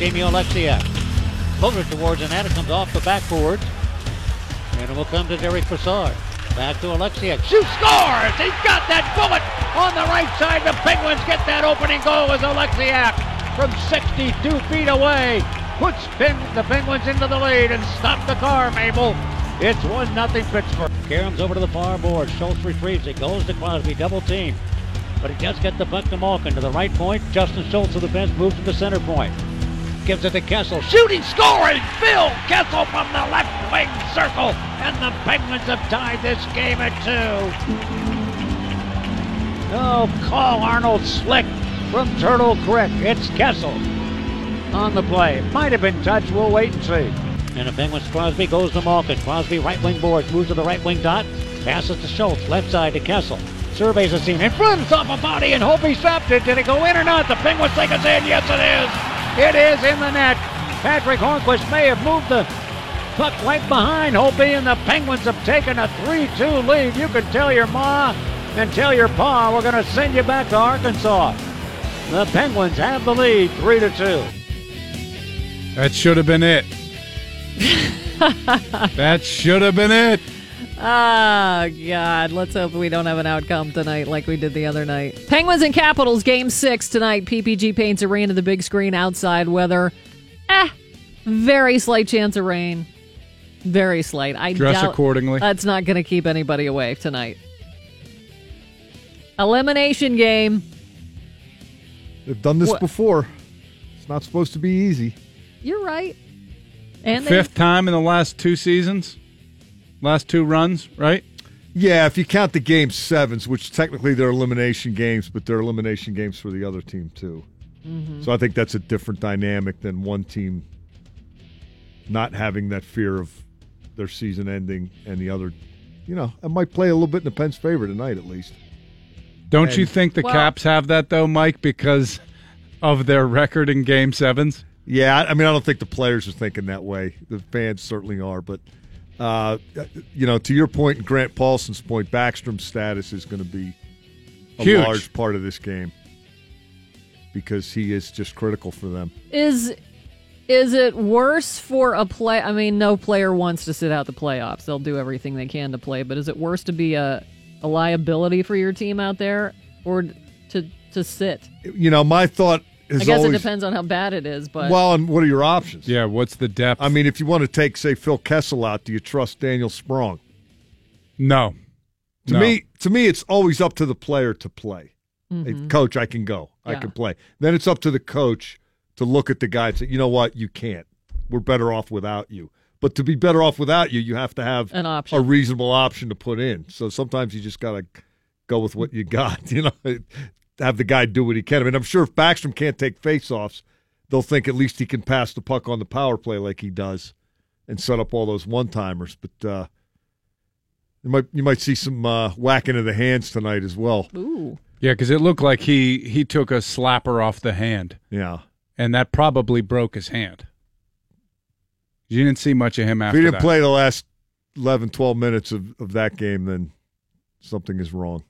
Jamie Oleksiak. Floater towards net. It comes off the backboard. And it will come to Derek Brassard. Back to Oleksiak. Shoot scores! He's got that bullet on the right side. The Penguins get that opening goal as Alexiak from 62 feet away puts Pen- the Penguins into the lead and stop the car, Mabel. It's 1 nothing Pittsburgh. Karams over to the far board. Schultz retrieves it. Goes to Crosby. Double team. But he does get the puck to Malkin to the right point. Justin Schultz of the bench moves to the center point. Gives it to Kessel. Shooting, scoring! Phil Kessel from the left wing circle. And the Penguins have tied this game at two. Oh, call Arnold Slick from Turtle Creek. It's Kessel on the play. Might have been touched. We'll wait and see. And the Penguins, Crosby goes to Malkin. Crosby right wing boards, moves to the right wing dot. Passes to Schultz, left side to Kessel. Surveys the scene in front, off a body, and Hope he stopped it. Did it go in or not? The Penguins think it's in. Yes, it is. It is in the net. Patric Hornqvist may have moved the puck right behind Holtby, and the Penguins have taken a 3-2 lead. You can tell your ma and tell your pa we're going to send you back to Arkansas. The Penguins have the lead, 3 to 2. That should have been it. (laughs) that should have been it. Ah, God. Let's hope we don't have an outcome tonight like we did the other night. Penguins and Capitals, game six tonight. PPG Paints Arena, the big screen outside weather. Eh, very slight chance of rain. Very slight. I Dress doubt accordingly. That's not going to keep anybody away tonight. Elimination game. They've done this What? before. It's not supposed to be easy. You're right. And they, Fifth time in the last two seasons, last two runs, right? Yeah, if you count the game sevens, which technically they're elimination games, but they're elimination games for the other team too. Mhm. So I think that's a different dynamic than one team not having that fear of their season ending and the other. You know, it might play a little bit in the Pens' favor tonight, at least. Don't you think the Well- Caps have that though, Mike, because of their record in Game Sevens? Yeah, I I mean, I don't think the players are thinking that way. The fans certainly are, but uh, you know, to your point and Grant Paulsen's point, Backstrom's status is going to be a Huge. large part of this game because he is just critical for them. is is it worse for a play? I mean, no player wants to sit out the playoffs. They'll do everything they can to play, but is it worse to be a, a liability for your team out there or to to sit? You know, my thought I guess always it depends on how bad it is, but well, and what are your options? Yeah, what's the depth? I mean, if you want to take, say, Phil Kessel out, do you trust Daniel Sprong? No. To No. me, to me, it's always up to the player to play. Hey, Mhm. coach, I can go. I can play. Then it's up to the coach to look at the guy and say, you know what, you can't. We're better off without you. But to be better off without you, you have to have An option. a reasonable option to put in. So sometimes you just got to go with what you got. (laughs) You know, have the guy do what he can. I mean, I'm sure if Backstrom can't take faceoffs, they'll think at least he can pass the puck on the power play like he does, and set up all those one timers. But uh, you might you might see some uh, whacking of the hands tonight as well. Ooh. Yeah, because it looked like he he took a slapper off the hand. Yeah. and that probably broke his hand. You didn't see much of him after. If he didn't that. play the last 11, 12 minutes of, of that game, then something is wrong.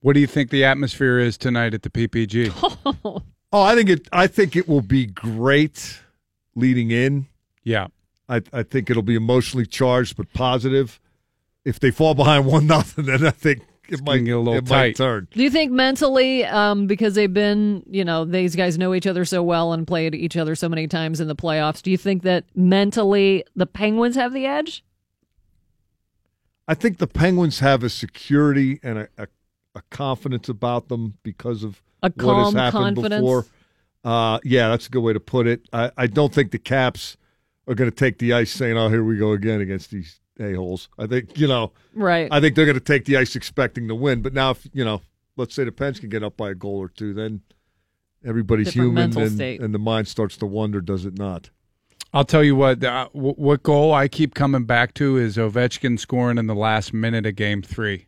What do you think the atmosphere is tonight at the PPG? (laughs) Oh, I think it. I think it will be great leading in. Yeah, I, I think it'll be emotionally charged but positive. If they fall behind one (laughs) nothing, then I think it might get a little it might tight. turn. Do you think mentally, um, because they've been, you know, these guys know each other so well and played each other so many times in the playoffs, do you think that mentally the Penguins have the edge? I think the Penguins have a security and a, a, a confidence about them because of A what has happened confidence? before. Uh, yeah, that's a good way to put it. I, I don't think the Caps are going to take the ice saying, "Oh, here we go again against these a holes." I think you know, Right. I think they're going to take the ice expecting to win. But now, if you know, let's say the Pens can get up by a goal or two, then everybody's Different human, and, state. and the mind starts to wonder, does it not? I'll tell you what. Uh, what goal I keep coming back to is Ovechkin scoring in the last minute of Game Three.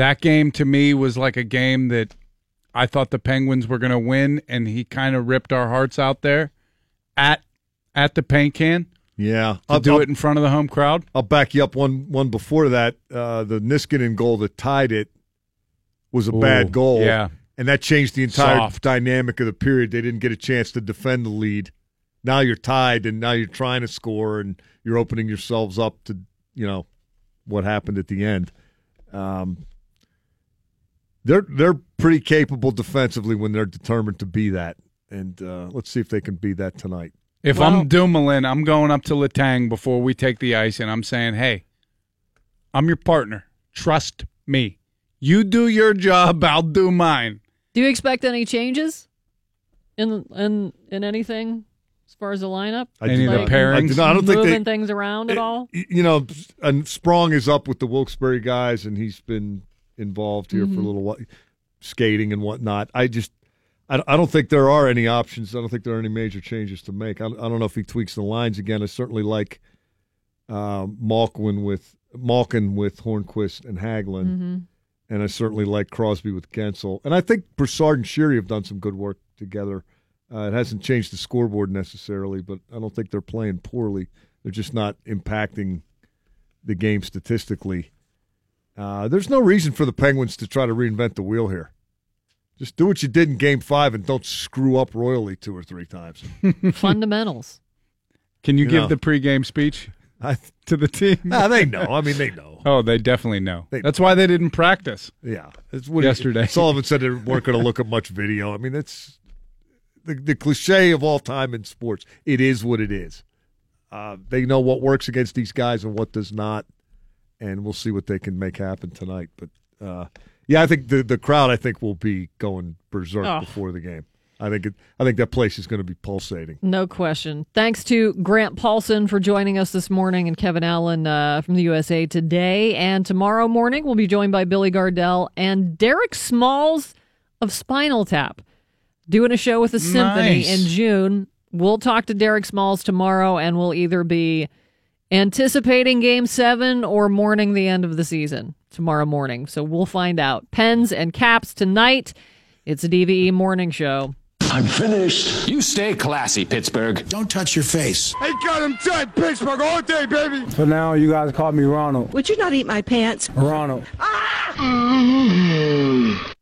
That game to me was like a game that I thought the Penguins were going to win, and he kind of ripped our hearts out there at at the paint can. Yeah, to do it in front of the home crowd. I'll back you up one one before that. Uh, the Niskanen goal that tied it was a Ooh, bad goal. yeah. and that changed the entire Soft. dynamic of the period. They didn't get a chance to defend the lead. Now you're tied, and now you're trying to score, and you're opening yourselves up to you know what happened at the end. Um, they're they're pretty capable defensively when they're determined to be that, and uh, let's see if they can be that tonight. If Well- I'm Dumoulin, I'm going up to Letang before we take the ice, and I'm saying, "Hey, I'm your partner. Trust me. You do your job, I'll do mine." Do you expect any changes in in in anything as far as the lineup? I do Any of the pairings? I do not- I don't think moving they, things around at all? you know, and Sprong is up with the Wilkes-Barre guys, and he's been involved here for a Mhm. little while, skating and whatnot. I just, I, I don't think there are any options. I don't think there are any major changes to make. I, I don't know if he tweaks the lines again. I certainly like uh, Malkin with Malkin with Hornqvist and Hagelin, Mhm. and I certainly like Crosby with Guentzel. And I think Brassard and Sheary have done some good work together. Uh, it hasn't changed the scoreboard necessarily, but I don't think they're playing poorly. They're just not impacting the game statistically. Uh, there's no reason for the Penguins to try to reinvent the wheel here. Just do what you did in Game Five and don't screw up royally two or three times. (laughs) Fundamentals. Can you, You give know. the pregame speech I, to the team? Ah, they know. I mean, they know. Oh, they definitely know. They- That's why they didn't practice. Yeah, it's what Yesterday. Sullivan said they weren't going to look at much video. I mean, it's the, the cliche of all time in sports. It is what it is. Uh, they know what works against these guys and what does not, and we'll see what they can make happen tonight. But uh, yeah, I think the the crowd I think will be going berserk Oh. before the game. I think it, I think that place is going to be pulsating. No question. Thanks to Grant Paulsen for joining us this morning and Kevin Allen uh, from the USA Today. And tomorrow morning, we'll be joined by Billy Gardell and Derek Smalls of Spinal Tap doing a show with the Symphony Nice. in June. We'll talk to Derek Smalls tomorrow, and we'll either be anticipating game seven or mourning the end of the season tomorrow morning. So we'll find out. Pens and caps tonight. It's a DVE morning show. I'm finished. You stay classy, Pittsburgh. Don't touch your face. They got him dead, Pittsburgh all day, baby. For now, you guys call me Ronald. Would you not eat my pants? Ronald. Ah! Mm-hmm.